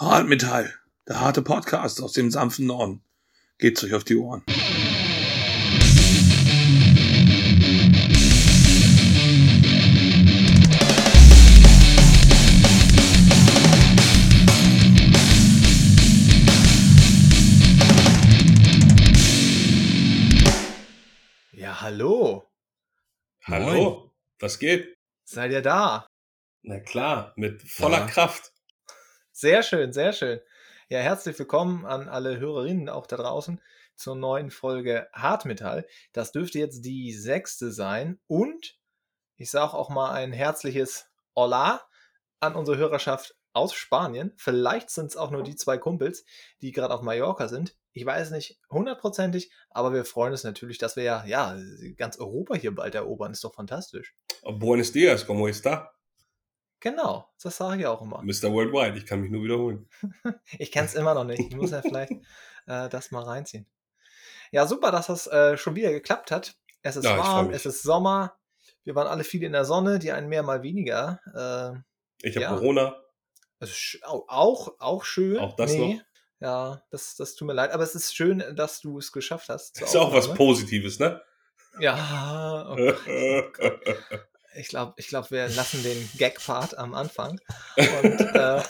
Hartmetall, der harte Podcast aus dem sanften Norden. Geht's euch auf die Ohren. Ja, hallo. Hallo, was geht? Seid ihr da? Na klar, mit voller Ja. Kraft. Sehr schön, sehr schön. Ja, herzlich willkommen an alle Hörerinnen auch da draußen zur neuen Folge Hartmetall. Das dürfte jetzt die sechste sein. Und ich sage auch mal ein herzliches Hola an unsere Hörerschaft aus Spanien. Vielleicht sind es auch nur die zwei Kumpels, die gerade auf Mallorca sind. Ich weiß nicht hundertprozentig, aber wir freuen uns natürlich, dass wir ja, ja ganz Europa hier bald erobern. Ist doch fantastisch. Buenos dias, ¿cómo está? Genau, das sage ich auch immer. Mr. Worldwide, ich kann mich nur wiederholen. Ich kenne es immer noch nicht. Ich muss ja vielleicht äh, das mal reinziehen. Ja, super, dass das äh, schon wieder geklappt hat. Es ist Ja, warm, es ist Sommer. Wir waren alle viel in der Sonne, die einen mehr, mal weniger. Äh, Ich habe Ja. Corona. auch, auch schön. Auch das noch? Ja, das, das tut mir leid. Aber es ist schön, dass du es geschafft hast. Ist auch was. Positives, ne? Ja, oh, ich glaube, ich glaub, wir lassen den Gag-Part am Anfang und äh,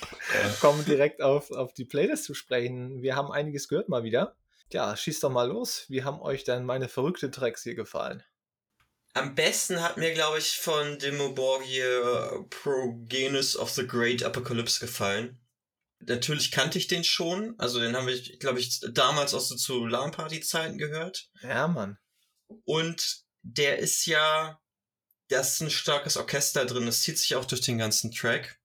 kommen direkt auf, auf die Playlist zu sprechen. Wir haben einiges gehört mal wieder. Ja, schießt doch mal los. Wie haben euch denn meine verrückten Tracks hier gefallen? Am besten hat mir, glaube ich, von Dimo Borgir äh, Progenus of the Great Apocalypse gefallen. Natürlich kannte ich den schon. Also den haben wir, glaube ich, damals auch so zu LAN-Party-Zeiten gehört. Ja, Mann. Und der ist ja, da ist ein starkes Orchester drin. Das zieht sich auch durch den ganzen Track.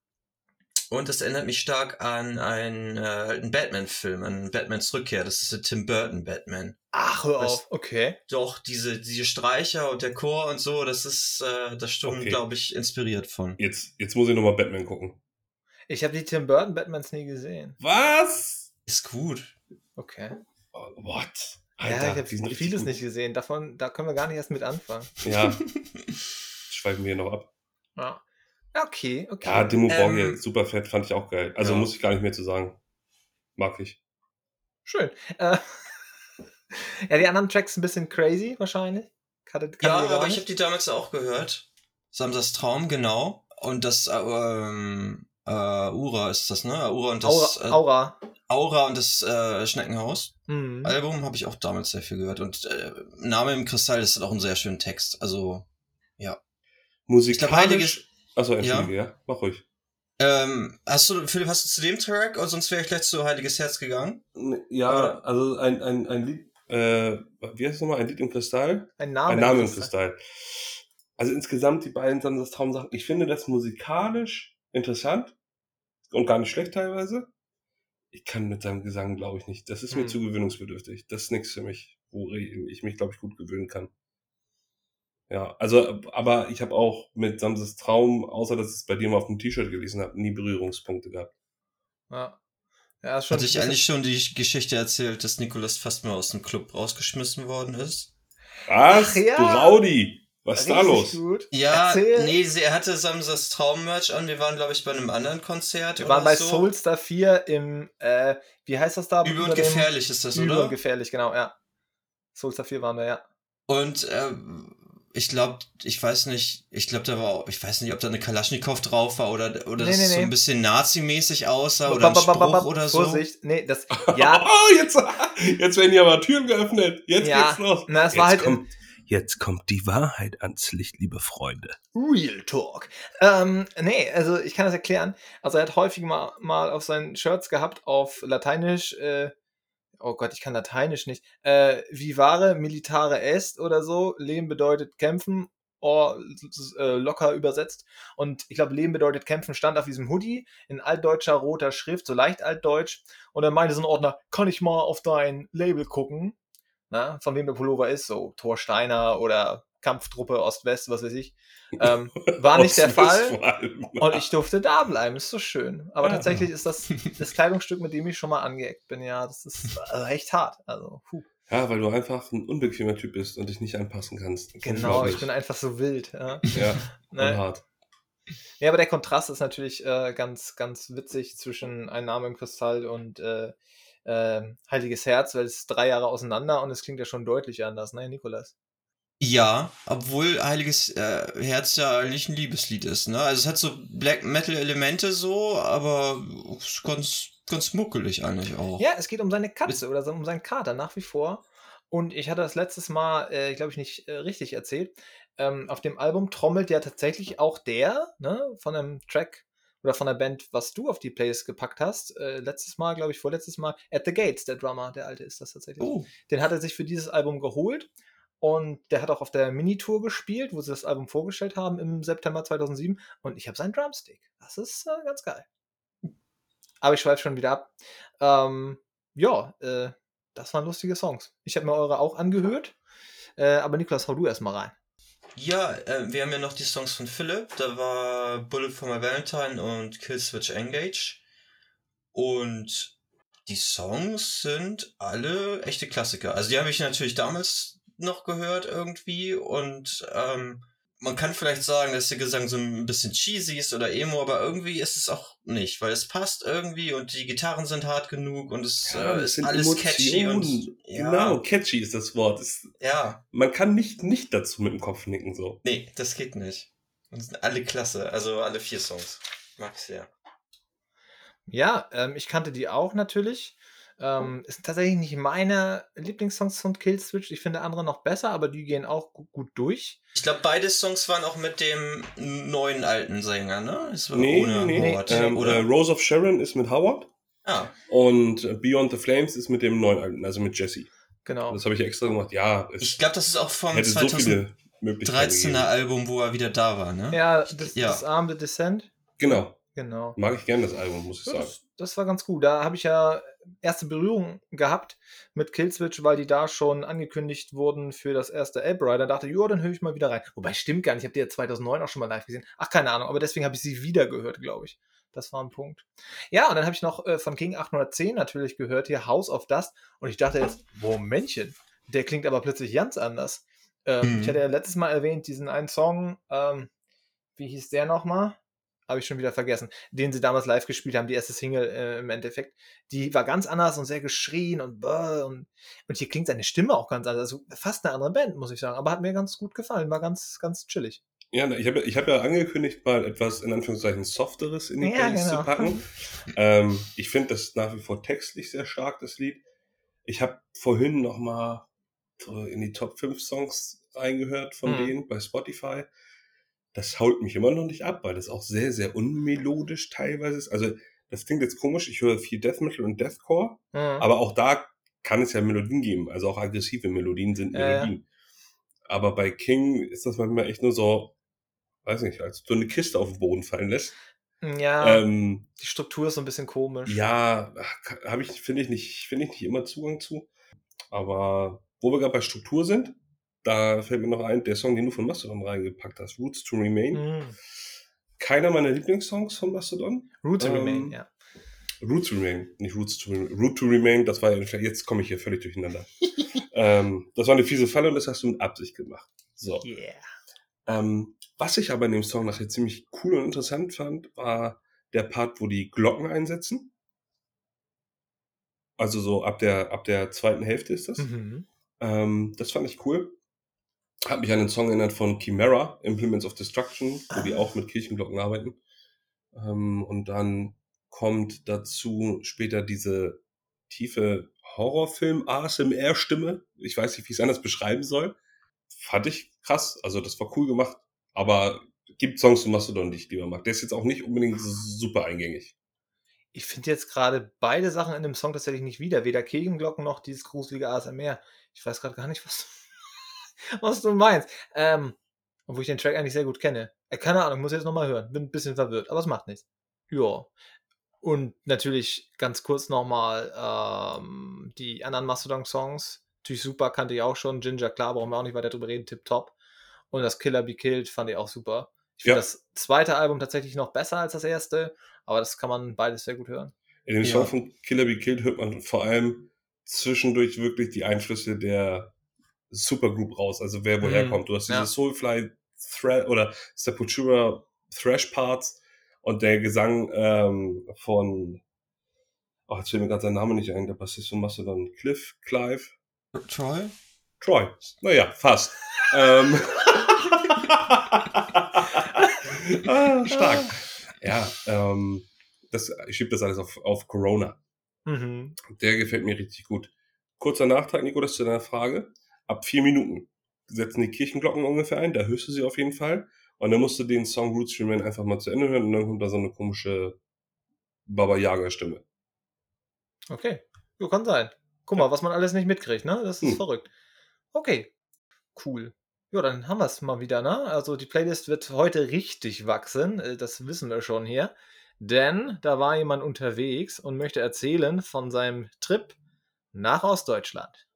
Und das erinnert mich stark an einen, äh, einen Batman-Film, an Batmans Rückkehr. Das ist der Tim Burton Batman. Ach, hör Was- auf. Okay. Doch, diese, diese Streicher und der Chor und so, das ist, äh, das schon, Okay. glaube ich, inspiriert von. Jetzt, jetzt muss ich nochmal Batman gucken. Ich habe die Tim Burton Batmans nie gesehen. Was? Ist gut. Okay. Oh, What? ja, ich habe vieles gut. nicht gesehen. Davon, da können wir gar nicht erst mit anfangen. Ja, schweifen wir noch ab. Ja. Ja, Okay, okay. Ja, Demo Ähm, super fett, fand ich auch geil. Also Ja. muss ich gar nicht mehr zu sagen. Mag ich. Schön. Äh, ja, die anderen Tracks ein bisschen crazy wahrscheinlich. Ja, kanntet ihr gar aber ich habe die damals auch gehört. Samsas Traum, genau. Und das, äh, ähm, äh, Ura ist das, ne? Ura und das, Aura. äh, Aura. Aura und das äh, Schneckenhaus. Mhm. Album habe ich auch damals sehr viel gehört. Und äh, Name im Kristall ist auch ein sehr schöner Text. Also, Musikalisch. Achso, entschuldige, ja. Mach ruhig. Ähm, hast du, Philipp, hast du zu dem Track? Oder sonst wäre ich gleich zu Heiliges Herz gegangen. Ja, Oder- also ein, ein, ein Lied, äh, wie heißt es nochmal? Ein Lied im Kristall? Ein Name. ein Name im. Kristall. Also insgesamt die beiden Samsas Traumsachen. Ich finde das musikalisch interessant und gar nicht schlecht teilweise. Ich kann mit seinem Gesang, glaube ich, nicht. Das ist mir Hm. zu gewöhnungsbedürftig. Das ist nichts für mich, wo ich mich, glaube ich, gut gewöhnen kann. Ja, also, aber ich habe auch mit Samses Traum, außer dass ich es bei dir mal auf dem T-Shirt gelesen habe, nie Berührungspunkte gehabt. Ja. Ja, ist schon Hatte ich eigentlich schon die Geschichte erzählt, dass Nikolas fast mal aus dem Club rausgeschmissen worden ist? Was? Ach ja. Du Raudi! Was ist da los? Gut. Ja, Erzähl. nee, sie, er hatte Samsas Traum-Merch an. Wir waren, glaube ich, bei einem anderen Konzert Wir oder waren bei so. Soulstar 4 im, äh, wie heißt das da? Übel Über und dem- gefährlich ist das, Übel oder? und gefährlich, genau, ja. Soulstar 4 waren wir, ja. Und ähm, ich glaube, ich weiß nicht, ich glaube, da war, auch- ich weiß nicht, ob da eine Kalaschnikow drauf war oder, oder Nee, dass nee, es so nee. ein bisschen Nazi-mäßig aussah oder ein Spruch oder so. Vorsicht, nee, das, ja, Oh, jetzt, jetzt werden hier aber Türen geöffnet. Jetzt Ja, geht's los. na, es jetzt war halt im- kommt, jetzt kommt die Wahrheit ans Licht, liebe Freunde. Real Talk. Ähm, nee, also ich kann das erklären. Also er hat häufig mal, mal auf seinen Shirts gehabt auf Lateinisch, äh, oh Gott, ich kann Lateinisch nicht, äh, vivare militare est oder so, Leben bedeutet kämpfen, oh, äh, locker übersetzt. Und ich glaube, Leben bedeutet kämpfen stand auf diesem Hoodie in altdeutscher roter Schrift, so leicht altdeutsch. Und dann meinte so ein Ordner, kann ich mal auf dein Label gucken? Na, von wem der Pullover ist, so Thor Steiner oder Kampftruppe Ost-West, was weiß ich. Ähm, war nicht der Fall. Und ich durfte da bleiben, ist so schön. Aber Ja. tatsächlich ist das das Kleidungsstück, mit dem ich schon mal angeeckt bin, ja, das ist also echt hart. Also, puh. Ja, weil du einfach ein unbequemer Typ bist und dich nicht anpassen kannst. Genau, ich bin einfach so wild. Ja. Ja, Ne? hart. Ja, aber der Kontrast ist natürlich äh, ganz, ganz witzig zwischen Ein Name im Kristall und äh, äh, Heiliges Herz, weil es drei Jahre auseinander und es klingt ja schon deutlich anders, ne, Nikolas? Ja, obwohl Heiliges äh, Herz ja eigentlich ein Liebeslied ist, ne? Also es hat so Black Metal Elemente so, aber ist ganz ganz muckelig eigentlich auch. Ja, es geht um seine Katze oder um seinen Kater nach wie vor. Und ich hatte das letztes Mal, äh, glaube ich, nicht äh, richtig erzählt. Ähm, auf dem Album trommelt ja tatsächlich auch der, ne, von einem Track oder von der Band, was du auf die Playlist gepackt hast. Äh, letztes Mal, glaube ich, vorletztes Mal, At the Gates, der Drummer, der alte ist das tatsächlich. Oh, Den hat er sich für dieses Album geholt. Und der hat auch auf der Minitour gespielt, wo sie das Album vorgestellt haben im September 2007. Und ich habe seinen Drumstick. Das ist äh, ganz geil. Aber ich schweife schon wieder ab. Ähm, ja, äh, das waren lustige Songs. Ich habe mir eure auch angehört. Äh, aber Niklas, hau du erstmal rein. Ja, äh, wir haben ja noch die Songs von Philipp. Da war Bullet for My Valentine und Killswitch Engage. Und die Songs sind alle echte Klassiker. Also die habe ich natürlich damals noch gehört irgendwie und ähm, man kann vielleicht sagen, dass der Gesang so ein bisschen cheesy ist oder emo, aber irgendwie ist es auch nicht, weil es passt irgendwie und die Gitarren sind hart genug und es Ja, äh, ist alles catchy und Emotionen. ja, Genau, catchy ist das Wort. Es, ja, man kann nicht nicht dazu mit dem Kopf nicken so. nee, das geht nicht. Und sind alle klasse, also alle vier Songs. Mag ich sehr. Ja, ähm, ich kannte die auch natürlich. Ähm, ist tatsächlich nicht meine Lieblingssongs von Killswitch. Ich finde andere noch besser, aber die gehen auch gu gut durch. Ich glaube, beide Songs waren auch mit dem neuen alten Sänger, ne? Es war Nee, ohne nee, nee. Ähm, oder? äh, Rose of Sharon ist mit Howard ah, und äh, Beyond the Flames ist mit dem neuen Alten, also mit Jesse. Genau. Das habe ich extra gemacht. Ja, es ich glaube, das ist auch vom hätte so 2013er viele Möglichkeiten gegeben. Album, wo er wieder da war, ne? Ja, das, Ja. das Arm the Descent. Genau. Genau. Mag ich gerne das Album, muss ich Ja, sagen. das, das war ganz gut. Da habe ich ja erste Berührung gehabt mit Killswitch, weil die da schon angekündigt wurden für das erste Ape Da dachte ich, ja, dann höre ich mal wieder rein. Wobei, stimmt gar nicht. Ich habe die ja 2009 auch schon mal live gesehen. Ach, keine Ahnung. Aber deswegen habe ich sie wieder gehört, glaube ich. Das war ein Punkt. Ja, und dann habe ich noch äh, von King 810 natürlich gehört, hier House of Dust. Und ich dachte jetzt, Momentchen, der klingt aber plötzlich ganz anders. Ähm, Mhm. Ich hatte ja letztes Mal erwähnt, diesen einen Song, ähm, wie hieß der nochmal? Habe ich schon wieder vergessen. Den sie damals live gespielt haben, die erste Single äh, im Endeffekt. Die war ganz anders und sehr geschrien und und, und hier klingt seine Stimme auch ganz anders. Also fast eine andere Band, muss ich sagen. Aber hat mir ganz gut gefallen. War ganz, ganz chillig. Ja, ich habe ich hab ja angekündigt, mal etwas in Anführungszeichen Softeres in die Ja, Playlist genau. zu packen. ähm, ich finde das nach wie vor textlich sehr stark, das Lied. Ich habe vorhin noch mal in die Top 5 Songs reingehört von Mhm. denen bei Spotify. Das haut mich immer noch nicht ab, weil das auch sehr, sehr unmelodisch teilweise ist. Also, das klingt jetzt komisch, ich höre viel Death Metal und Deathcore, Mhm. aber auch da kann es ja Melodien geben. Also auch aggressive Melodien sind. Melodien. Aber bei King ist das manchmal echt nur so, weiß nicht, als du eine Kiste auf den Boden fallen lässt. ja, Ähm, die Struktur ist so ein bisschen komisch. ja, habe ich, finde ich nicht, finde ich nicht immer Zugang zu. Aber wo wir gerade bei Struktur sind, da fällt mir noch ein, der Song, den du von Mastodon reingepackt hast, Roots to Remain. Mhm. Keiner meiner Lieblingssongs von Mastodon. Root to Ähm, Remain, ja. Roots to Remain, nicht Roots to Remain. Root to Remain, das war ja, jetzt komme ich hier völlig durcheinander. ähm, das war eine fiese Falle und das hast du mit Absicht gemacht. So. Yeah. Ähm, was ich aber in dem Song nachher ziemlich cool und interessant fand, war der Part, wo die Glocken einsetzen. Also so ab der, ab der zweiten Hälfte ist das. Mhm. Ähm, das fand ich cool. Hat mich an den Song erinnert von Chimera, Implements of Destruction, wo die Ah. auch mit Kirchenglocken arbeiten. Ähm, und dann kommt dazu später diese tiefe Horrorfilm-ASMR-Stimme. Ich weiß nicht, wie ich es anders beschreiben soll. Fand ich krass. Also das war cool gemacht. Aber gibt Songs von Mastodon, die ich lieber mag. Der ist jetzt auch nicht unbedingt super eingängig. Ich finde jetzt gerade beide Sachen in dem Song tatsächlich nicht wieder. Weder Kirchenglocken noch dieses gruselige ASMR. Ich weiß gerade gar nicht, was, was du meinst. Ähm, obwohl ich den Track eigentlich sehr gut kenne. Äh, keine Ahnung, muss ich jetzt nochmal hören. Bin ein bisschen verwirrt, aber es macht nichts. Ja. Und natürlich ganz kurz nochmal ähm, die anderen Mastodon-Songs. Natürlich super, kannte ich auch schon. Ginger, klar, brauchen wir auch nicht weiter drüber reden. Tip top. Und das Killer Be Killed fand ich auch super. Ich finde Ja. das zweite Album tatsächlich noch besser als das erste, aber das kann man beides sehr gut hören. In dem Ja. Song von Killer Be Killed hört man vor allem zwischendurch wirklich die Einflüsse der Supergroup raus, also wer woher Mhm, kommt. Du hast ja. diese Soulfly Thread oder Sepultura Thrash-Parts und der Gesang ähm, von, ach, jetzt fällt mir gerade sein Name nicht ein, der Bassist von Mastodon, Cliff, Clive, Troy? Troy. Naja, fast. ähm, ah, stark. Ja, ähm, das, ich schiebe das alles auf, auf Corona. Mhm. Der gefällt mir richtig gut. Kurzer Nachtrag, Nico, das zu deiner Frage. Ab vier Minuten setzen die Kirchenglocken ungefähr ein, da hörst du sie auf jeden Fall. Und dann musst du den Song Roots Remain einfach mal zu Ende hören und dann kommt da so eine komische Baba Yaga Stimme. Okay. Ja, kann sein. Guck mal, was man alles nicht mitkriegt, ne? Das ist Hm. verrückt. Okay. Cool. Ja, dann haben wir es mal wieder, ne? Also die Playlist wird heute richtig wachsen, äh, das wissen wir schon hier. Denn da war jemand unterwegs und möchte erzählen von seinem Trip nach Ostdeutschland.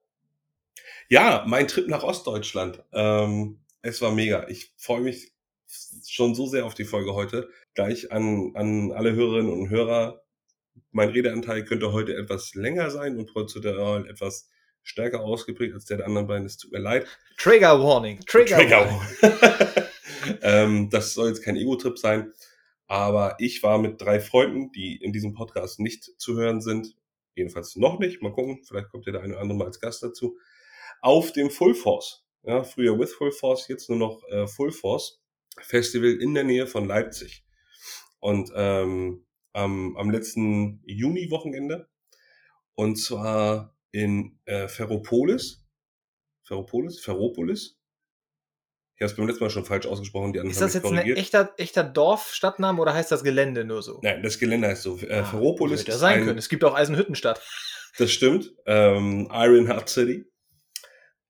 Ja, mein Trip nach Ostdeutschland. Ähm, es war mega. Ich freue mich schon so sehr auf die Folge heute. Gleich an, an alle Hörerinnen und Hörer. Mein Redeanteil könnte heute etwas länger sein und prozentual etwas stärker ausgeprägt als der der anderen beiden. Es tut mir leid. Trigger Warning. Trigger, Warning. Trigger. ähm, das soll jetzt kein Ego-Trip sein. Aber ich war mit drei Freunden, die in diesem Podcast nicht zu hören sind. Jedenfalls noch nicht. Mal gucken. Vielleicht kommt ja der eine oder andere mal als Gast dazu. Auf dem Full Force. Ja, früher with Full Force, jetzt nur noch äh, Full Force. Festival in der Nähe von Leipzig. Und ähm, am, am letzten Juni-Wochenende. Und zwar in äh, Ferropolis. Ferropolis? Ferropolis? Ich habe es beim letzten Mal schon falsch ausgesprochen, die anderen Ist das jetzt ein echter, echter Dorf-Stadtname oder heißt das Gelände nur so? Nein, das Gelände heißt so. Äh, Ah, Ferropolis Hätte sein ein, können. Es gibt auch Eisenhüttenstadt. Das stimmt. Ähm, Iron Heart City.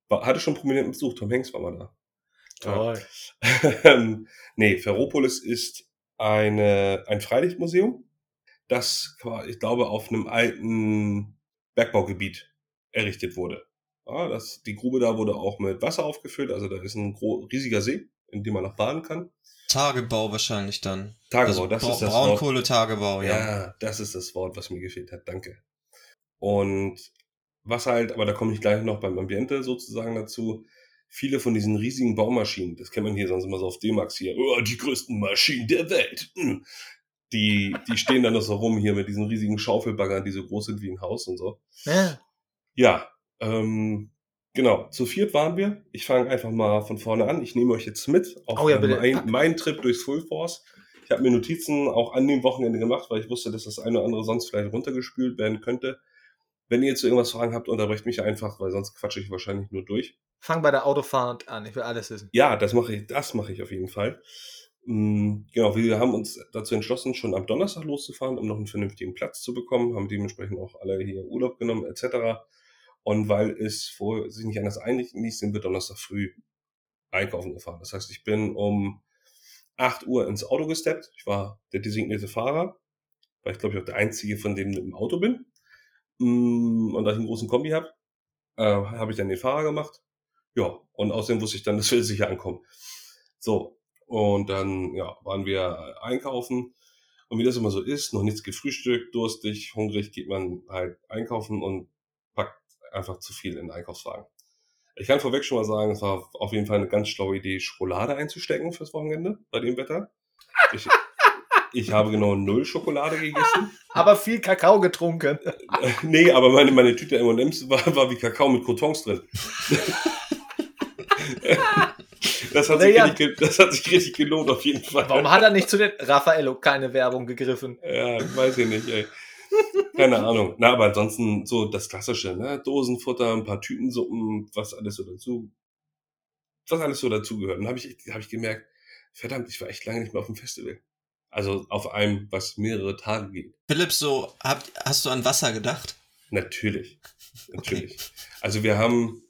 War, hatte schon prominenten Besuch. Tom Hanks war mal da. Toll. Ähm, nee, Ferropolis ist eine, ein Freilichtmuseum, das, ich glaube, auf einem alten Bergbaugebiet errichtet wurde. Ja, das, die Grube da wurde auch mit Wasser aufgefüllt, also da ist ein riesiger See, in dem man noch baden kann. Tagebau wahrscheinlich dann. Tagebau, das Bra ist das Wort. Braunkohletagebau, ja. Ja, das ist das Wort, was mir gefehlt hat. Danke. Und was halt, aber da komme ich gleich noch beim Ambiente sozusagen dazu. Viele von diesen riesigen Baumaschinen, das kennt man hier sonst immer so auf D-Max hier, oh, die größten Maschinen der Welt. Hm. Die, die stehen dann noch so rum hier mit diesen riesigen Schaufelbaggern, die so groß sind wie ein Haus und so. Ja. Ja, ähm, genau. Zu viert waren wir. Ich fange einfach mal von vorne an. Ich nehme euch jetzt mit auf Oh ja, mein, meinen Trip durchs Full Force. Ich habe mir Notizen auch an dem Wochenende gemacht, weil ich wusste, dass das eine oder andere sonst vielleicht runtergespült werden könnte. Wenn ihr jetzt irgendwas Fragen habt, unterbrecht mich einfach, weil sonst quatsche ich wahrscheinlich nur durch. Fang bei der Autofahrt an. Ich will alles wissen. Ja, das mache ich, das mache ich auf jeden Fall. Mm, Genau, wir haben uns dazu entschlossen, schon am Donnerstag loszufahren, um noch einen vernünftigen Platz zu bekommen, haben dementsprechend auch alle hier Urlaub genommen, etc. Und weil es vor sich nicht anders einrichten ließ, sind wir Donnerstag früh einkaufen gefahren. Das heißt, ich bin um 8 Uhr ins Auto gesteppt. Ich war der designierte Fahrer, weil ich glaube ich auch der Einzige von denen im Auto bin. Mm, Und da ich einen großen Kombi habe, äh, habe ich dann den Fahrer gemacht. Ja, und außerdem wusste ich dann, das will sicher ankommen. So, und dann ja, waren wir einkaufen. Und wie das immer so ist, noch nichts gefrühstückt, durstig, hungrig, geht man halt einkaufen und packt einfach zu viel in den Einkaufswagen. Ich kann vorweg schon mal sagen, es war auf jeden Fall eine ganz schlaue Idee, Schokolade einzustecken fürs Wochenende bei dem Wetter. Ich, ich habe genau null Schokolade gegessen. Aber viel Kakao getrunken. nee, aber meine, meine Tüte M&M's war, war wie Kakao mit Crotons drin. das, hat sich Naja. richtig, ge- das hat sich richtig gelohnt, auf jeden Fall. Warum hat er nicht zu den Raffaello keine Werbung gegriffen? Ja, weiß ich nicht, ey. Keine Ahnung. Na, aber ansonsten so das Klassische, ne? Dosenfutter, ein paar Tütensuppen, was alles so dazu, was alles so dazugehört. Und habe ich, hab ich gemerkt, verdammt, ich war echt lange nicht mehr auf dem Festival. Also auf einem, was mehrere Tage geht. Philipp, so, habt, hast du an Wasser gedacht? Natürlich. Natürlich. Also wir haben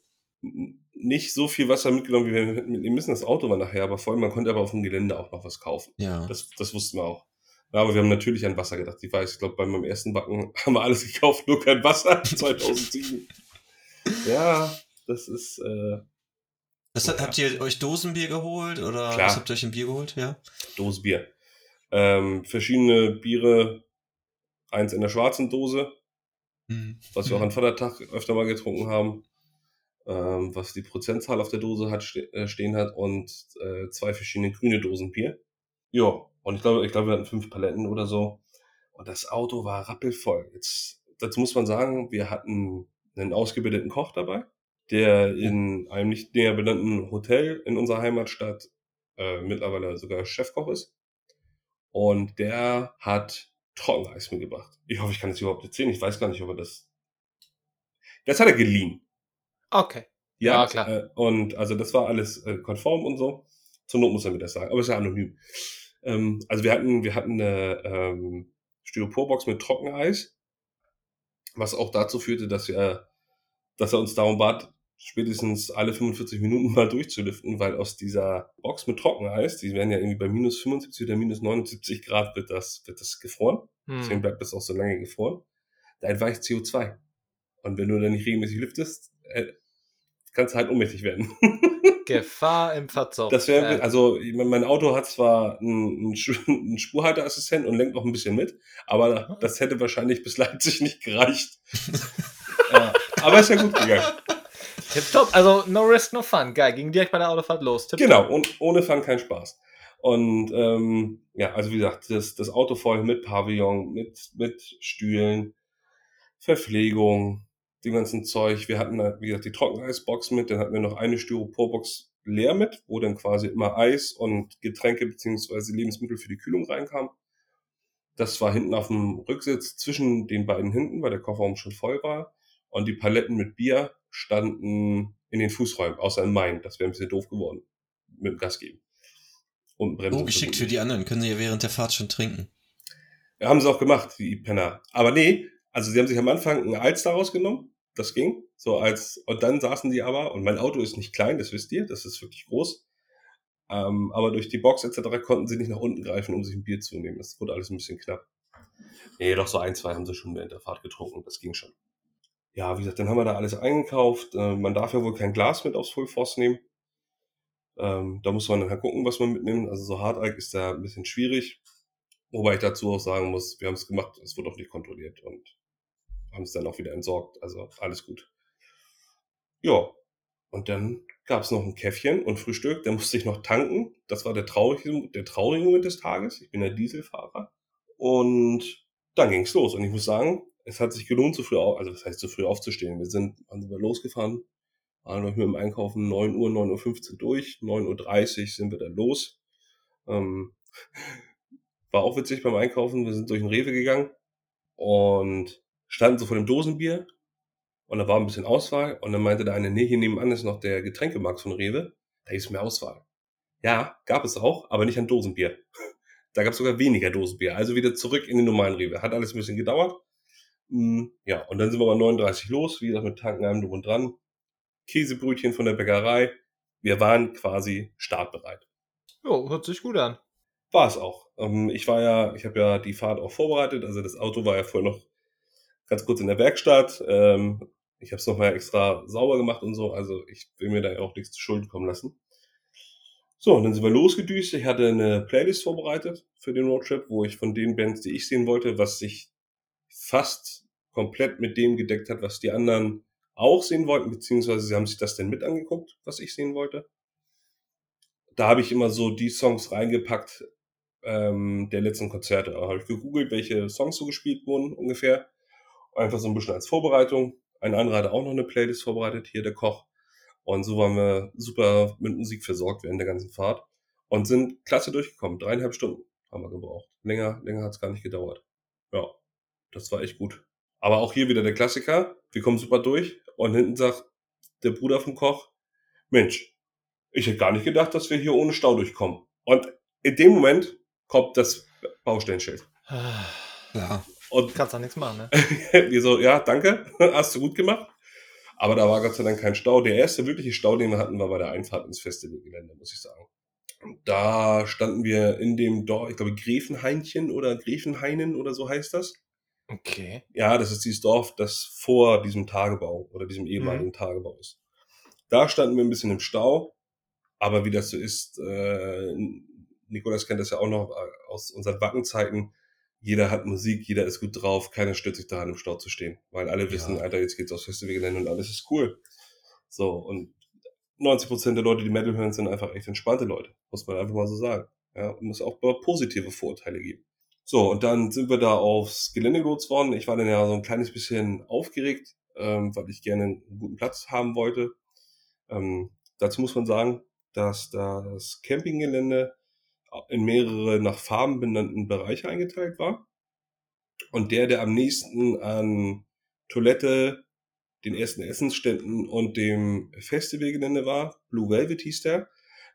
nicht so viel Wasser mitgenommen, wie wir mitnehmen müssen. Das Auto war nachher aber voll. Man konnte aber auf dem Gelände auch noch was kaufen. Ja. Das, das wussten wir auch. Ja, aber wir haben natürlich an Wasser gedacht. Ich weiß, ich glaube, bei meinem ersten Backen haben wir alles gekauft, nur kein Wasser. 2007. ja, das ist, äh, Das hat, habt ihr euch Dosenbier geholt oder Klar. was habt ihr euch ein Bier geholt? Ja. Dose Bier. Ähm, verschiedene Biere, eins in der schwarzen Dose, Mhm. was wir auch an Vatertag öfter mal getrunken haben, ähm, was die Prozentzahl auf der Dose hat, ste äh, stehen hat und äh, zwei verschiedene grüne Dosen Bier. Ja, und ich glaube, ich glaube, wir hatten fünf Paletten oder so. Und das Auto war rappelvoll. Jetzt, dazu muss man sagen, wir hatten einen ausgebildeten Koch dabei, der in einem nicht näher benannten Hotel in unserer Heimatstadt äh, mittlerweile sogar Chefkoch ist. Und der hat Trockeneis mitgebracht. Ich hoffe, ich kann das überhaupt erzählen. Ich weiß gar nicht, ob er das. Das hat er geliehen. Okay. Ja, Ja, klar. Äh, und also das war alles äh, konform und so. Zur Not muss er mir das sagen. Aber ist ja anonym. Ähm, also wir hatten, wir hatten eine ähm, Styroporbox mit Trockeneis, was auch dazu führte, dass wir, dass er uns darum bat, spätestens alle 45 Minuten mal durchzulüften, weil aus dieser Box mit Trockeneis, die werden ja irgendwie bei minus 75 oder minus 79 Grad wird das, wird das gefroren. Deswegen Hm. bleibt das auch so lange gefroren. Da entweicht CO2. Und wenn du dann nicht regelmäßig lüftest, äh, kannst du halt ohnmächtig werden. Gefahr im Verzug. Das wäre, Äh, also mein Auto hat zwar einen, einen Spurhalteassistent und lenkt noch ein bisschen mit, aber das hätte wahrscheinlich bis Leipzig nicht gereicht. ja, aber ist ja gut gegangen. Tipptopp. Also, no risk, no fun. Geil. Ging direkt bei der Autofahrt los. Tipptopp. Genau, und ohne Fun kein Spaß. Und ähm, ja, also wie gesagt, das, das Auto voll mit Pavillon, mit, mit Stühlen, Verpflegung, dem ganzen Zeug. Wir hatten, wie gesagt, die Trockeneisbox mit, dann hatten wir noch eine Styroporbox leer mit, wo dann quasi immer Eis und Getränke beziehungsweise Lebensmittel für die Kühlung reinkam. Das war hinten auf dem Rücksitz zwischen den beiden hinten, weil der Kofferraum schon voll war. Und die Paletten mit Bier standen in den Fußräumen, außer in meinen. Das wäre ein bisschen doof geworden. Mit dem Gas geben. Und Bremsen. Oh, geschickt für die anderen. Können sie ja während der Fahrt schon trinken. Ja, haben sie auch gemacht, die Penner. Aber nee, also sie haben sich am Anfang ein Alster rausgenommen. Das ging. So als, und dann saßen die aber, und mein Auto ist nicht klein, das wisst ihr, das ist wirklich groß. Ähm, aber durch die Box etc. konnten sie nicht nach unten greifen, um sich ein Bier zu nehmen. Das wurde alles ein bisschen knapp. Nee, doch so ein, zwei haben sie schon während der Fahrt getrunken. Das ging schon. Ja, wie gesagt, dann haben wir da alles eingekauft. Äh, man darf ja wohl kein Glas mit aufs Full Force nehmen. Ähm, da muss man dann halt gucken, was man mitnimmt. Also so Harteig ist da ein bisschen schwierig. Wobei ich dazu auch sagen muss, wir haben es gemacht, es wurde auch nicht kontrolliert und haben es dann auch wieder entsorgt. Also alles gut. Ja, und dann gab es noch ein Käffchen und Frühstück. Da musste ich noch tanken. Das war der traurige, der traurige Moment des Tages. Ich bin der Dieselfahrer. Und dann ging's los. Und ich muss sagen, es hat sich gelohnt, zu früh auf, also das heißt, zu früh aufzustehen. Wir sind, wann sind losgefahren? Waren wir mit dem Einkaufen 9 Uhr, 9.15 Uhr durch. 9.30 Uhr sind wir dann los. Ähm, war auch witzig beim Einkaufen. Wir sind durch den Rewe gegangen und standen so vor dem Dosenbier und da war ein bisschen Auswahl und dann meinte der eine, nee, hier nebenan ist noch der Getränkemarkt von Rewe. Da ist mehr Auswahl. Ja, gab es auch, aber nicht an Dosenbier. Da gab es sogar weniger Dosenbier. Also wieder zurück in den normalen Rewe. Hat alles ein bisschen gedauert. Mm, Ja, und dann sind wir bei 39 los, wie gesagt, mit Tanken allem drum und dran. Käsebrötchen von der Bäckerei. Wir waren quasi startbereit. Jo, hört sich gut an. War es auch. Ähm, ich war ja, ich habe ja die Fahrt auch vorbereitet. Also das Auto war ja vorher noch ganz kurz in der Werkstatt. Ähm, ich habe es nochmal extra sauber gemacht und so. Also ich will mir da auch nichts zu Schulden kommen lassen. So, und dann sind wir losgedüst. Ich hatte eine Playlist vorbereitet für den Roadtrip, wo ich von den Bands, die ich sehen wollte, was sich fast komplett mit dem gedeckt hat, was die anderen auch sehen wollten, beziehungsweise sie haben sich das denn mit angeguckt, was ich sehen wollte. Da habe ich immer so die Songs reingepackt ähm, der letzten Konzerte. Da habe ich gegoogelt, welche Songs so gespielt wurden ungefähr. Einfach so ein bisschen als Vorbereitung. Ein anderer hatte auch noch eine Playlist vorbereitet, hier der Koch. Und so waren wir super mit Musik versorgt während der ganzen Fahrt. Und sind klasse durchgekommen. Dreieinhalb Stunden haben wir gebraucht. Länger, länger hat es gar nicht gedauert. Ja, das war echt gut. Aber auch hier wieder der Klassiker. Wir kommen super durch. Und hinten sagt der Bruder vom Koch, Mensch, ich hätte gar nicht gedacht, dass wir hier ohne Stau durchkommen. Und in dem Moment kommt das Baustellenschild. Ja. Und Kannst doch nichts machen, ne? wir so, ja, danke, hast du gut gemacht. Aber da war Gott sei Dank kein Stau. Der erste wirkliche Stau, den wir hatten, war bei der Einfahrt ins Festivalgelände, muss ich sagen. Da standen wir in dem Dorf, ich glaube Gräfenhainchen oder Gräfenhainen oder so heißt das. Okay. Ja, das ist dieses Dorf, das vor diesem Tagebau oder diesem ehemaligen Tagebau ist. Da standen wir ein bisschen im Stau, aber wie das so ist, äh, Nikolas kennt das ja auch noch äh, aus unseren Wackenzeiten. Jeder hat Musik, jeder ist gut drauf, keiner stört sich daran, im Stau zu stehen, weil alle wissen, Ja. Alter, jetzt geht's aufs Festivalgelände und alles ist cool. So, und 90% der Leute, die Metal hören, sind einfach echt entspannte Leute, muss man einfach mal so sagen. Ja, muss auch positive Vorurteile geben. So, und dann sind wir da aufs Gelände gelotst worden. Ich war dann ja so ein kleines bisschen aufgeregt, ähm, weil ich gerne einen guten Platz haben wollte. Ähm, dazu muss man sagen, dass das Campinggelände in mehrere nach Farben benannten Bereiche eingeteilt war. Und der, der am nächsten an Toilette, den ersten Essensständen und dem Festivalgelände war, Blue Velvet hieß der,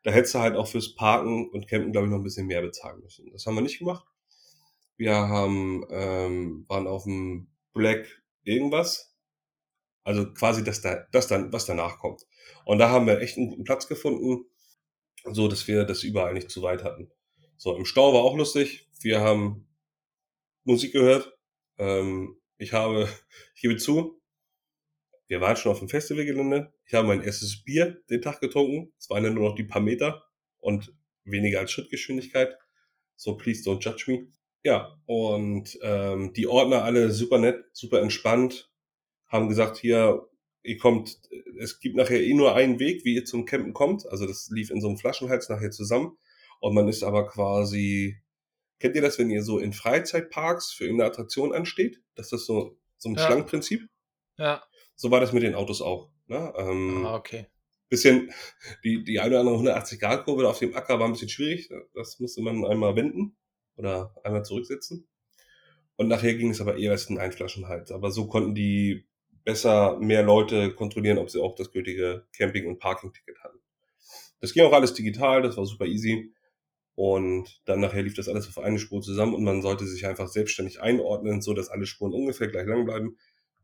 da hättest du halt auch fürs Parken und Campen, glaube ich, noch ein bisschen mehr bezahlen müssen. Das haben wir nicht gemacht. Wir haben, ähm, waren auf dem Black irgendwas. Also quasi das, da, das dann, was danach kommt. Und da haben wir echt einen guten Platz gefunden, so dass wir das überall nicht zu weit hatten. So, im Stau war auch lustig. Wir haben Musik gehört. Ähm, ich habe, ich gebe zu, wir waren schon auf dem Festivalgelände. Ich habe mein erstes Bier den Tag getrunken. Es waren ja nur noch die paar Meter und weniger als Schrittgeschwindigkeit. So, please don't judge me. Ja, und ähm, die Ordner alle super nett, super entspannt, haben gesagt, hier, ihr kommt, es gibt nachher eh nur einen Weg, wie ihr zum Campen kommt. Also das lief in so einem Flaschenhals nachher zusammen. Und man ist aber quasi, kennt ihr das, wenn ihr so in Freizeitparks für irgendeine Attraktion ansteht? Das ist so, so ein Ja. Schlangenprinzip. Ja. So war das mit den Autos auch. Ne? Ähm, Ah, okay. bisschen, die, die eine oder andere 180-Grad-Kurve auf dem Acker war ein bisschen schwierig. Das musste man einmal wenden oder einmal zurücksetzen. Und nachher ging es aber eher als ein Einflaschenhals. Aber so konnten die besser mehr Leute kontrollieren, ob sie auch das gültige Camping- und Parking-Ticket hatten. Das ging auch alles digital, das war super easy. Und dann nachher lief das alles auf eine Spur zusammen und man sollte sich einfach selbstständig einordnen, so dass alle Spuren ungefähr gleich lang bleiben.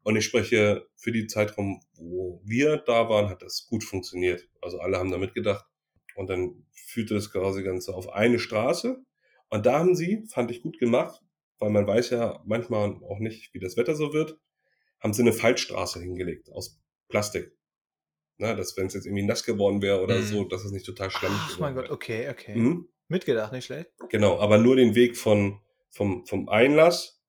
Und ich spreche für die Zeitraum, wo wir da waren, hat das gut funktioniert. Also alle haben da mitgedacht. Und dann führte das quasi Ganze auf eine Straße. Und da haben sie, fand ich gut gemacht, weil man weiß ja manchmal auch nicht, wie das Wetter so wird, haben sie eine Fallstraße hingelegt aus Plastik. Na, dass wenn es jetzt irgendwie nass geworden wäre oder Mhm. so, dass es nicht total schlammig Ach mein Gott, wäre. okay, okay. Mhm. Mitgedacht, nicht schlecht. Genau, aber nur den Weg von, vom, vom Einlass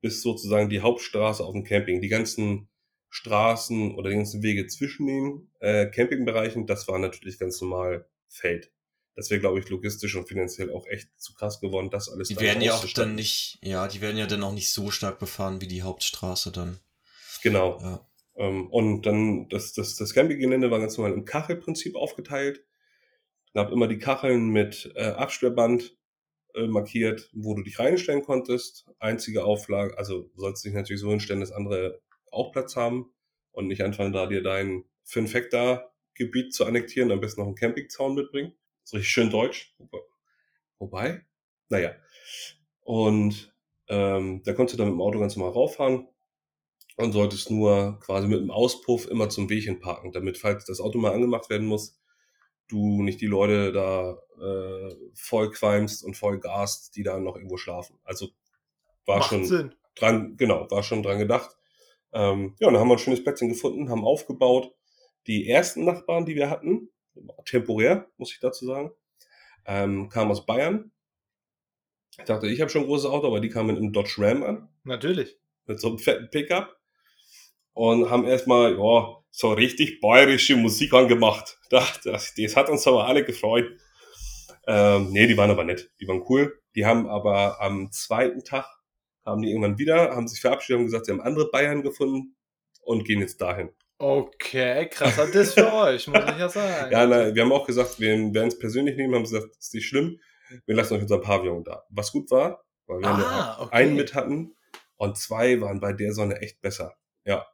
bis sozusagen die Hauptstraße auf dem Camping. Die ganzen Straßen oder die ganzen Wege zwischen den äh, Campingbereichen, das war natürlich ganz normal Feld. Das wäre, glaube ich, logistisch und finanziell auch echt zu krass geworden, das alles Die dann werden ja auch dann nicht, ja, die werden ja dann auch nicht so stark befahren wie die Hauptstraße dann. Genau. Ja. Ähm, und dann das, das, das Campinggelände war ganz normal im Kachelprinzip aufgeteilt. Da hab immer die Kacheln mit äh, Absperrband äh, markiert, wo du dich reinstellen konntest. Einzige Auflage, also du sollst dich natürlich so hinstellen, dass andere auch Platz haben und nicht anfangen, da dir dein 5 Hektar Gebiet zu annektieren, am besten noch einen Campingzaun mitbringen. So richtig schön deutsch. Wobei- naja. Und ähm, da konntest du dann mit dem Auto ganz normal rauffahren und solltest nur quasi mit dem Auspuff immer zum Weg hin parken, damit, falls das Auto mal angemacht werden muss, du nicht die Leute da äh, voll qualmst und voll gast, die da noch irgendwo schlafen. Also war Macht schon Sinn. dran, genau, war schon dran gedacht. Ähm, ja, und dann haben wir ein schönes Plätzchen gefunden, haben aufgebaut. Die ersten Nachbarn, die wir hatten, temporär, muss ich dazu sagen, ähm, kamen aus Bayern. Ich dachte, ich habe schon ein großes Auto, aber die kamen mit einem Dodge Ram an Natürlich. mit so einem fetten Pickup und haben erstmal, ja, so richtig bayerische Musik angemacht. Das, das, das hat uns aber alle gefreut. Ähm, nee, die waren aber nett, die waren cool. Die haben aber am zweiten Tag, kamen die irgendwann wieder, haben sich verabschiedet und gesagt, sie haben andere Bayern gefunden und gehen jetzt dahin. Okay, krasser Diss für euch, muss ich ja sagen. Ja, na, wir haben auch gesagt, wir werden es persönlich nehmen, haben gesagt, ist nicht schlimm, wir lassen euch unser Pavillon da. Was gut war, weil wir Ah, okay. einen mit hatten und zwei waren bei der Sonne echt besser. Ja,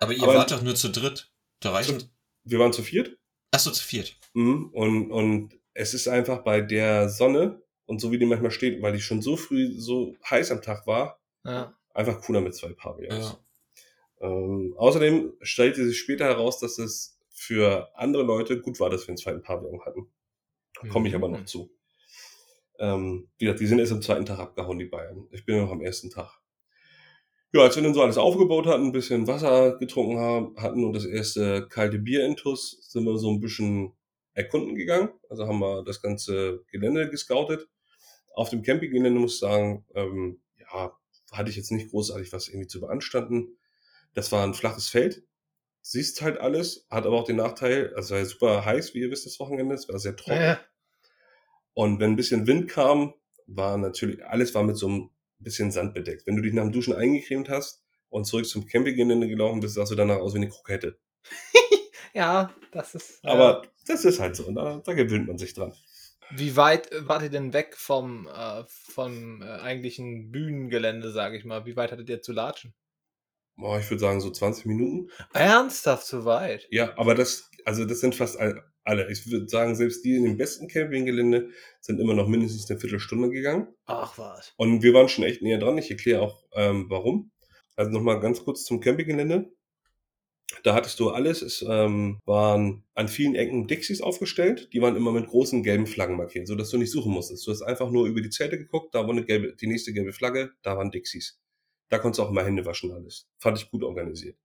Aber ihr Aber- wart doch nur zu dritt. Da reichen. wir waren zu viert Achso, zu viert. Mhm. Und, und es ist einfach bei der Sonne und so wie die manchmal steht, weil die schon so früh so heiß am Tag war, Ja. einfach cooler mit zwei Pavillons. Ja. Ähm, außerdem stellte sich später heraus, dass es für andere Leute gut war, dass wir einen zweiten Pavillon hatten. Da komme ich aber noch Mhm. zu. Ähm, wie gesagt, die sind erst am zweiten Tag abgehauen, die Bayern. Ich bin noch am ersten Tag. Ja, als wir dann so alles aufgebaut hatten, ein bisschen Wasser getrunken haben, hatten und das erste kalte Bier intus, sind wir so ein bisschen erkunden gegangen. Also haben wir das ganze Gelände gescoutet. Auf dem Campinggelände muss ich sagen, ähm, ja, hatte ich jetzt nicht großartig was irgendwie zu beanstanden. Das war ein flaches Feld. Siehst halt alles, hat aber auch den Nachteil, also es war ja super heiß, wie ihr wisst, das Wochenende, es war sehr trocken. Ja. Und wenn ein bisschen Wind kam, war natürlich, alles war mit so einem bisschen Sand bedeckt. Wenn du dich nach dem Duschen eingecremt hast und zurück zum Campinggelände gelaufen bist, sahst du danach aus wie eine Krokette. Ja, das ist. ja. Aber das ist halt so. Und da, da gewöhnt man sich dran. Wie weit wart ihr denn weg vom, äh, vom äh, eigentlichen Bühnengelände, sage ich mal? Wie weit hattet ihr zu latschen? Boah, ich würde sagen so 20 Minuten. Ernsthaft so weit? Ja, aber das, also das sind fast all- alle. Ich würde sagen, selbst die in dem besten Campinggelände sind immer noch mindestens eine Viertelstunde gegangen. Ach was. Und wir waren schon echt näher dran. Ich erkläre auch, ähm, warum. Also nochmal ganz kurz zum Campinggelände. Da hattest du alles. Es ähm, waren an vielen Ecken Dixies aufgestellt. Die waren immer mit großen gelben Flaggen markiert, sodass du nicht suchen musstest. Du hast einfach nur über die Zelte geguckt, da war eine gelbe, die nächste gelbe Flagge, da waren Dixies. Da konntest du auch immer Hände waschen alles. Fand ich gut organisiert.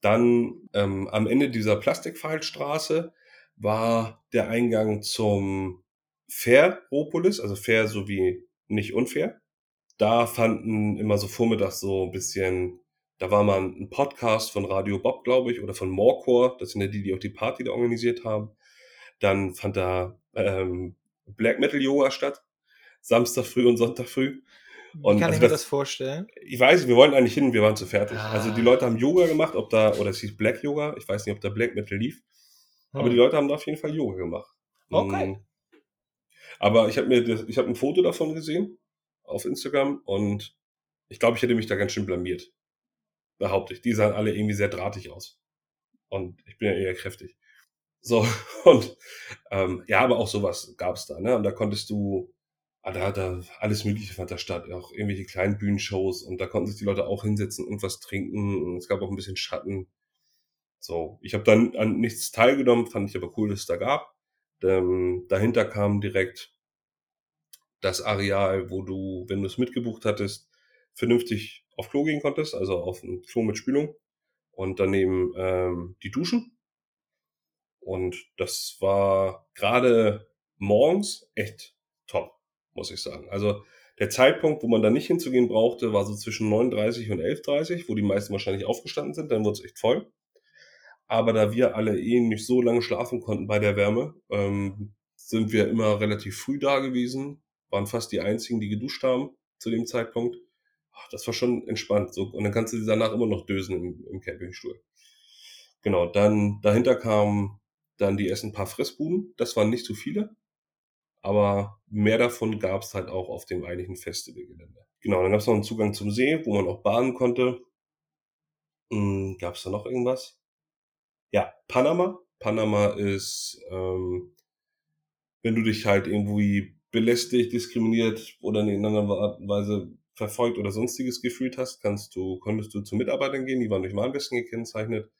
Dann ähm, am Ende dieser Plastikpfeilstraße war der Eingang zum Fairopolis, also fair sowie nicht unfair. Da fanden immer so vormittags so ein bisschen, da war mal ein Podcast von Radio Bob, glaube ich, oder von Morecore, das sind ja die, die auch die Party da organisiert haben. Dann fand da ähm, Black Metal Yoga statt, Samstag früh und Sonntag früh. Wie Und kann also ich mir das- das vorstellen? Ich weiß, wir wollten eigentlich hin, wir waren zu fertig. Ah. Also die Leute haben Yoga gemacht, ob da, oder es hieß Black Yoga, ich weiß nicht, ob da Black Metal lief, aber Hm. die Leute haben da auf jeden Fall Yoga gemacht. Okay. Mm. Aber ich habe mir, das, ich habe ein Foto davon gesehen auf Instagram und ich glaube, ich hätte mich da ganz schön blamiert. Behaupte ich. Die sahen alle irgendwie sehr drahtig aus. Und ich bin ja eher kräftig. So, und ähm, ja, aber auch sowas gab's da, ne? Und da konntest du, ah, da, da alles Mögliche fand da statt, auch irgendwelche kleinen Bühnenshows und da konnten sich die Leute auch hinsetzen und was trinken und es gab auch ein bisschen Schatten. So, ich habe dann an nichts teilgenommen, fand ich aber cool, dass es da gab. Ähm, dahinter kam direkt das Areal, wo du, wenn du es mitgebucht hattest, vernünftig auf Klo gehen konntest, also auf ein Klo mit Spülung und daneben ähm, die Duschen. Und das war gerade morgens echt top, muss ich sagen. Also der Zeitpunkt, wo man da nicht hinzugehen brauchte, war so zwischen 9.30 und 11.30, wo die meisten wahrscheinlich aufgestanden sind, dann wurde es echt voll. Aber da wir alle eh nicht so lange schlafen konnten bei der Wärme, ähm, sind wir immer relativ früh da gewesen, waren fast die einzigen, die geduscht haben zu dem Zeitpunkt. Ach, das war schon entspannt. So, und dann kannst du danach immer noch dösen im, im Campingstuhl. Genau, dann dahinter kamen dann die ersten paar Fressbuden. Das waren nicht so viele, aber mehr davon gab es halt auch auf dem eigentlichen Festivalgelände. Genau, dann gab es noch einen Zugang zum See, wo man auch baden konnte. Hm, gab es da noch irgendwas? Ja, Panama. Panama ist, ähm, wenn du dich halt irgendwie belästigt, diskriminiert oder in irgendeiner Weise verfolgt oder sonstiges gefühlt hast, kannst du, konntest du zu Mitarbeitern gehen, die waren durch Warnwesten gekennzeichnet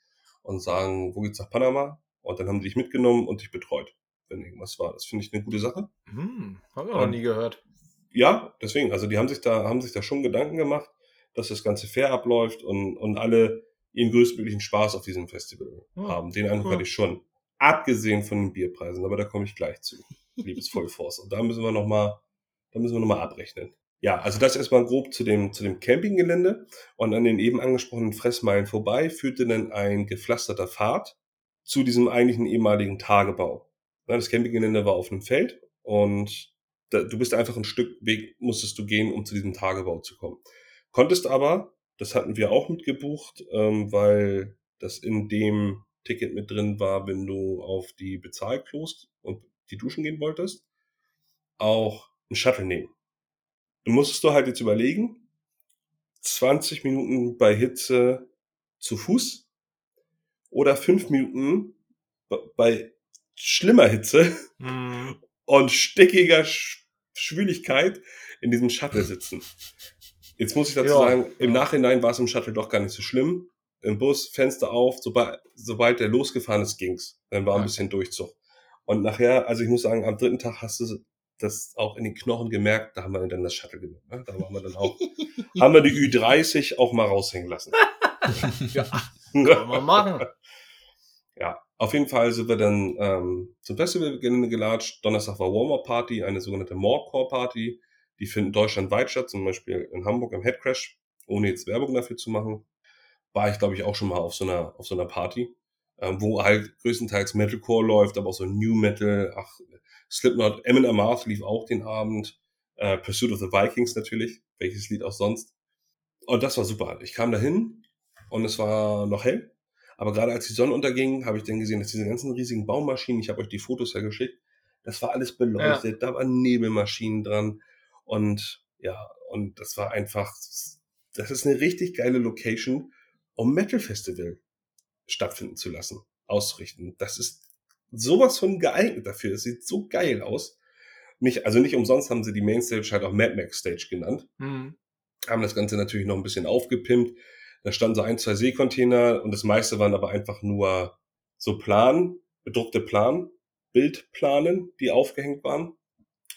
und sagen, wo geht's nach Panama? Und dann haben die dich mitgenommen und dich betreut, wenn irgendwas war. Das finde ich eine gute Sache. Hm, hab ich auch noch nie gehört. Ja, deswegen, also die haben sich da, haben sich da schon Gedanken gemacht, dass das Ganze fair abläuft und, und alle ihren größtmöglichen Spaß auf diesem Festival Ja. haben. Den Eindruck Ja. hatte ich schon. Abgesehen von den Bierpreisen, aber da komme ich gleich zu. Liebes Vollforce. Und da müssen wir nochmal, da müssen wir nochmal abrechnen. Ja, also das erstmal grob zu dem, zu dem Campinggelände. Und an den eben angesprochenen Fressmeilen vorbei führte dann ein gepflasterter Pfad zu diesem eigentlichen ehemaligen Tagebau. Das Campinggelände war auf einem Feld und da, du bist einfach ein Stück Weg, musstest du gehen, um zu diesem Tagebau zu kommen. Konntest aber, das hatten wir auch mitgebucht, ähm, weil das in dem Ticket mit drin war, wenn du auf die Bezahlklos und die duschen gehen wolltest, auch einen Shuttle nehmen. Du musstest du halt jetzt überlegen, 20 Minuten bei Hitze zu Fuß oder 5 Minuten bei schlimmer Hitze Hm. und stickiger Sch Schwüligkeit in diesem Shuttle sitzen. Jetzt muss ich dazu Ja, sagen, im ja. Nachhinein war es im Shuttle doch gar nicht so schlimm. Im Bus, Fenster auf, sobald, sobald der losgefahren ist, ging's. Dann war ein Ja. bisschen Durchzug. Und nachher, also ich muss sagen, am dritten Tag hast du das auch in den Knochen gemerkt, da haben wir dann das Shuttle genommen. Ne? Da waren wir dann auch, haben wir die Ü30 auch mal raushängen lassen. Ja, kann man machen. Ja, auf jeden Fall sind wir dann ähm, zum Festivalgelände gelatscht. Donnerstag war Warm-Up-Party, eine sogenannte Morecore-Party. Die finden deutschlandweit statt, zum Beispiel in Hamburg im Headcrash, ohne jetzt Werbung dafür zu machen. War ich, glaube ich, auch schon mal auf so einer, auf so einer Party. ähm, wo halt größtenteils Metalcore läuft, aber auch so New Metal, ach, Slipknot, Emin Amarth lief auch den Abend, äh, Pursuit of the Vikings natürlich, welches Lied auch sonst. Und das war super. Ich kam dahin und es war noch hell. Aber gerade als die Sonne unterging, habe ich dann gesehen, dass diese ganzen riesigen Baumaschinen, ich habe euch die Fotos ja geschickt, das war alles beleuchtet, ja. da waren Nebelmaschinen dran und ja, und das war einfach, das ist eine richtig geile Location, um Metal Festival stattfinden zu lassen, auszurichten. Das ist sowas von geeignet dafür. Es sieht so geil aus. Nicht, also nicht umsonst haben sie die Mainstage halt auch Mad Max Stage genannt. Mhm. Haben das Ganze natürlich noch ein bisschen aufgepimpt. Da standen so ein, zwei Seekontainer und das meiste waren aber einfach nur so Plan, bedruckte Plan, Bildplanen, die aufgehängt waren.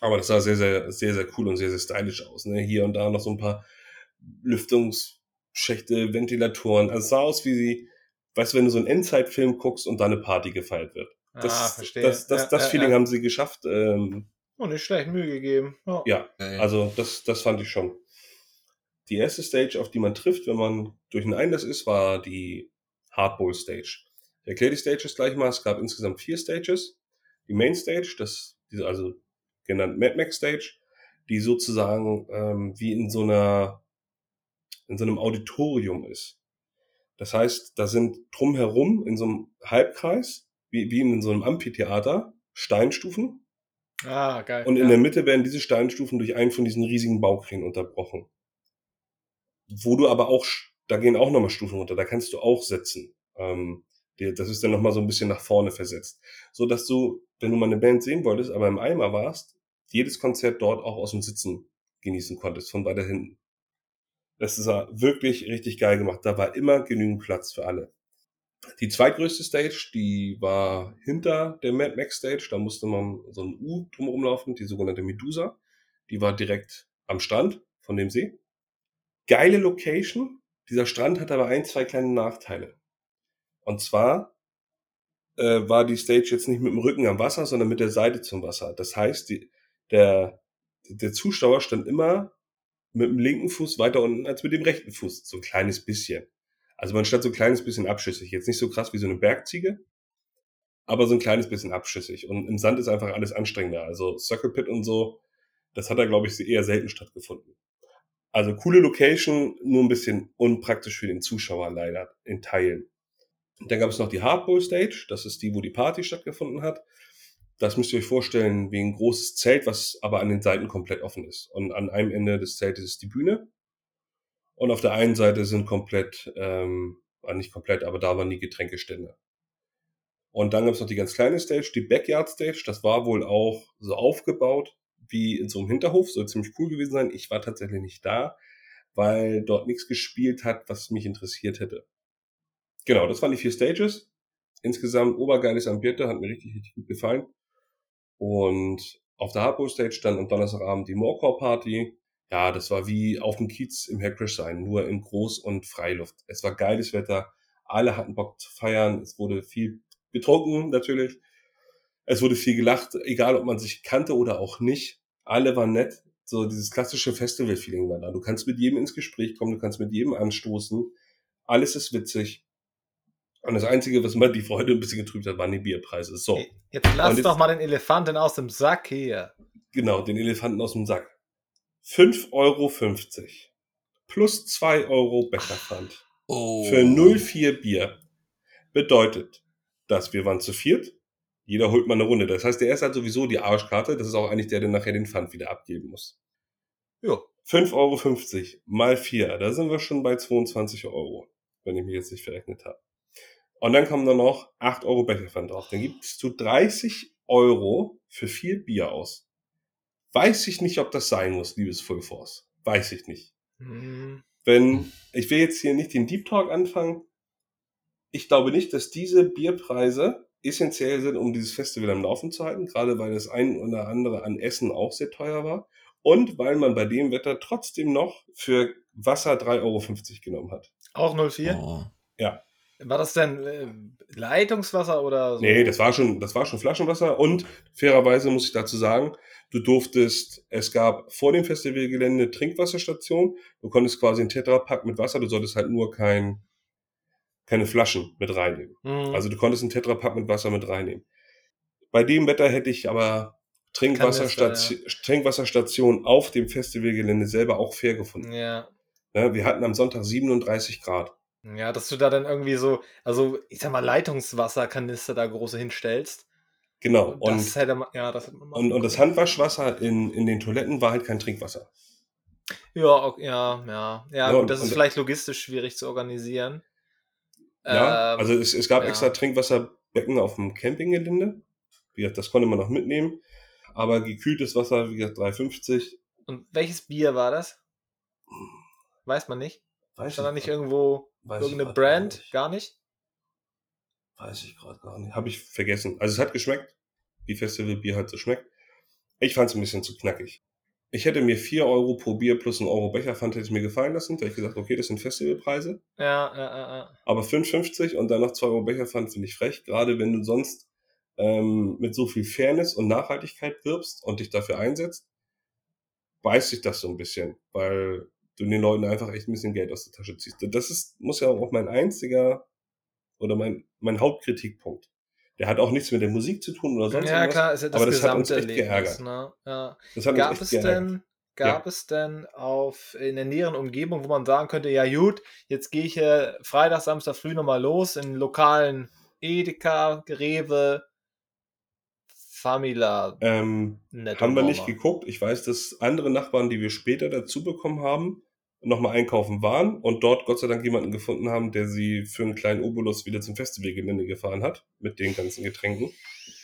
Aber das sah sehr, sehr, sehr, sehr cool und sehr, sehr stylisch aus. Ne? Hier und da noch so ein paar Lüftungsschächte, Ventilatoren. Also es sah aus wie sie, weißt du, wenn du so einen Endzeitfilm guckst und da eine Party gefeiert wird. Das, ah, verstehe. Das, das, das, ja, das Feeling ja. haben sie geschafft. Ähm, oh, nicht schlecht Mühe gegeben. Oh. Ja, also das, das fand ich schon. Die erste Stage, auf die man trifft, wenn man durch einen Einlass ist, war die Hardball Stage. Ich erkläre die Stages gleich mal. Es gab insgesamt vier Stages. Die Main Stage, das, diese, also genannt Mad Max Stage, die sozusagen ähm, wie in so einer, in so einem Auditorium ist. Das heißt, da sind drumherum in so einem Halbkreis, wie, wie in so einem Amphitheater, Steinstufen. Ah, geil. Und in ja. der Mitte werden diese Steinstufen durch einen von diesen riesigen Baukränen unterbrochen wo du aber auch, da gehen auch nochmal Stufen runter, da kannst du auch sitzen. Ähm, das ist dann nochmal so ein bisschen nach vorne versetzt. So dass du, wenn du mal eine Band sehen wolltest, aber im Eimer warst, jedes Konzert dort auch aus dem Sitzen genießen konntest, von weiter hinten. Das ist wirklich richtig geil gemacht. Da war immer genügend Platz für alle. Die zweitgrößte Stage, die war hinter der Mad Max Stage. Da musste man so ein U drumherum laufen, die sogenannte Medusa. Die war direkt am Strand von dem See geile Location. Dieser Strand hat aber ein, zwei kleine Nachteile. Und zwar äh, war die Stage jetzt nicht mit dem Rücken am Wasser, sondern mit der Seite zum Wasser. Das heißt, die, der, der Zuschauer stand immer mit dem linken Fuß weiter unten als mit dem rechten Fuß. So ein kleines bisschen. Also man stand so ein kleines bisschen abschüssig. Jetzt nicht so krass wie so eine Bergziege, aber so ein kleines bisschen abschüssig. Und im Sand ist einfach alles anstrengender. Also Circle Pit und so, das hat da, glaube ich, eher selten stattgefunden. Also coole Location, nur ein bisschen unpraktisch für den Zuschauer leider in Teilen. Dann gab es noch die Hardball Stage, das ist die, wo die Party stattgefunden hat. Das müsst ihr euch vorstellen wie ein großes Zelt, was aber an den Seiten komplett offen ist. Und an einem Ende des Zeltes ist die Bühne. Und auf der einen Seite sind komplett, ähm, war nicht komplett, aber da waren die Getränkestände. Und dann gab es noch die ganz kleine Stage, die Backyard Stage. Das war wohl auch so aufgebaut, wie in so einem Hinterhof, soll ziemlich cool gewesen sein. Ich war tatsächlich nicht da, weil dort nichts gespielt hat, was mich interessiert hätte. Genau, das waren die vier Stages. Insgesamt obergeiles Ambiente, hat mir richtig, richtig gut gefallen. Und auf der Hardball Stage dann am Donnerstagabend die Morecore Party. Ja, das war wie auf dem Kiez im Hackcrash sein, nur in Groß- und Freiluft. Es war geiles Wetter, alle hatten Bock zu feiern, es wurde viel getrunken natürlich. Es wurde viel gelacht, egal ob man sich kannte oder auch nicht. Alle waren nett. So dieses klassische Festival-Feeling war da. Du kannst mit jedem ins Gespräch kommen, du kannst mit jedem anstoßen. Alles ist witzig. Und das Einzige, was mir die Freude ein bisschen getrübt hat, waren die Bierpreise. So. Jetzt lass jetzt, doch mal den Elefanten aus dem Sack hier. Genau, den Elefanten aus dem Sack. 5,50 Euro. Plus 2 Euro Bäckerpfand. Oh. Für 0,4 Bier. Bedeutet, dass wir waren zu viert, jeder holt mal eine Runde. Das heißt, der erste hat sowieso die Arschkarte. Das ist auch eigentlich der, der nachher den Pfand wieder abgeben muss. Ja. 5,50 Euro mal 4. Da sind wir schon bei 22 Euro, wenn ich mich jetzt nicht verrechnet habe. Und dann kommen da noch 8 Euro Becherpfand drauf. Dann gibst du 30 Euro für vier Bier aus. Weiß ich nicht, ob das sein muss, liebes Full Force. Weiß ich nicht. Mhm. Wenn, ich will jetzt hier nicht den Deep Talk anfangen. Ich glaube nicht, dass diese Bierpreise essentiell sind, um dieses Festival am Laufen zu halten, gerade weil das ein oder andere an Essen auch sehr teuer war und weil man bei dem Wetter trotzdem noch für Wasser 3,50 Euro genommen hat. Auch 04? Oh. Ja. War das denn äh, Leitungswasser oder so? Nee, das war schon, das war schon Flaschenwasser und fairerweise muss ich dazu sagen, du durftest, es gab vor dem Festivalgelände Trinkwasserstation, du konntest quasi einen Tetrapack mit Wasser, du solltest halt nur kein keine Flaschen mit reinnehmen. Mhm. Also du konntest einen Tetrapack mit Wasser mit reinnehmen. Bei dem Wetter hätte ich aber Trinkwasserstation, Trinkwasserstation auf dem Festivalgelände selber auch fair gefunden. ja. Ja, wir hatten am Sonntag 37 Grad. Ja, dass du da dann irgendwie so, also ich sag mal, Leitungswasserkanister da große hinstellst. Genau. Und, das hätte man, ja, das hätte man und, und das. Handwaschwasser in, in den Toiletten war halt kein Trinkwasser. Ja, ok- ja, ja. Ja, Ja, gut, und- das ist vielleicht logistisch schwierig zu organisieren. Ja, Ähm, also es, es gab ja. extra Trinkwasserbecken auf dem Campinggelände. Wie gesagt, das konnte man noch mitnehmen. Aber gekühltes Wasser, wie gesagt, 3,50. Und welches Bier war das? Weiß man nicht. Weiß Stand da ich nicht irgendwo irgendeine Brand? nicht. Gar nicht? Weiß ich gerade gar nicht. Habe ich vergessen. Also es hat geschmeckt, wie Festivalbier halt so schmeckt. Ich fand es ein bisschen zu knackig. Ich hätte mir 4 Euro pro Bier plus ein Euro Becherpfand hätte ich mir gefallen lassen. Da hätte ich gesagt, okay, das sind Festivalpreise. Ja, ja, ja, ja. Aber 5,50 und dann noch 2 Euro Becherpfand finde ich frech. Gerade wenn du sonst ähm, mit so viel Fairness und Nachhaltigkeit wirbst und dich dafür einsetzt, beißt sich das so ein bisschen, weil du den Leuten einfach echt ein bisschen Geld aus der Tasche ziehst. Das ist, muss ja auch mein einziger oder mein, mein Hauptkritikpunkt. Der hat auch nichts mit der Musik zu tun oder sonst Ja, irgendwas. klar, ist ja das aber das hat uns echt Erlebnis. geärgert. Ne? Ja. Das hat Gab uns es echt geärgert. denn, gab es denn auf in der näheren Umgebung, wo man sagen könnte, ja gut, jetzt gehe ich äh, Freitag, Samstag früh nochmal los in lokalen Edeka, Rewe, Famila, Ähm, haben wir nicht geguckt. Ich weiß, dass andere Nachbarn, die wir später dazu bekommen haben, nochmal einkaufen waren und dort Gott sei Dank jemanden gefunden haben, der sie für einen kleinen Obolus wieder zum Festivalgelände gefahren hat, mit den ganzen Getränken.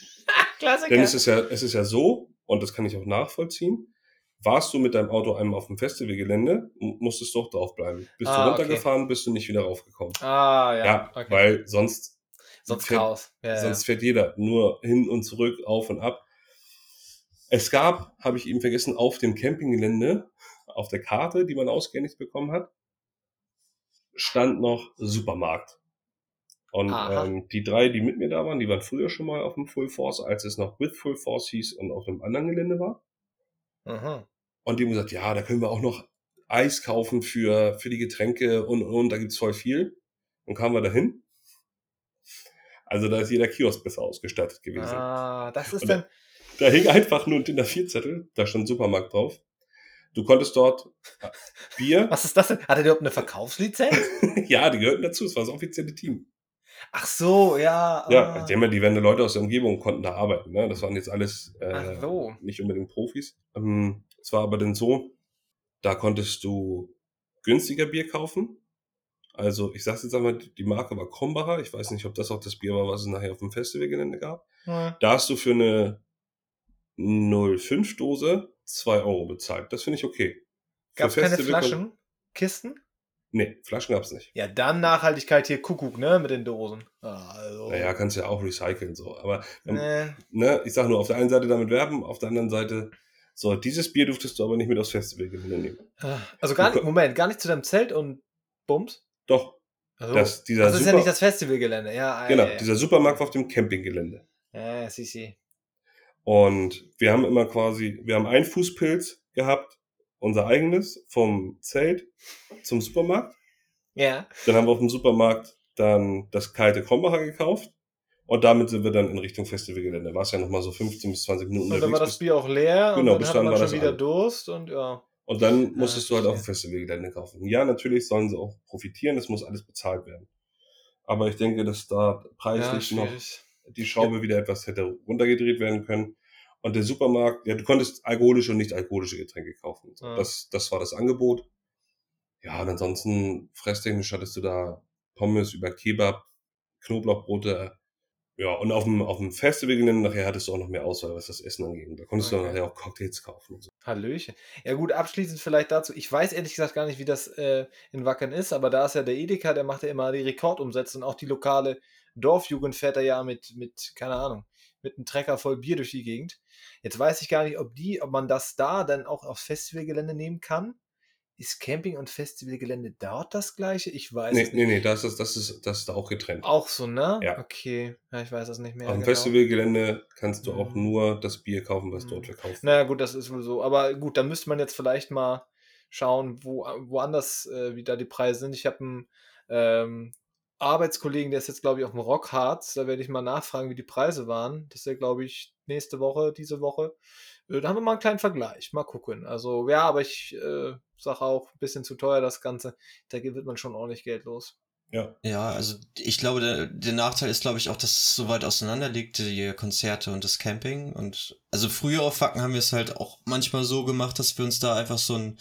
Klassiker. Denn es ist ja, es ist ja so, und das kann ich auch nachvollziehen, warst du mit deinem Auto einmal auf dem Festivalgelände, mu- musstest du auch draufbleiben. Bist Ah, du okay. runtergefahren, bist du nicht wieder raufgekommen. ah, ja, Ja, okay. weil sonst, Sonst fährt, Chaos. Ja, sonst fährt jeder nur hin und zurück, auf und ab. Es gab, habe ich eben vergessen, auf dem Campinggelände, auf der Karte, die man ausgehändigt bekommen hat, stand noch Supermarkt. Und Aha. ähm, die drei, die mit mir da waren, die waren früher schon mal auf dem Full Force, als es noch with Full Force hieß und auf einem anderen Gelände war. Aha. Und die haben gesagt, ja, da können wir auch noch Eis kaufen für, für die Getränke und, und, und da gibt's voll viel. Und kamen wir dahin. Also da ist jeder Kiosk besser ausgestattet gewesen. Ah, das ist Und dann. Da hing einfach nur ein DIN A4-Zettel, da stand Supermarkt drauf. Du konntest dort Bier, Was ist das denn? Hat er überhaupt eine Verkaufslizenz? ja, die gehörten dazu, es war das offizielle Team. Ach so, ja. Ja, ah. die, haben ja, die werden Leute aus der Umgebung konnten da arbeiten. Ne? Das waren jetzt alles äh, so. nicht unbedingt Profis. Ähm, es war aber dann so, da konntest du günstiger Bier kaufen. Also ich sag's jetzt einmal, die Marke war Krombacher. Ich weiß nicht, ob das auch das Bier war, was es nachher auf dem Festivalgelände gab. Ja. Da hast du für eine 05-Dose 2 Euro bezahlt. Das finde ich okay. Gab es keine Flaschen? Kisten? Nee, Flaschen gab's nicht. Ja, dann Nachhaltigkeit hier Kuckuck, ne? Mit den Dosen. Ah, also. Naja, kannst ja auch recyceln so. Aber ähm, Nee. ne, ich sag nur, auf der einen Seite damit werben, auf der anderen Seite, so, dieses Bier durftest du aber nicht mit aufs Festivalgelände nehmen. Ah, Also gar nicht, Moment, gar nicht zu deinem Zelt und Bums? Doch, Also, das, dieser das ist ja nicht das Festivalgelände, ja. ah, genau, ja, ja. dieser Supermarkt war auf dem Campinggelände. Ja, ja, sie, sie. Und wir haben immer quasi, wir haben einen Fußpilz gehabt, unser eigenes, vom Zelt zum Supermarkt. Ja. Dann haben wir auf dem Supermarkt dann das kalte Krombacher gekauft. Und damit sind wir dann in Richtung Festivalgelände. War es ja nochmal so 15 bis 20 Minuten Und dann war das Bier auch leer Genau, und dann dann hat man war schon wieder alle. Durst und ja. Und dann musstest Ah, du halt auf dem verstehe. Festivalgelände kaufen. Ja, natürlich sollen sie auch profitieren, das muss alles bezahlt werden. Aber ich denke, dass da Ja, preislich noch schwierig. Die Schraube wieder etwas hätte runtergedreht werden können. Und der Supermarkt, ja, du konntest alkoholische und nicht alkoholische Getränke kaufen. So, Ja. Das, das war das Angebot. Ja, und ansonsten fresstechnisch hattest du da Pommes über Kebab, Knoblauchbrote. Ja, und auf dem, auf dem Festivalgelände nachher hattest du auch noch mehr Auswahl, was das Essen angeht. Da konntest du Okay. dann nachher auch Cocktails kaufen. Und so. Hallöchen. Ja gut, abschließend vielleicht dazu. Ich weiß ehrlich gesagt gar nicht, wie das äh, in Wackern ist, aber da ist ja der Edeka, der macht ja immer die Rekordumsätze und auch die lokale Dorfjugend fährt da ja mit, mit, keine Ahnung, mit einem Trecker voll Bier durch die Gegend. Jetzt weiß ich gar nicht, ob die, ob man das da dann auch aufs Festivalgelände nehmen kann. Ist Camping und Festivalgelände dort das gleiche? Ich weiß Nee, es nee, nicht. nee, das ist, das ist, das ist da auch getrennt. Auch so, ne? Ja. Okay. Ja, ich weiß das nicht mehr. auf dem genau. Festivalgelände kannst du auch Mhm. nur das Bier kaufen, was Mhm. dort verkauft wird. Naja, gut, das ist wohl so. Aber gut, dann müsste man jetzt vielleicht mal schauen, wo, woanders, äh, wie da die Preise sind. Ich habe einen ähm, Arbeitskollegen, der ist jetzt, glaube ich, auf dem Rockharz. Da werde ich mal nachfragen, wie die Preise waren. Das ist ja, glaube ich, nächste Woche, diese Woche. Äh, Da haben wir mal einen kleinen Vergleich. Mal gucken. Also, ja, aber ich äh, sage auch, ein bisschen zu teuer das Ganze. Da wird man schon ordentlich Geld los. Ja. Ja, also ich glaube, der, der Nachteil ist, glaube ich, auch, dass es so weit auseinander liegt, die Konzerte und das Camping. Und also früher auf Wacken haben wir es halt auch manchmal so gemacht, dass wir uns da einfach so einen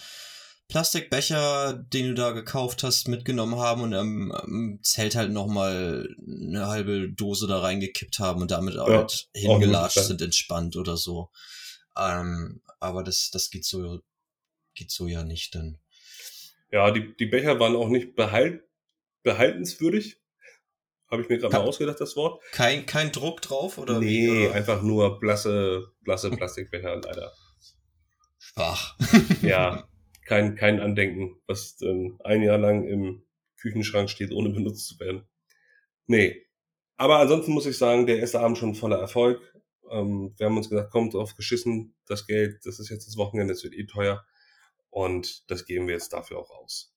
Plastikbecher, den du da gekauft hast, mitgenommen haben und am, am Zelt halt nochmal eine halbe Dose da reingekippt haben und damit halt hingelatscht ja. sind, entspannt oder so. Ähm, aber das, das geht so, geht so ja nicht dann. Ja, die, die Becher waren auch nicht behalt, behaltenswürdig. Habe ich mir gerade mal Ja. ausgedacht, das Wort. Kein, kein Druck drauf oder nee, Oder? einfach nur blasse, blasse Plastikbecher, leider. Schwach. Ja, kein, kein Andenken, was ähm, ein Jahr lang im Küchenschrank steht, ohne benutzt zu werden. Nee. Aber ansonsten muss ich sagen, der erste Abend schon voller Erfolg. Ähm, wir haben uns gesagt, kommt drauf geschissen, das Geld, das ist jetzt das Wochenende, das wird eh teuer. Und das geben wir jetzt dafür auch aus.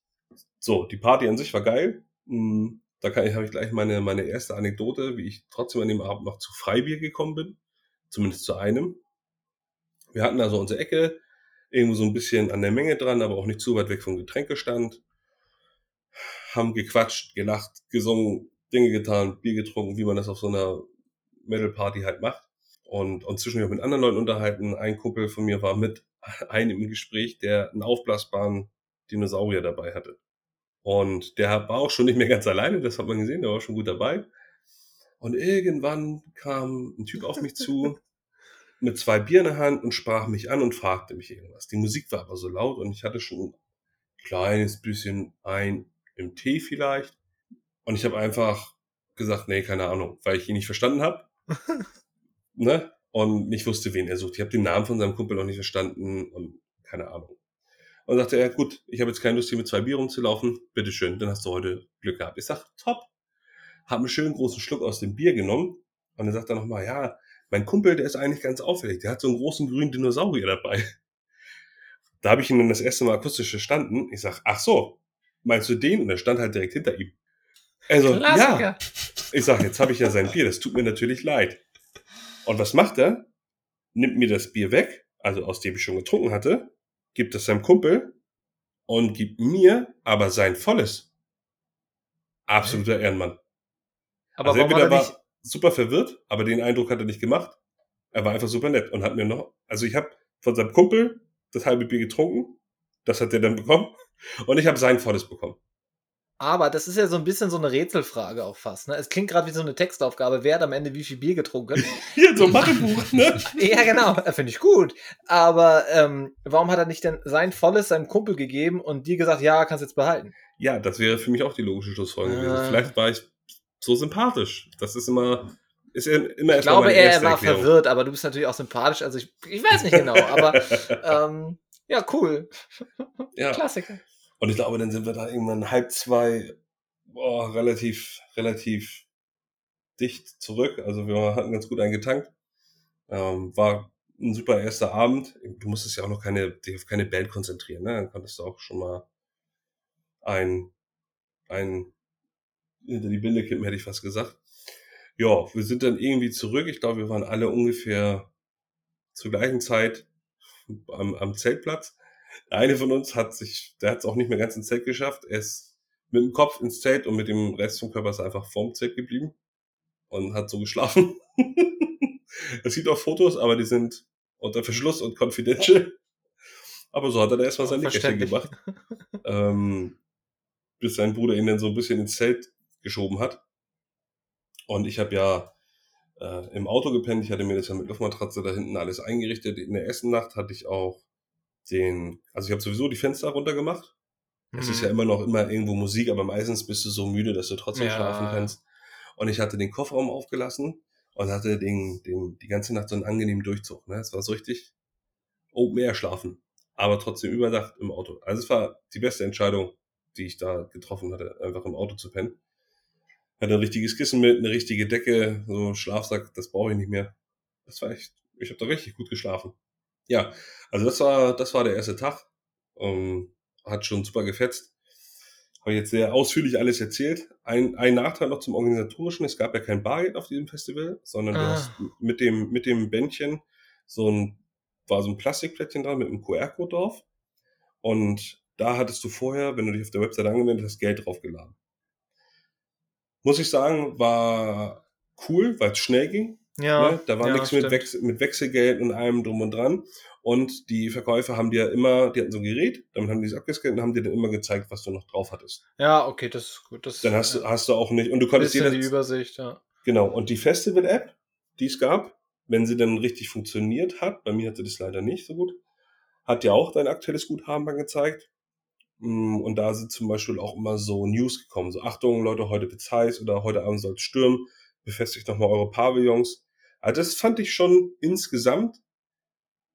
So, die Party an sich war geil. Hm, Da kann ich, habe ich gleich meine, meine erste Anekdote, wie ich trotzdem an dem Abend noch zu Freibier gekommen bin. Zumindest zu einem. Wir hatten also unsere Ecke, irgendwo so ein bisschen an der Menge dran, aber auch nicht zu weit weg vom Getränkestand. Haben gequatscht, gelacht, gesungen, Dinge getan, Bier getrunken, wie man das auf so einer Metal-Party halt macht. Und, und zwischendurch mit anderen Leuten unterhalten. Ein Kumpel von mir war mit einem im Gespräch, der einen aufblasbaren Dinosaurier dabei hatte. Und der war auch schon nicht mehr ganz alleine, das hat man gesehen, der war schon gut dabei. Und irgendwann kam ein Typ auf mich zu, mit zwei Bier in der Hand und sprach mich an und fragte mich irgendwas. Die Musik war aber so laut und ich hatte schon ein kleines bisschen ein im Tee vielleicht. Und ich habe einfach gesagt, nee, keine Ahnung, weil ich ihn nicht verstanden habe. ne? Und nicht wusste, wen er sucht. Ich habe den Namen von seinem Kumpel noch nicht verstanden und keine Ahnung. Und sagte er, gut, ich habe jetzt keine Lust, hier mit zwei Bier rumzulaufen. Bitteschön, dann hast du heute Glück gehabt. Ich sag, top. Hab einen schönen großen Schluck aus dem Bier genommen. Und dann sagt er nochmal, ja, mein Kumpel, der ist eigentlich ganz auffällig. Der hat so einen großen grünen Dinosaurier dabei. Da habe ich ihn dann das erste Mal akustisch verstanden. Ich sag, ach so, meinst du den? Und er stand halt direkt hinter ihm. Also, ja. Klassiker. Ich sag, jetzt habe ich ja sein Bier, das tut mir natürlich leid. Und was macht er? Nimmt mir das Bier weg, also aus dem ich schon getrunken hatte, gibt es seinem Kumpel und gibt mir aber sein volles. Absoluter Ehrenmann. Aber also warum hat er nicht, super verwirrt, aber den Eindruck hat er nicht gemacht. Er war einfach super nett und hat mir noch, also ich habe von seinem Kumpel das halbe Bier getrunken, das hat er dann bekommen und ich habe sein volles bekommen. aber das ist ja so ein bisschen so eine Rätselfrage auch fast. Ne? Es klingt gerade wie so eine Textaufgabe. Wer hat am Ende wie viel Bier getrunken? Hier, so ein Mathebuch, ne? ja, genau. äh, Finde ich gut. Aber ähm, warum hat er nicht denn sein volles seinem Kumpel gegeben und dir gesagt, ja, kannst jetzt behalten? Ja, das wäre für mich auch die logische Schlussfolgerung gewesen. Ah. Vielleicht war ich so sympathisch. Das ist immer, ist immer Ich glaube, er war Erklärung. verwirrt, aber du bist natürlich auch sympathisch. Also ich, ich weiß nicht genau, aber ähm, ja, cool. ja. Klassiker. Und ich glaube, dann sind wir da irgendwann halb zwei, boah, relativ, relativ dicht zurück. Also wir hatten ganz gut eingetankt. Ähm, war ein super erster Abend. Du musstest ja auch noch keine, dich auf keine Band konzentrieren, ne? Dann konntest du auch schon mal ein, ein hinter die Binde kippen, hätte ich fast gesagt. Ja, wir sind dann irgendwie zurück. Ich glaube, wir waren alle ungefähr zur gleichen Zeit am, am Zeltplatz. Der eine von uns hat sich, der hat es auch nicht mehr ganz ins Zelt geschafft. Er ist mit dem Kopf ins Zelt und mit dem Rest vom Körper ist er einfach vorm Zelt geblieben und hat so geschlafen. Es gibt auch Fotos, aber die sind unter Verschluss und confidential. Aber so hat er da erstmal sein Nickerchen gemacht. Ähm, bis sein Bruder ihn dann so ein bisschen ins Zelt geschoben hat. Und ich habe ja äh, im Auto gepennt. Ich hatte mir das ja mit Luftmatratze da hinten alles eingerichtet. In der ersten Nacht hatte ich auch den, also ich habe sowieso die Fenster runtergemacht. Es ist ja immer noch immer irgendwo Musik, aber meistens bist du so müde, dass du trotzdem Ja. schlafen kannst. Und ich hatte den Kofferraum aufgelassen und hatte den, den, die ganze Nacht so einen angenehmen Durchzug. Ne? Es war so richtig Open Air schlafen, aber trotzdem überdacht im Auto. Also es war die beste Entscheidung, die ich da getroffen hatte, einfach im Auto zu pennen. Hatte ein richtiges Kissen mit, eine richtige Decke, so Schlafsack, das brauche ich nicht mehr. Das war echt, ich habe da richtig gut geschlafen. Ja, also das war, das war der erste Tag. Ähm, hat schon super gefetzt. Habe ich jetzt sehr ausführlich alles erzählt. Ein, ein Nachteil noch zum Organisatorischen, es gab ja kein Bargeld auf diesem Festival, sondern du Ah. hast mit dem, mit dem Bändchen so ein, war so ein Plastikplättchen dran mit einem QR-Code drauf. Und da hattest du vorher, wenn du dich auf der Webseite angemeldet hast, Geld draufgeladen. Muss ich sagen, war cool, weil es schnell ging. Ja, ne? Da war ja, nichts mit. Wechsel, mit Wechselgeld und allem drum und dran. Und die Verkäufer haben dir immer, die hatten so ein Gerät, damit haben die es abgescannt und haben dir dann immer gezeigt, was du noch drauf hattest. Ja, okay, das ist gut. Das Dann hast, du, ja, hast du auch nicht, und du konntest jeder, die Übersicht, ja. genau, und die Festival-App, die es gab, wenn sie dann richtig funktioniert hat, bei mir hatte das leider nicht so gut, hat ja auch dein aktuelles Guthaben angezeigt. Mm, Und da sind zum Beispiel auch immer so News gekommen, so Achtung, Leute, heute wird's heiß oder heute Abend soll es stürmen, befestigt nochmal eure Pavillons. Also das fand ich schon insgesamt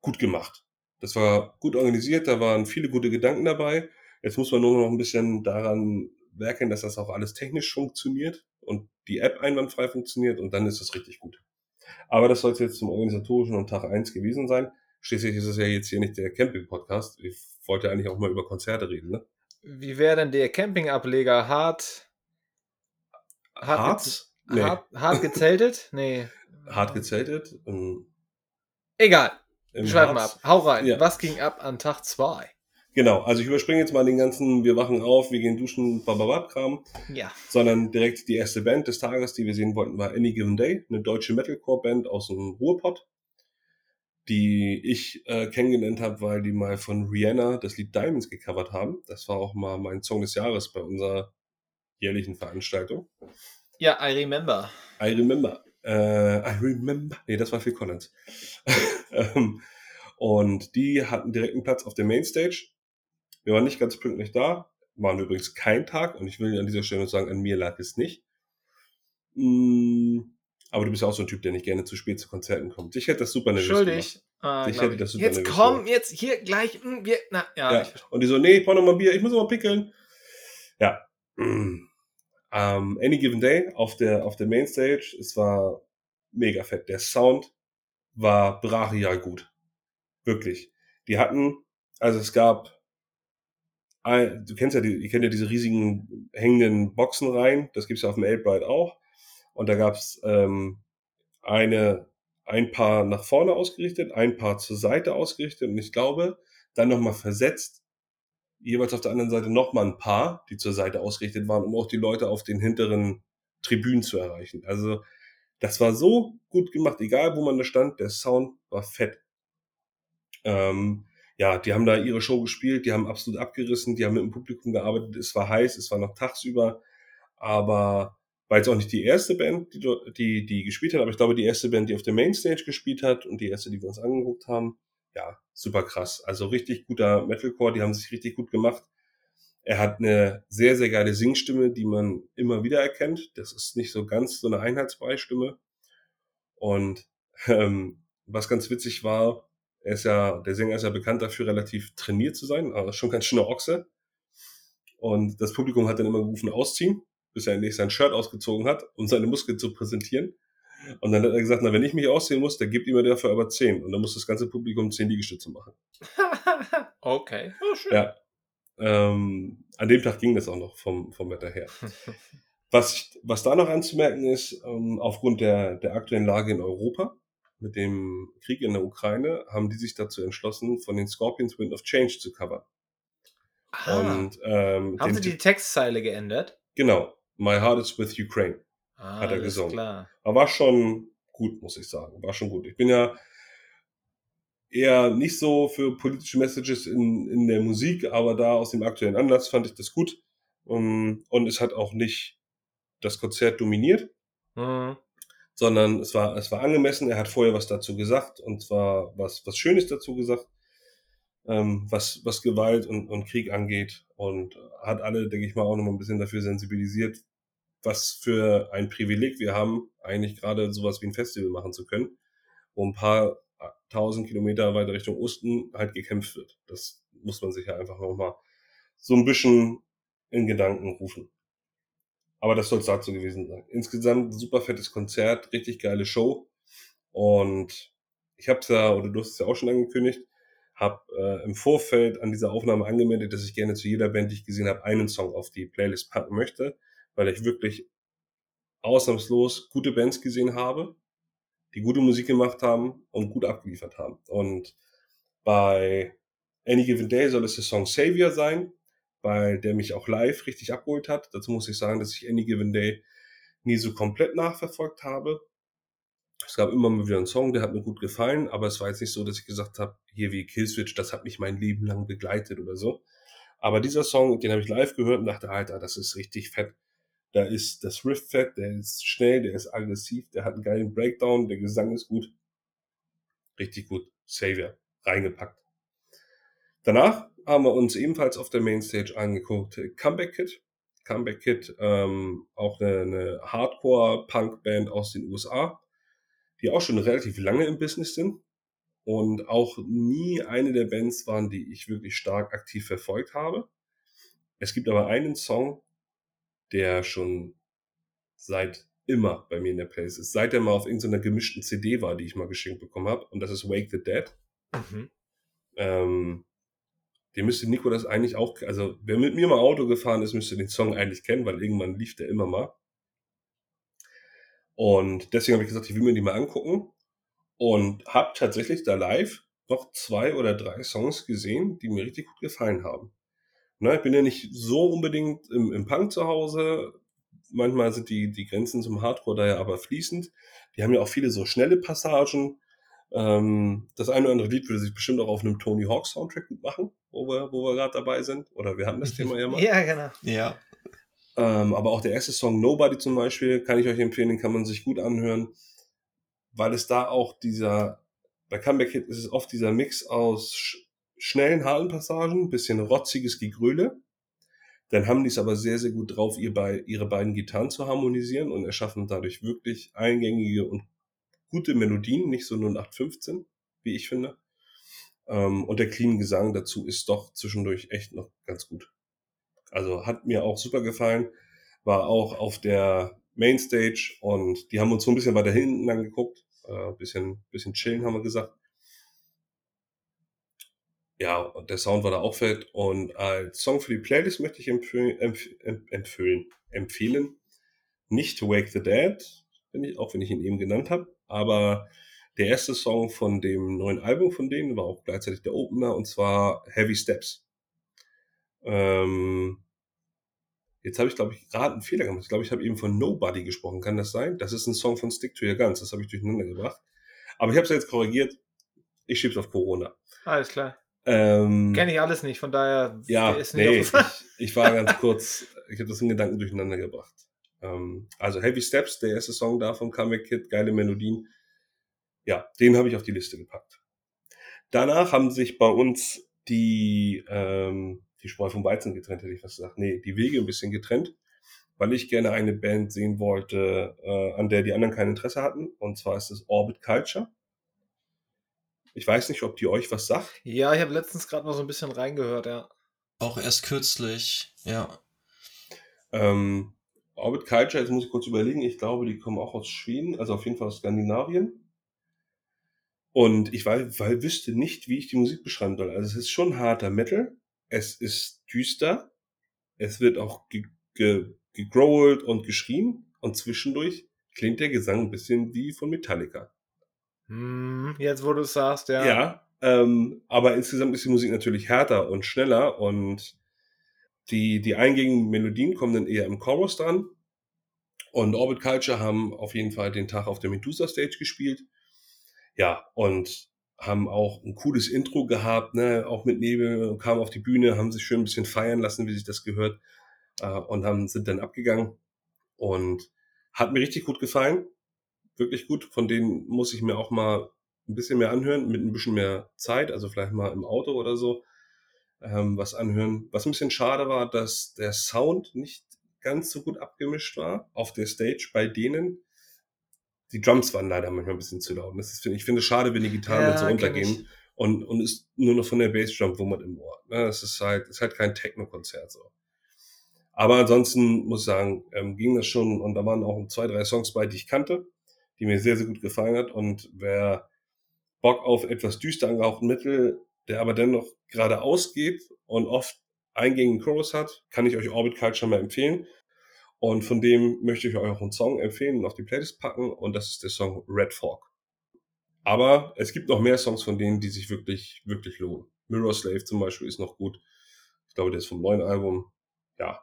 gut gemacht. Das war gut organisiert, da waren viele gute Gedanken dabei. Jetzt muss man nur noch ein bisschen daran werkeln, dass das auch alles technisch funktioniert und die App einwandfrei funktioniert und dann ist es richtig gut. Aber das soll es jetzt zum organisatorischen und Tag eins gewesen sein. Schließlich ist es ja jetzt hier nicht der Camping-Podcast. Ich wollte eigentlich auch mal über Konzerte reden, ne? Wie wäre denn der Campingableger? Hart, Hart, Hart? Nee. hart, hart gezeltet? Nee. Hart gezeltet. ähm, Egal. Schreib mal ab. Hau rein. Ja. Was ging ab an Tag 2? Genau, also ich überspringe jetzt mal den ganzen, wir wachen auf, wir gehen duschen, bababab-Kram, Ja. sondern direkt die erste Band des Tages, die wir sehen wollten, war Any Given Day, eine deutsche Metalcore-Band aus dem Ruhrpott, die ich äh, kennengelernt habe, weil die mal von Rihanna das Lied Diamonds gecovert haben. Das war auch mal mein Song des Jahres bei unserer jährlichen Veranstaltung. Ja, I remember. I remember. Äh, I remember. Nee, das war Phil Collins. ähm, und die hatten direkt einen Platz auf der Mainstage. Wir waren nicht ganz pünktlich da. Waren übrigens kein Tag. Und ich will an dieser Stelle nur sagen, an mir lag es nicht. Mm, aber du bist ja auch so ein Typ, der nicht gerne zu spät zu Konzerten kommt. Ich hätte das super nervös. Schuldig. Ah, Ich hätte das super jetzt komm, gemacht. jetzt hier gleich. mm, Wir, na, ja, Ja. Und die so, nee, ich brauche noch mal ein Bier, ich muss noch mal pickeln. Ja. Mm. Ähm, Any Given Day auf der, auf der Mainstage, es war mega fett. Der Sound war brachial gut. Wirklich. Die hatten, also es gab, ein, du kennst ja die, ihr kennt ja diese riesigen hängenden Boxen rein, das gibt's ja auf dem Elbride auch. Und da gab's ähm, eine, ein Paar nach vorne ausgerichtet, ein Paar zur Seite ausgerichtet und ich glaube, dann nochmal versetzt, jeweils auf der anderen Seite nochmal ein Paar, die zur Seite ausgerichtet waren, um auch die Leute auf den hinteren Tribünen zu erreichen. Also das war so gut gemacht, egal wo man da stand, der Sound war fett. Ähm, ja, die haben da ihre Show gespielt, die haben absolut abgerissen, die haben mit dem Publikum gearbeitet, es war heiß, es war noch tagsüber, aber war jetzt auch nicht die erste Band, die, die, die gespielt hat, aber ich glaube, die erste Band, die auf der Mainstage gespielt hat und die erste, die wir uns angeguckt haben, ja, super krass. Also richtig guter Metalcore, die haben sich richtig gut gemacht. Er hat eine sehr, sehr geile Singstimme, die man immer wieder erkennt. Das ist nicht so ganz so eine Einheitsbrei-Stimme. Und ähm, was ganz witzig war, er ist ja, der Sänger ist ja bekannt dafür, relativ trainiert zu sein, aber schon ganz schöner Ochse. Und das Publikum hat dann immer gerufen, ausziehen, bis er endlich sein Shirt ausgezogen hat, um seine Muskeln zu präsentieren. Und dann hat er gesagt, na, wenn ich mich ausziehen muss, dann gibt ihm mir dafür aber 10. Und dann muss das ganze Publikum 10 Liegestütze machen. okay. Oh, schön. Ja. Ähm, an dem Tag ging das auch noch vom, vom Wetter her. Was, was da noch anzumerken ist, ähm, aufgrund der, der aktuellen Lage in Europa, mit dem Krieg in der Ukraine, haben die sich dazu entschlossen, von den Scorpions Wind of Change zu covern. Ah, Und ähm, haben sie die Textzeile geändert? genau, My Heart is with Ukraine. Ah, Hat er gesungen. Klar. Aber war schon gut, muss ich sagen. War schon gut. Ich bin ja eher nicht so für politische Messages in, in der Musik, aber da aus dem aktuellen Anlass fand ich das gut. Um, Und es hat auch nicht das Konzert dominiert, Mhm. sondern es war, es war angemessen. Er hat vorher was dazu gesagt und zwar was, was Schönes dazu gesagt, ähm, was, was Gewalt und, und Krieg angeht und hat alle, denke ich mal, auch noch mal ein bisschen dafür sensibilisiert, was für ein Privileg wir haben, eigentlich gerade sowas wie ein Festival machen zu können, wo ein paar tausend Kilometer weiter Richtung Osten halt gekämpft wird. Das muss man sich ja einfach noch mal so ein bisschen in Gedanken rufen. Aber das soll es dazu gewesen sein. Insgesamt super fettes Konzert, richtig geile Show. Und ich habe es ja, oder du hast es ja auch schon angekündigt, habe äh, im Vorfeld an dieser Aufnahme angemeldet, dass ich gerne zu jeder Band, die ich gesehen habe, einen Song auf die Playlist packen möchte, weil ich wirklich ausnahmslos gute Bands gesehen habe, die gute Musik gemacht haben und gut abgeliefert haben. Und bei Any Given Day soll es der Song Savior sein, weil der mich auch live richtig abgeholt hat. Dazu muss ich sagen, dass ich Any Given Day nie so komplett nachverfolgt habe. Es gab immer mal wieder einen Song, der hat mir gut gefallen, aber es war jetzt nicht so, dass ich gesagt habe, hier wie Killswitch, das hat mich mein Leben lang begleitet oder so. Aber dieser Song, den habe ich live gehört und dachte, Alter, das ist richtig fett. Da ist das Riff fett, der ist schnell, der ist aggressiv, der hat einen geilen Breakdown, der Gesang ist gut. Richtig gut. Savior. Reingepackt. Danach haben wir uns ebenfalls auf der Mainstage angeguckt Comeback Kid. Comeback Kid, ähm, auch eine, eine Hardcore-Punk-Band aus den USA, die auch schon relativ lange im Business sind und auch nie eine der Bands waren, die ich wirklich stark aktiv verfolgt habe. Es gibt aber einen Song, der schon seit immer bei mir in der Playlist ist. Seit er mal auf irgendeiner gemischten CD war, die ich mal geschenkt bekommen habe. Und das ist Wake the Dead. Mhm. Ähm, den müsste Nico das eigentlich auch, also wer mit mir mal Auto gefahren ist, müsste den Song eigentlich kennen, weil irgendwann lief der immer mal. Und deswegen habe ich gesagt, ich will mir die mal angucken. Und habe tatsächlich da live noch zwei oder drei Songs gesehen, die mir richtig gut gefallen haben. Na, ich bin ja nicht so unbedingt im, im Punk zu Hause. Manchmal sind die, die Grenzen zum Hardcore da ja aber fließend. Die haben ja auch viele so schnelle Passagen. Ähm, das eine oder andere Lied würde sich bestimmt auch auf einem Tony Hawk Soundtrack gut machen, wo wir, wo wir gerade dabei sind. Oder wir hatten das Thema ja mal. ja, genau. Ja. Ähm, aber auch der erste Song Nobody zum Beispiel kann ich euch empfehlen, den kann man sich gut anhören, weil es da auch dieser, bei Comeback Hit ist es oft dieser Mix aus sch schnellen, harten Passagen, bisschen rotziges Gegröle. Dann haben die es aber sehr, sehr gut drauf, ihr bei, ihre beiden Gitarren zu harmonisieren und erschaffen dadurch wirklich eingängige und gute Melodien, nicht so 0815, wie ich finde. Ähm, und der clean Gesang dazu ist doch zwischendurch echt noch ganz gut. Also hat mir auch super gefallen. War auch auf der Mainstage und die haben uns so ein bisschen weiter hinten angeguckt. Äh, bisschen, bisschen chillen, haben wir gesagt. Ja, und der Sound war da auch fett. Und als Song für die Playlist möchte ich empfehlen, empf empfehlen, empfehlen. Nicht Wake the Dead, ich, auch wenn ich ihn eben genannt habe. Aber der erste Song von dem neuen Album von denen war auch gleichzeitig der Opener und zwar Heavy Steps. Ähm, jetzt habe ich, glaube ich, gerade einen Fehler gemacht. Ich glaube, ich habe eben von Nobody gesprochen. Kann das sein? Das ist ein Song von Stick to Your Guns. Das habe ich durcheinander gebracht. Aber ich habe es jetzt korrigiert. Ich schieb's auf Corona. Alles klar. Ähm, Kenne ich alles nicht, von daher ja, ist nicht nee, ich, ich war ganz kurz, ich habe das in Gedanken durcheinander gebracht. Ähm, also Heavy Steps, der erste Song da vom Comeback Kid, geile Melodien. Ja, den habe ich auf die Liste gepackt. Danach haben sich bei uns die ähm, die Spreu vom Weizen getrennt, hätte ich was gesagt. Nee, die Wege ein bisschen getrennt, weil ich gerne eine Band sehen wollte, äh, an der die anderen kein Interesse hatten. Und zwar ist es Orbit Culture. Ich weiß nicht, ob die euch was sagt. Ja, ich habe letztens gerade mal so ein bisschen reingehört, ja. Auch erst kürzlich, ja. Ähm, Orbit Culture, jetzt muss ich kurz überlegen, ich glaube, die kommen auch aus Schweden, also auf jeden Fall aus Skandinavien. Und ich weil, weil wüsste nicht, wie ich die Musik beschreiben soll. Also es ist schon harter Metal, es ist düster, es wird auch ge ge gegrowlt und geschrien und zwischendurch klingt der Gesang ein bisschen wie von Metallica. Hm, jetzt, wo du es sagst, ja. Ja, ähm, aber insgesamt ist die Musik natürlich härter und schneller und die, die eingängigen Melodien kommen dann eher im Chorus dran. Und Orbit Culture haben auf jeden Fall den Tag auf der Medusa Stage gespielt. Ja, und haben auch ein cooles Intro gehabt, ne, auch mit Nebel, kamen auf die Bühne, haben sich schön ein bisschen feiern lassen, wie sich das gehört, äh, und haben, sind dann abgegangen. Und hat mir richtig gut gefallen. Wirklich gut. Von denen muss ich mir auch mal ein bisschen mehr anhören, mit ein bisschen mehr Zeit, also vielleicht mal im Auto oder so, ähm, was anhören. Was ein bisschen schade war, dass der Sound nicht ganz so gut abgemischt war auf der Stage bei denen die Drums waren leider manchmal ein bisschen zu laut. Das ist, ich finde es schade, wenn die Gitarren ja, so untergehen und, und ist nur noch von der Bassdrum wummert im Ohr. Ne? Das ist halt, ist halt kein Techno-Konzert so. Aber ansonsten muss ich sagen, ähm, ging das schon und da waren auch zwei, drei Songs bei, die ich kannte, die mir sehr, sehr gut gefallen hat. Und wer Bock auf etwas düster angehauchten Mittel der aber dennoch geradeaus geht und oft eingängigen Chorus hat, kann ich euch Orbit Culture mal empfehlen. Und von dem möchte ich euch auch einen Song empfehlen und auf die Playlist packen. Und das ist der Song Red Fork. Aber es gibt noch mehr Songs von denen, die sich wirklich, wirklich lohnen. Mirror Slave zum Beispiel ist noch gut. Ich glaube, der ist vom neuen Album. Ja.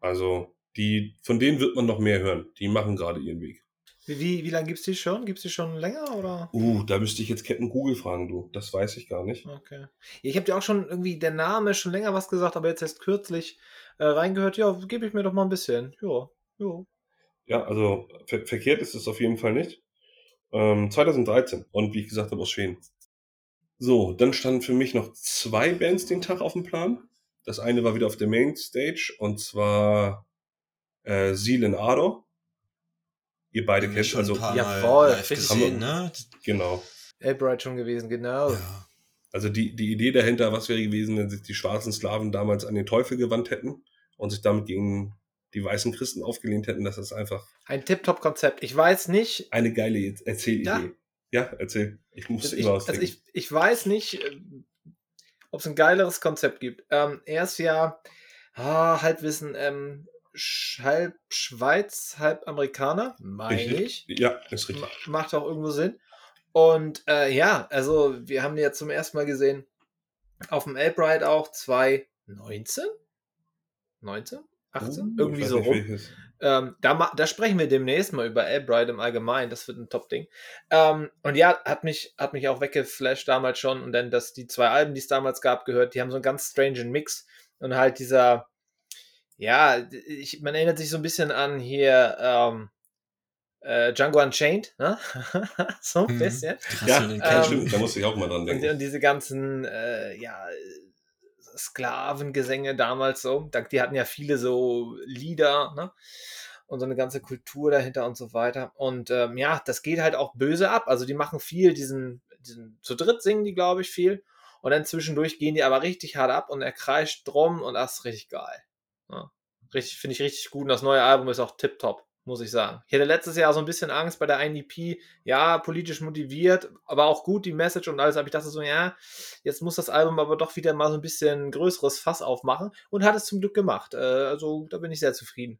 Also, die, von denen wird man noch mehr hören. Die machen gerade ihren Weg. Wie, wie, lange gibt es die schon? Gibt es die schon länger oder? Uh, da müsste ich jetzt Captain Google fragen, du. Das weiß ich gar nicht. Okay. Ich habe dir auch schon irgendwie der Name schon länger was gesagt, aber jetzt erst kürzlich äh, reingehört. Ja, gebe ich mir doch mal ein bisschen. Ja, ja. Ja, also ver verkehrt ist es auf jeden Fall nicht. Ähm, 2013 und wie ich gesagt habe, aus Schweden. So, dann standen für mich noch zwei Bands den Tag auf dem Plan. Das eine war wieder auf der Main Stage und zwar äh, Seal Ardor. Ihr beide wir kennt schon also ein paar ja, Mal voll, live fix. gesehen, ne? genau. Albright schon gewesen, genau. Ja. Also die, die Idee dahinter, was wäre gewesen, wenn sich die schwarzen Sklaven damals an den Teufel gewandt hätten und sich damit gegen die weißen Christen aufgelehnt hätten, das ist einfach Ein Tip-Top-Konzept. Ich weiß nicht, eine geile Erzählidee. Ja. Ja, erzähl. Ich muss also ich, immer was also ich, ich weiß nicht, ob es ein geileres Konzept gibt. Ähm, er ist ja ah, Halbwissen, ähm, Sch- halb Schweiz, halb Amerikaner, meine ich. Ja, ist richtig. Ma- Macht auch irgendwo Sinn. Und äh, ja, also wir haben jetzt zum ersten Mal gesehen auf dem Albright auch 2019? 19? 18? Uh, Irgendwie so rum. Ähm, da, ma- da sprechen wir demnächst mal über Albright im Allgemeinen. Das wird ein Top-Ding. Ähm, und ja, hat mich, hat mich auch weggeflasht damals schon. Und dann, dass die zwei Alben, die es damals gab, gehört, die haben so einen ganz strangen Mix. Und halt dieser, ja, ich, man erinnert sich so ein bisschen an hier ähm, äh, Django Unchained, ne? so ein Mhm. bisschen. Krass, Ja, ähm, ja, kennst. stimmt, da muss ich auch mal dran Und, denken. und diese ganzen, äh, ja, Sklavengesänge damals so. Die hatten ja viele so Lieder, ne? Und so eine ganze Kultur dahinter und so weiter. Und ähm, ja, das geht halt auch böse ab. Also die machen viel, diesen, diesen zu dritt singen die, glaube ich, viel. Und dann zwischendurch gehen die aber richtig hart ab und er kreischt drum und das ist richtig geil. Ja. Richtig, finde ich richtig gut. Und das neue Album ist auch tipptopp, muss ich sagen. Ich hatte letztes Jahr so ein bisschen Angst bei der einen EP. Ja, politisch motiviert, aber auch gut die Message und alles. Aber ich dachte so, ja, jetzt muss das Album aber doch wieder mal so ein bisschen größeres Fass aufmachen und hat es zum Glück gemacht. Äh, also da bin ich sehr zufrieden.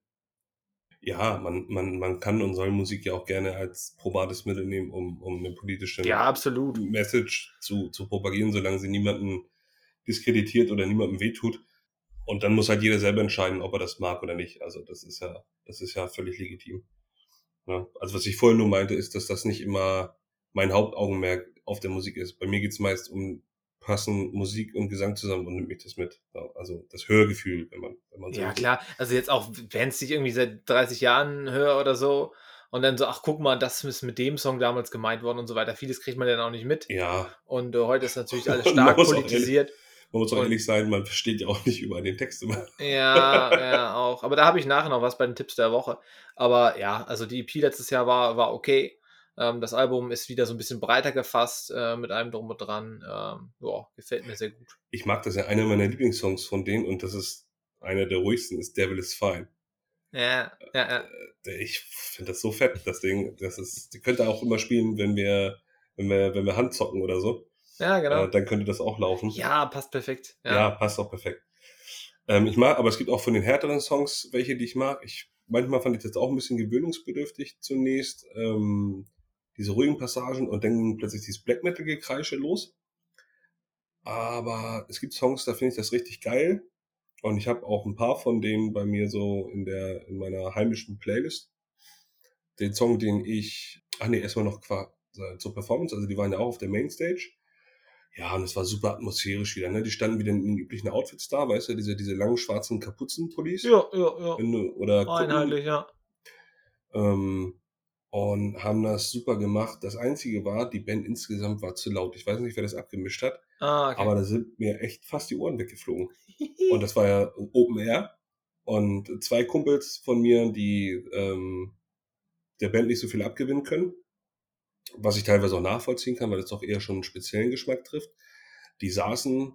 Ja, man, man, man kann und soll Musik ja auch gerne als probates Mittel nehmen, um, um eine politische Ja, absolut. Message zu, zu propagieren, solange sie niemanden diskreditiert oder niemandem wehtut. Und dann muss halt jeder selber entscheiden, ob er das mag oder nicht. Also das ist ja, das ist ja völlig legitim. Ja, also was ich vorhin nur meinte, ist, dass das nicht immer mein Hauptaugenmerk auf der Musik ist. Bei mir geht's meist um passen Musik und Gesang zusammen und nimmt mich das mit. Also das Hörgefühl, wenn man, wenn man so Ja, klar. Also jetzt auch, wenn es ich irgendwie seit 30 Jahren höre oder so und dann so, ach guck mal, das ist mit dem Song damals gemeint worden und so weiter. Vieles kriegt man dann auch nicht mit. Ja, Und äh, heute ist natürlich alles stark politisiert. Man muss auch Und- ehrlich sein, man versteht ja auch nicht über den Text immer. Ja, ja, auch. Aber da habe ich nachher noch was bei den Tipps der Woche. Aber ja, also die EP letztes Jahr war, war okay. Ähm, das Album ist wieder so ein bisschen breiter gefasst, äh, mit allem drum und dran. Ähm, ja, gefällt mir sehr gut. Ich mag das ja, einer meiner Lieblingssongs von denen und das ist einer der ruhigsten, ist Devil is Fine. Ja, ja, ja. Äh, Ich finde das so fett, das Ding. Das ist, die könnte auch immer spielen, wenn wir, wenn wir, wenn wir Handzocken oder so. Ja, genau. Äh, dann könnte das auch laufen. Ja, passt perfekt. Ja, Ja. passt auch perfekt. Ähm, ich mag, aber es gibt auch von den härteren Songs welche, die ich mag. Ich, manchmal fand ich das auch ein bisschen gewöhnungsbedürftig zunächst. Ähm, diese ruhigen Passagen und dann plötzlich dieses Black Metal Gekreische los. Aber es gibt Songs, da finde ich das richtig geil. Und ich habe auch ein paar von denen bei mir so in der, in meiner heimischen Playlist. Den Song, den ich, ach nee, erstmal noch äh, zur Performance, also die waren ja auch auf der Mainstage. Ja, und es war super atmosphärisch wieder, ne? Die standen wieder in den üblichen Outfits da, weißt du, diese, diese langen schwarzen Kapuzenpullis. Ja, ja, ja. Du- Oder Einheitlich, ja. ähm, und haben das super gemacht. Das Einzige war, die Band insgesamt war zu laut. Ich weiß nicht, wer das abgemischt hat, Ah, okay. aber da sind mir echt fast die Ohren weggeflogen. Und das war ja Open Air. Und zwei Kumpels von mir, die ähm, der Band nicht so viel abgewinnen können, was ich teilweise auch nachvollziehen kann, weil das doch eher schon einen speziellen Geschmack trifft, die saßen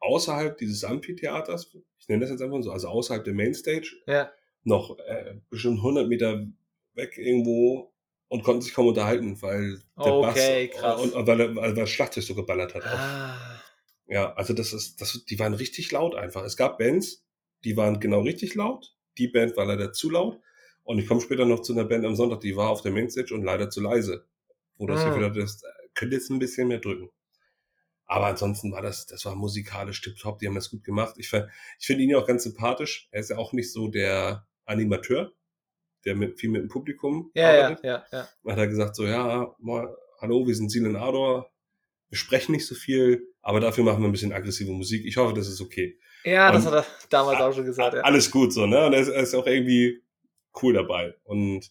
außerhalb dieses Amphitheaters, ich nenne das jetzt einfach so, also außerhalb der Mainstage, ja. noch äh, bestimmt 100 Meter weg irgendwo und konnten sich kaum unterhalten, weil der Okay, Bass krass. und, und weil, er- weil das Schlagzeug so geballert hat. Ah. Ja, also das ist, das, die waren richtig laut einfach. Es gab Bands, die waren genau richtig laut. Die Band war leider zu laut. Und ich komme später noch zu einer Band am Sonntag, die war auf der Mainstage und leider zu leise. Wo das Ah. Gefühl hatte, das könnte jetzt ein bisschen mehr drücken. Aber ansonsten war das, das war musikalisch tipptopp, die haben das gut gemacht. Ich, ich finde ihn ja auch ganz sympathisch. Er ist ja auch nicht so der Animateur, der mit, viel mit dem Publikum Ja, ja, arbeitet. ja, ja. Dann hat er gesagt so, ja, mal, hallo, wir sind Silen Ador. Wir sprechen nicht so viel, aber dafür machen wir ein bisschen aggressive Musik. Ich hoffe, das ist okay. Ja, das Und- hat er damals auch schon gesagt, ja. Alles gut so, ne? Und er ist, er ist auch irgendwie cool dabei. Und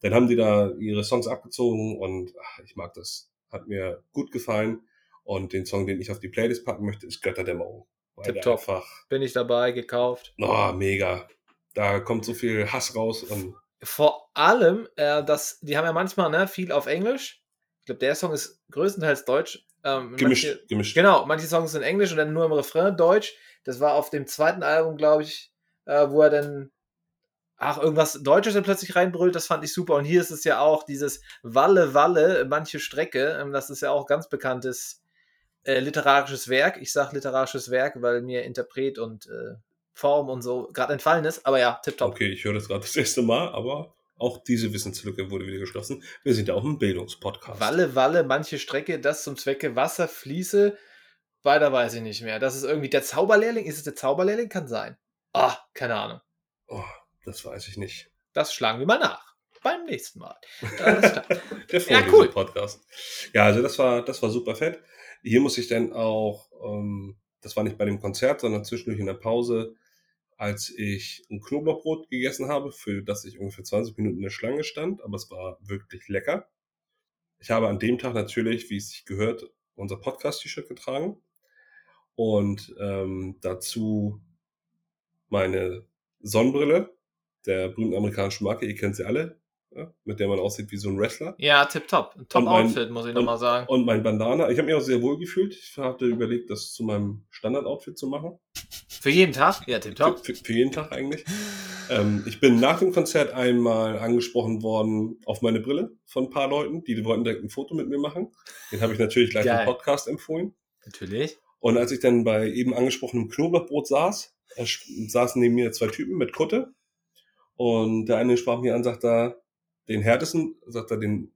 dann haben die da ihre Songs abgezogen und ach, ich mag das. Hat mir gut gefallen. Und den Song, den ich auf die Playlist packen möchte, ist Götterdämmerung. Tipptopp. einfach, Bin ich dabei, gekauft. oh, mega. Da kommt so viel Hass raus und Vor allem, äh, das, die haben ja manchmal ne, viel auf Englisch. Ich glaube, der Song ist größtenteils deutsch. Ähm, gemischt, Manche, gemischt. genau, manche Songs sind Englisch und dann nur im Refrain Deutsch. Das war auf dem zweiten Album, glaube ich, äh, wo er dann ach, irgendwas Deutsches dann plötzlich reinbrüllt, das fand ich super. Und hier ist es ja auch dieses Walle, Walle, manche Strecke. Ähm, das ist ja auch ganz bekanntes äh, literarisches Werk. Ich sage literarisches Werk, weil mir Interpret und äh, Form und so gerade entfallen ist. Aber ja, tipptopp. Okay, ich höre das gerade das erste Mal, aber auch diese Wissenslücke wurde wieder geschlossen. Wir sind ja auch ein Bildungspodcast. Walle, Walle, manche Strecke, das zum Zwecke Wasser fließe. Weiter weiß ich nicht mehr. Das ist irgendwie der Zauberlehrling. Ist es der Zauberlehrling? Kann sein. Ah, keine Ahnung. Oh, das weiß ich nicht. Das schlagen wir mal nach. Beim nächsten Mal. Alles klar. Der Ja, cool. Podcast. Ja, also das war, das war super fett. Hier muss ich dann auch, ähm, das war nicht bei dem Konzert, sondern zwischendurch in der Pause, als ich ein Knoblauchbrot gegessen habe, für das ich ungefähr 20 Minuten in der Schlange stand, aber es war wirklich lecker. Ich habe an dem Tag natürlich, wie es sich gehört, unser Podcast-T-Shirt getragen und ähm, dazu meine Sonnenbrille der berühmten amerikanischen Marke, ihr kennt sie alle, ja, mit der man aussieht wie so ein Wrestler. Ja, tipptopp. Ein Top-Outfit, muss ich nochmal sagen. Und mein Bandana. Ich habe mich auch sehr wohl gefühlt. Ich hatte überlegt, das zu meinem Standard-Outfit zu machen. Für jeden Tag? Ja, Für, tipptopp. für, für jeden Tag eigentlich. Ähm, ich bin nach dem Konzert einmal angesprochen worden auf meine Brille von ein paar Leuten, die wollten direkt ein Foto mit mir machen. Den habe ich natürlich gleich Geil. im Podcast empfohlen. Natürlich. Und als ich dann bei eben angesprochenem Knoblauchbrot saß, saßen neben mir zwei Typen mit Kutte. Und der eine sprach mir an, sagt da, den härtesten, sagt er, den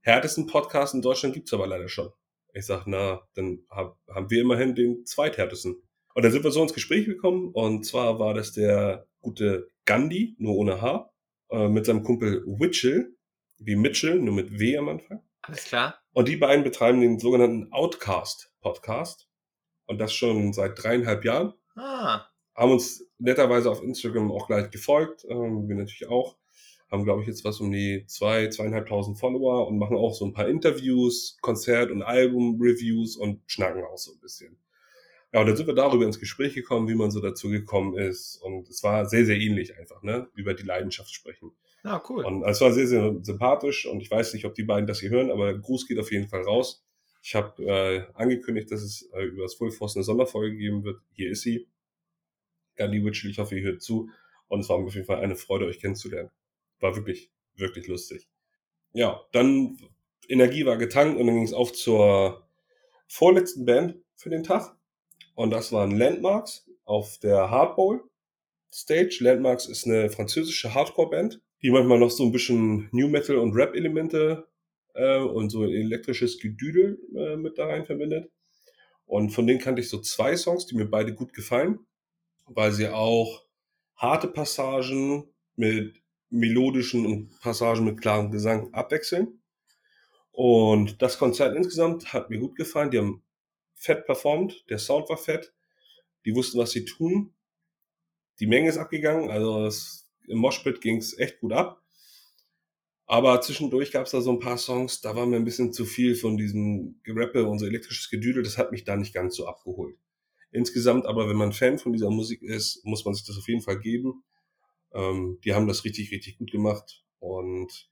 härtesten Podcast in Deutschland gibt's aber leider schon. Ich sag, na, dann hab, haben wir immerhin den zweithärtesten. Und dann sind wir so ins Gespräch gekommen. Und zwar war das der gute Gandhi, nur ohne H, äh, mit seinem Kumpel Witchell, wie Mitchell, nur mit W am Anfang. Alles klar. Und die beiden betreiben den sogenannten Outcast Podcast. Und das schon seit dreieinhalb Jahren. Ah, Haben uns netterweise auf Instagram auch gleich gefolgt. Ähm, wir natürlich auch. Haben, glaube ich, jetzt was um die zwei, zweieinhalbtausend Follower und machen auch so ein paar Interviews, Konzert- und Album-Reviews und schnacken auch so ein bisschen. Ja, und dann sind wir darüber ins Gespräch gekommen, wie man so dazu gekommen ist. Und es war sehr, sehr ähnlich einfach, ne? Über die Leidenschaft sprechen. ja, cool. Und es war sehr, sehr sympathisch und ich weiß nicht, ob die beiden das hier hören, aber Gruß geht auf jeden Fall raus. Ich habe äh, angekündigt, dass es äh, über das Full Force eine Sonderfolge geben wird. Hier ist sie. Gandhi ich hoffe, ihr hört zu. Und es war auf jeden Fall eine Freude, euch kennenzulernen. War wirklich, wirklich lustig. Ja, dann Energie war getankt und dann ging es auf zur vorletzten Band für den Tag. Und das waren Landmarks auf der Hardball Stage. Landmarks ist eine französische Hardcore-Band, die manchmal noch so ein bisschen New Metal und Rap-Elemente äh, und so elektrisches Gedüdel äh, mit da rein verbindet. Und von denen kannte ich so zwei Songs, die mir beide gut gefallen, weil sie auch harte Passagen mit melodischen und Passagen mit klarem Gesang abwechseln. Und das Konzert insgesamt hat mir gut gefallen. Die haben fett performt, der Sound war fett, die wussten, was sie tun. Die Menge ist abgegangen, also es, im Moshpit ging es echt gut ab. Aber zwischendurch gab es da so ein paar Songs, da war mir ein bisschen zu viel von diesem Gerappe so elektrisches Gedüdel, das hat mich da nicht ganz so abgeholt. Insgesamt aber, wenn man Fan von dieser Musik ist, muss man sich das auf jeden Fall geben. Ähm, die haben das richtig, richtig gut gemacht. Und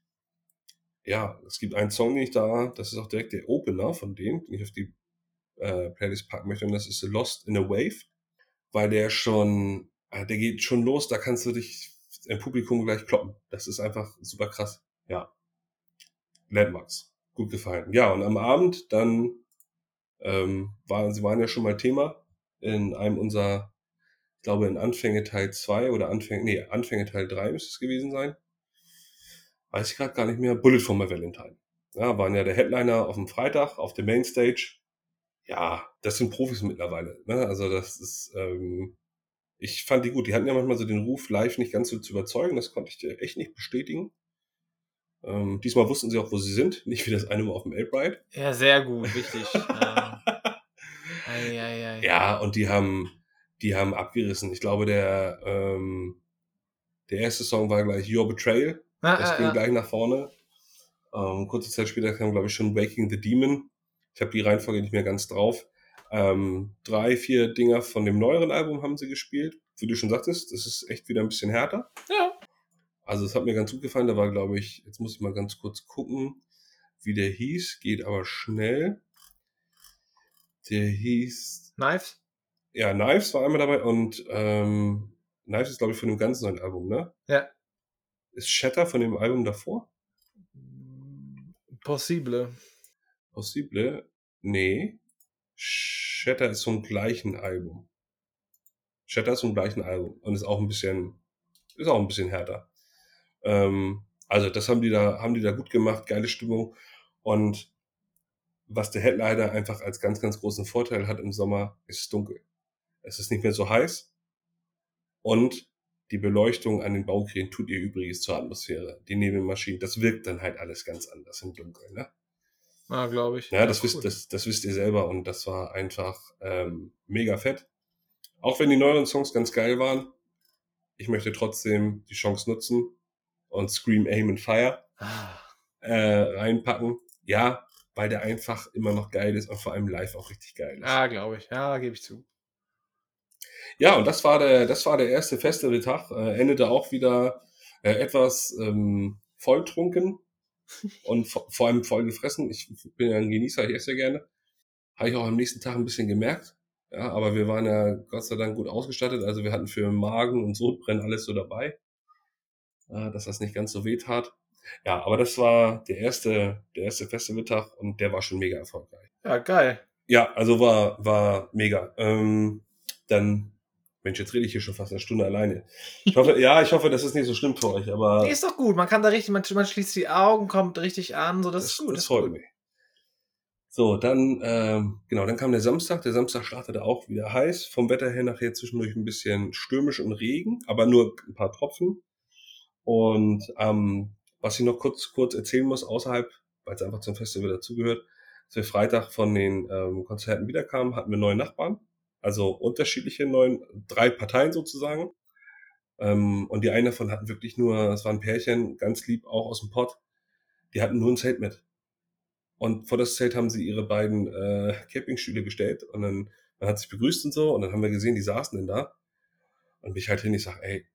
ja, es gibt einen Song, den ich da, das ist auch direkt der Opener von denen, den ich auf die äh, Playlist packen möchte, und das ist Lost in a Wave, weil der schon, äh, der geht schon los, da kannst du dich im Publikum gleich kloppen. Das ist einfach super krass. Ja. Landmarks. Gut gefallen. Ja, und am Abend dann Ähm, waren, sie waren ja schon mal Thema in einem unserer, ich glaube in Anfänge Teil 2 oder Anfänge, nee, Anfänge Teil 3 müsste es gewesen sein. Weiß ich gerade gar nicht mehr. Bullet for my Valentine. Ja, waren ja der Headliner auf dem Freitag auf der Mainstage. Ja, das sind Profis mittlerweile. Ne? Also das ist, ähm, ich fand die gut. Die hatten ja manchmal so den Ruf, live nicht ganz so zu überzeugen. Das konnte ich dir echt nicht bestätigen. Ähm, diesmal wussten sie auch, wo sie sind. Nicht wie das eine Mal auf dem Elbride. Ja, sehr gut, richtig. ja. Ja, und die haben, die haben abgerissen. Ich glaube, der, ähm, der erste Song war gleich Your Betrayal. Ah, Das ah, ging ah. gleich nach vorne. Ähm, kurze Zeit später kam, glaube ich, schon Waking the Demon. Ich habe die Reihenfolge nicht mehr ganz drauf. Ähm, drei, vier Dinger von dem neueren Album haben sie gespielt. Wie du schon sagtest, das ist echt wieder ein bisschen härter. Ja. Also es hat mir ganz gut gefallen. Da war, glaube ich, jetzt muss ich mal ganz kurz gucken, wie der hieß. Geht aber schnell. Der hieß, Knives? ja, Knives war einmal dabei und ähm, Knives ist, glaube ich, von dem ganz neuen Album, ne? Ja. Ist Shatter von dem Album davor? Possible. Possible? Nee. Shatter ist vom gleichen Album. Shatter ist vom gleichen Album und ist auch ein bisschen, ist auch ein bisschen härter. Ähm, also das haben die da, haben die da gut gemacht, geile Stimmung. Und was der Headliner einfach als ganz, ganz großen Vorteil hat im Sommer, ist es dunkel. Es ist nicht mehr so heiß. Und die Beleuchtung an den Baukränen tut ihr Übriges zur Atmosphäre. Die Nebelmaschinen, das wirkt dann halt alles ganz anders im Dunkeln. Ne? Ah, glaube ich. Ja, das, cool. wisst, das, das wisst ihr selber und das war einfach ähm, mega fett. Auch wenn die neueren Songs ganz geil waren, ich möchte trotzdem die Chance nutzen und Scream, Aim and Fire Ah. äh, reinpacken. Ja, weil der einfach immer noch geil ist und vor allem live auch richtig geil ist. Ah, glaube ich. Ja, gebe ich zu. Ja, und das war der, das war der erste Festivaltag. Äh, endete auch wieder äh, etwas ähm, volltrunken und vor, vor allem voll gefressen. Ich bin ja ein Genießer, ich esse ja gerne. Habe ich auch am nächsten Tag ein bisschen gemerkt. Ja, aber wir waren ja Gott sei Dank gut ausgestattet. Also wir hatten für Magen und Sodbrennen alles so dabei, äh, dass das nicht ganz so weh tat. Ja, aber das war der erste, der erste Festivaltag und der war schon mega erfolgreich. Ja, geil. Ja, also war, war mega. Ähm, dann, Mensch, jetzt rede ich hier schon fast eine Stunde alleine. Ich hoffe, ja, ich hoffe, das ist nicht so schlimm für euch, aber Nee, ist doch gut. Man kann da richtig, man, man schließt die Augen, kommt richtig an, so das, ist gut. das freut mich. So, dann, ähm, genau, dann kam der Samstag. Der Samstag startete auch wieder heiß. Vom Wetter her nachher zwischendurch ein bisschen stürmisch und Regen, aber nur ein paar Tropfen. Und ähm, was ich noch kurz, kurz erzählen muss, außerhalb, weil es einfach zum Festival dazugehört, als wir Freitag von den ähm, Konzerten wiederkamen, hatten wir neue Nachbarn. Also unterschiedliche neuen, drei Parteien sozusagen. Ähm, und die einen davon hatten wirklich nur, es war ein Pärchen, ganz lieb, auch aus dem Pott, die hatten nur ein Zelt mit. Und vor das Zelt haben sie ihre beiden äh, Campingstühle gestellt und dann man hat sich begrüßt und so und dann haben wir gesehen, die saßen denn da und mich halt hin, ich sag, ey,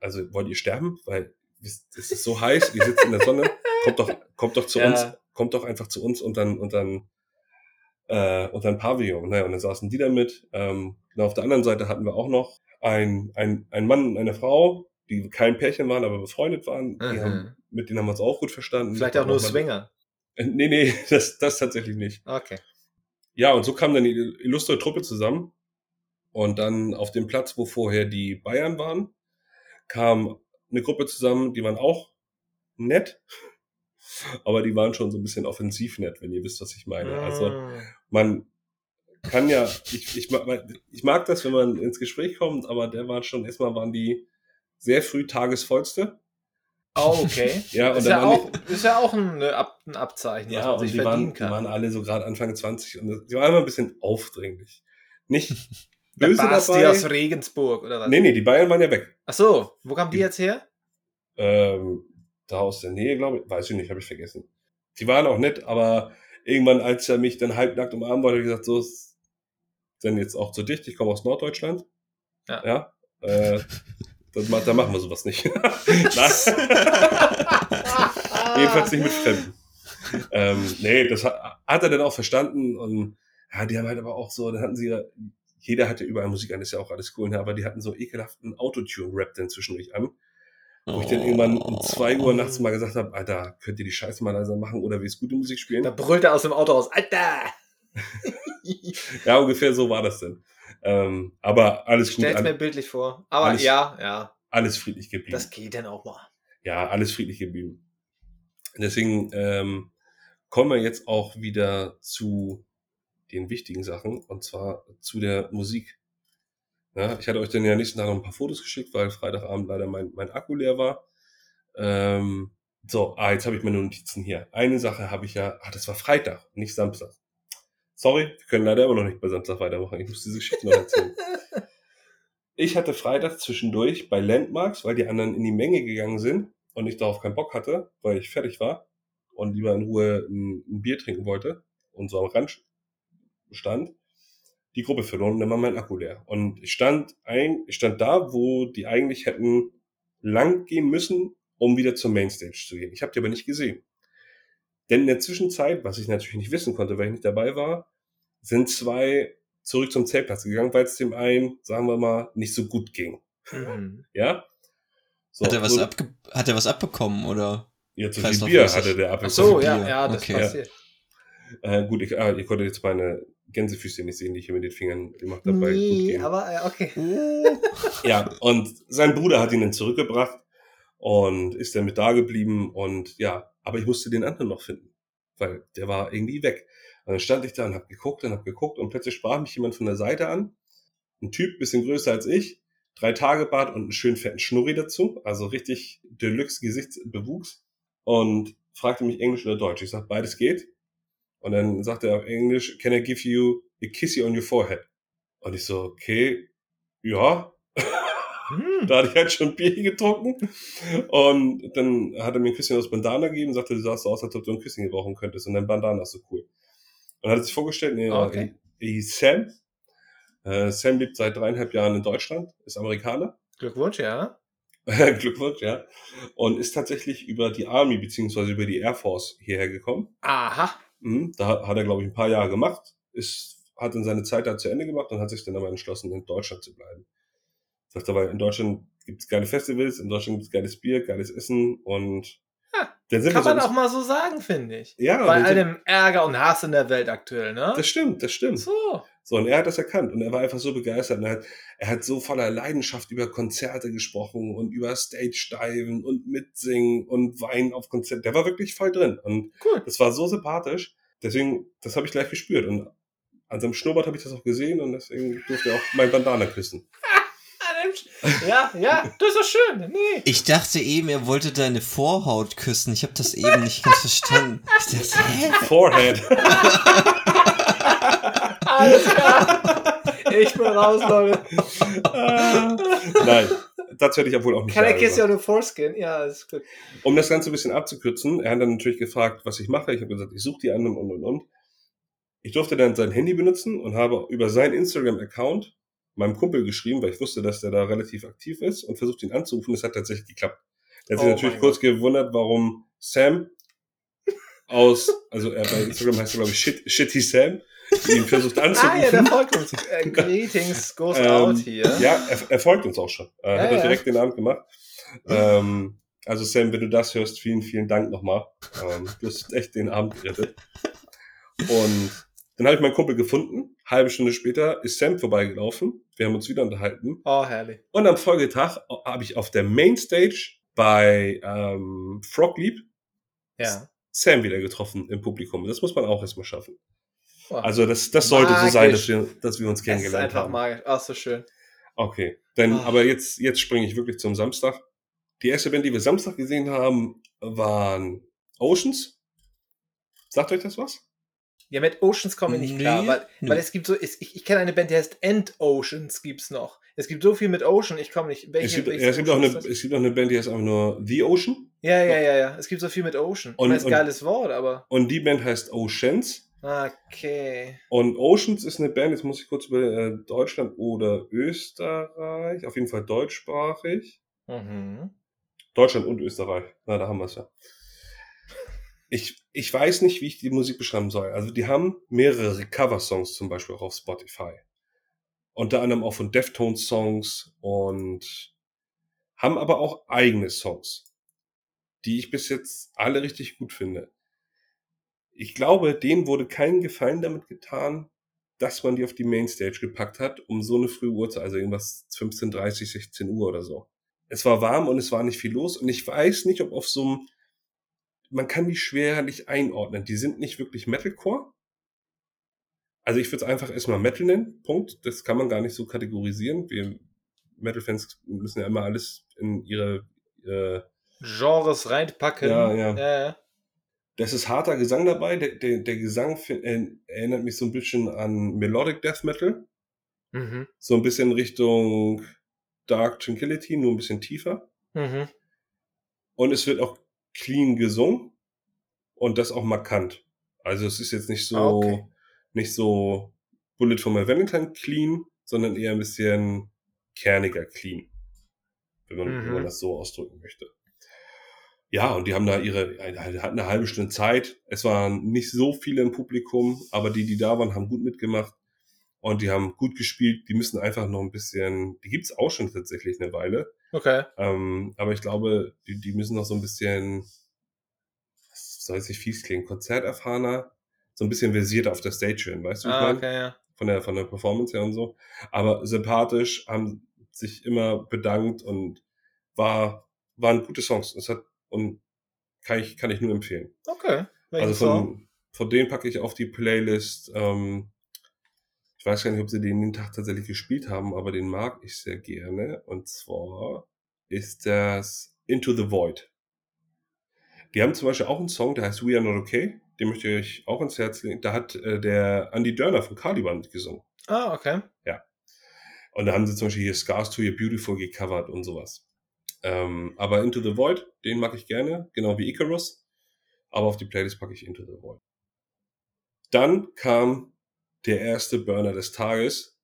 also wollt ihr sterben? Weil es ist so heiß, ihr sitzt in der Sonne, kommt doch, kommt doch zu Ja. uns, kommt doch einfach zu uns und dann und dann äh, und dann Pavillon. Naja, und dann saßen die da mit. Ähm, genau auf der anderen Seite hatten wir auch noch ein, ein, ein Mann und eine Frau, die kein Pärchen waren, aber befreundet waren. Mhm. haben, mit denen haben wir uns auch gut verstanden. Vielleicht auch nur Swinger. Äh, Nee, nee, das, das tatsächlich nicht. Okay. Ja, und so kam dann die illustre Truppe zusammen. Und dann auf dem Platz, wo vorher die Bayern waren, kam eine Gruppe zusammen, die waren auch nett, aber die waren schon so ein bisschen offensiv nett, wenn ihr wisst, was ich meine. Also Mm. man kann ja, ich, ich, mag, ich mag das, wenn man ins Gespräch kommt, aber der war schon, erstmal waren die sehr früh tagesvollste. Oh, okay. Ja, und ist, ja auch, ist ja auch ein, Ab, ein Abzeichen, was Ja, man und sich die verdienen waren, die kann. waren alle so gerade Anfang 20 und die waren immer ein bisschen aufdringlich. Nicht Der böse Basti dabei. aus Regensburg, oder was? Nee, nee, die Bayern waren ja weg. Ach so, wo kamen die Die- jetzt her? Ähm, da aus der Nähe, glaube ich. Weiß ich nicht, habe ich vergessen. Die waren auch nett, aber irgendwann, als er mich dann halbnackt umarmen wollte, habe ich gesagt, so ist denn jetzt auch zu dicht. Ich komme aus Norddeutschland. Ja. Ja. Äh, da machen wir sowas nicht. Jedenfalls nicht mit Fremden. ähm, nee, das hat, hat er dann auch verstanden und ja, die haben halt aber auch so, dann hatten sie ja, jeder hatte überall Musik an, ist ja auch alles cool, ne? aber die hatten so ekelhaften Autotune-Rap dann zwischendurch an, wo ich dann irgendwann um zwei Uhr nachts mal gesagt habe, Alter, könnt ihr die Scheiße mal leiser machen oder wie es gute Musik spielen? Da brüllt er aus dem Auto raus. Alter! ja, ungefähr so war das denn. Ähm, aber alles gut. Stell's mir bildlich vor. Aber alles- ja, ja, alles friedlich geblieben. das geht dann auch mal. ja, alles friedlich geblieben. Deswegen ähm, kommen wir jetzt auch wieder zu den wichtigen Sachen und zwar zu der Musik. Ja, ich hatte euch dann ja nächsten Tag noch ein paar Fotos geschickt, weil Freitagabend leider mein, mein Akku leer war. Ähm, so, ah, jetzt habe ich meine Notizen hier. Eine Sache habe ich ja, ah, das war Freitag, nicht Samstag. Sorry, wir können leider immer noch nicht bei Samstag weitermachen. Ich muss diese Geschichte noch erzählen. Ich hatte Freitag zwischendurch bei Landmarks, weil die anderen in die Menge gegangen sind und ich darauf keinen Bock hatte, weil ich fertig war und lieber in Ruhe ein, ein Bier trinken wollte und so am Rand stand, die Gruppe verloren und dann war mein Akku leer. Und ich stand ein, ich stand da, wo die eigentlich hätten lang gehen müssen, um wieder zur Mainstage zu gehen. Ich habe die aber nicht gesehen. Denn in der Zwischenzeit, was ich natürlich nicht wissen konnte, weil ich nicht dabei war, sind zwei zurück zum Zeltplatz gegangen, weil es dem einen, sagen wir mal, nicht so gut ging. Mhm. Ja? So, hat, er was so- abge hat er was abbekommen oder? Ja, zu viel Bier hatte der Ach abbekommen. so, ja, ja, das Okay. passiert. Äh, gut, ich, ah, ihr konntet jetzt meine Gänsefüßchen nicht sehen, die ich hier mit den Fingern gemacht habe. Nee, aber äh, okay. Ja, und sein Bruder hat ihn dann zurückgebracht und ist dann mit da geblieben und ja, aber ich musste den anderen noch finden, weil der war irgendwie weg. Und dann stand ich da und hab geguckt und hab geguckt und plötzlich sprach mich jemand von der Seite an. Ein Typ, bisschen größer als ich, drei Tage Bart und einen schönen fetten Schnurri dazu, also richtig Deluxe Gesichtsbewuchs und fragte mich Englisch oder Deutsch. Ich sag, beides geht. Und dann sagte er auf Englisch, can I give you a kissy on your forehead? Und ich so, okay, ja, Hm. da hatte ich halt schon Bier getrunken. Und dann hat er mir ein Küsschen aus Bandana gegeben und sagte, du sahst so aus, als ob du ein Küsschen gebrauchen könntest. Und dein Bandana ist so cool. Und hat er sich vorgestellt, nee, Okay. er hieß Sam. Äh, Sam lebt seit dreieinhalb Jahren in Deutschland, ist Amerikaner. Glückwunsch, ja. Glückwunsch, ja. Und ist tatsächlich über die Army beziehungsweise über die Air Force hierher gekommen. Aha. Mhm, da hat er, glaube ich, ein paar Jahre gemacht, ist, hat dann seine Zeit da zu Ende gemacht und hat sich dann aber entschlossen, in Deutschland zu bleiben. Sagt aber, in Deutschland gibt's geile Festivals, in Deutschland gibt's geiles Bier, geiles Essen und Ja, dann sind Kann man auch mal so sagen, finde ich. ja, Bei all dem Ärger und Hass in der Welt aktuell, ne? das stimmt, das stimmt. So. So, und er hat das erkannt und er war einfach so begeistert. Und er, hat, er hat so voller Leidenschaft über Konzerte gesprochen und über Stage-Diven und Mitsingen und Weinen auf Konzert. Der war wirklich voll drin. Und Cool. das war so sympathisch. Deswegen, das habe ich gleich gespürt. Und an seinem Schnurrbart habe ich das auch gesehen und deswegen durfte er auch mein Bandana küssen. Ja, ja, das ist doch schön. Nee. Ich dachte eben, er wollte deine Vorhaut küssen. Ich habe das eben nicht ganz verstanden. Ich dachte? Forehead. Alles klar. Ich bin raus, Leute. Nein, dazu hätte ich ja wohl auch nicht Can I Ja kiss on the foreskin? Ja, ist gut. Um das Ganze ein bisschen abzukürzen, er hat dann natürlich gefragt, was ich mache. Ich habe gesagt, ich suche die anderen und und und. Ich durfte dann sein Handy benutzen und habe über seinen Instagram-Account meinem Kumpel geschrieben, weil ich wusste, dass der da relativ aktiv ist und versucht ihn anzurufen. Das hat tatsächlich geklappt. Er hat sich Oh natürlich kurz gewundert, warum Sam aus, also er bei Instagram heißt er glaube ich Shit, Shitty Sam, ihn versucht Ah, ja, anzurufen. der folgt uns. Äh, greetings goes Ähm, out hier. Ja, er, er folgt uns auch schon. Er Ja, hat er ja. direkt den Abend gemacht. Ähm, also Sam, wenn du das hörst, vielen, vielen Dank nochmal. Ähm, du hast echt den Abend gerettet. Und dann habe ich meinen Kumpel gefunden. Halbe Stunde später ist Sam vorbeigelaufen. Wir haben uns wieder unterhalten. Oh, herrlich. Und am Folgetag habe ich auf der Mainstage bei ähm, Frog Leap Ja. Sam wieder getroffen im Publikum. Das muss man auch erstmal schaffen. Oh, Also das, das sollte so sein, dass wir, dass wir uns es ist kennengelernt einfach haben. magisch. Ach, so schön. Okay, dann, Ah. aber jetzt, jetzt springe ich wirklich zum Samstag. Die erste Band, die wir Samstag gesehen haben, waren Oceans. Sagt euch das was? Ja, mit Oceans komme ich nicht Nee, klar, weil, nee. weil es gibt so, es, ich, ich kenne eine Band, die heißt End Oceans, gibt's noch. Es gibt so viel mit Ocean, ich komme nicht. Welche, Es gibt, ja, es, gibt auch eine, ist das? es gibt auch eine Band, die heißt einfach nur The Ocean. Ja, ja, ja, ja. Es gibt so viel mit Ocean. Und- das und- geiles Wort, aber. Und die Band heißt Oceans. Okay. Und Oceans ist eine Band, jetzt muss ich kurz über äh, Deutschland oder Österreich, auf jeden Fall deutschsprachig. Mhm. Deutschland und Österreich. Na, da haben wir es ja. Ich, ich weiß nicht, wie ich die Musik beschreiben soll. Also die haben mehrere Cover-Songs zum Beispiel auch auf Spotify. Unter anderem auch von Deftones-Songs und haben aber auch eigene Songs, die ich bis jetzt alle richtig gut finde. Ich glaube, denen wurde kein Gefallen damit getan, dass man die auf die Mainstage gepackt hat, um so eine frühe Uhrzeit, also irgendwas 15.30, 16 Uhr oder so. Es war warm und es war nicht viel los und ich weiß nicht, ob auf so einem, man kann die schwerlich einordnen. Die sind nicht wirklich Metalcore. Also ich würde es einfach erstmal Metal nennen, Punkt. Das kann man gar nicht so kategorisieren. Wir Metal-Fans müssen ja immer alles in ihre äh, Genres reinpacken. Ja, ja. ja, ja. Das ist harter Gesang dabei. Der, der, der Gesang äh, erinnert mich so ein bisschen an Melodic Death Metal. Mhm. So ein bisschen Richtung Dark Tranquility, nur ein bisschen tiefer. Mhm. Und es wird auch clean gesungen. Und das auch markant. Also es ist jetzt nicht so, Ah, okay. nicht so Bullet for my Valentine clean, sondern eher ein bisschen kerniger clean. Wenn man, wenn Mhm. man das so ausdrücken möchte. Ja, und die haben da ihre, hatten eine halbe Stunde Zeit. Es waren nicht so viele im Publikum, aber die, die da waren, haben gut mitgemacht. Und die haben gut gespielt. Die müssen einfach noch ein bisschen, die gibt's auch schon tatsächlich eine Weile. Okay. Ähm, aber ich glaube, die, die müssen noch so ein bisschen, was soll jetzt nicht fies klingen, konzerterfahrener, so ein bisschen versierter auf der Stage stehen, weißt du, ich Ah, okay, ja. Von der, von der Performance her und so. Aber sympathisch, haben sich immer bedankt und war, waren gute Songs. Es hat, und kann ich, kann ich nur empfehlen. Okay. Also von, von denen packe ich auf die Playlist. Ähm, ich weiß gar nicht, ob sie den den Tag tatsächlich gespielt haben, aber den mag ich sehr gerne. Und zwar ist das Into the Void. Die haben zum Beispiel auch einen Song, der heißt We Are Not Okay. Den möchte ich euch auch ins Herz legen. Da hat äh, der Andy Dörner von Caliban mitgesungen. Ah, okay. Und da haben sie zum Beispiel hier Scars to Your Beautiful gecovert und sowas. Ähm, aber Into the Void, den mag ich gerne, genau wie Icarus. Aber auf die Playlist packe ich Into the Void. Dann kam der erste Burner des Tages,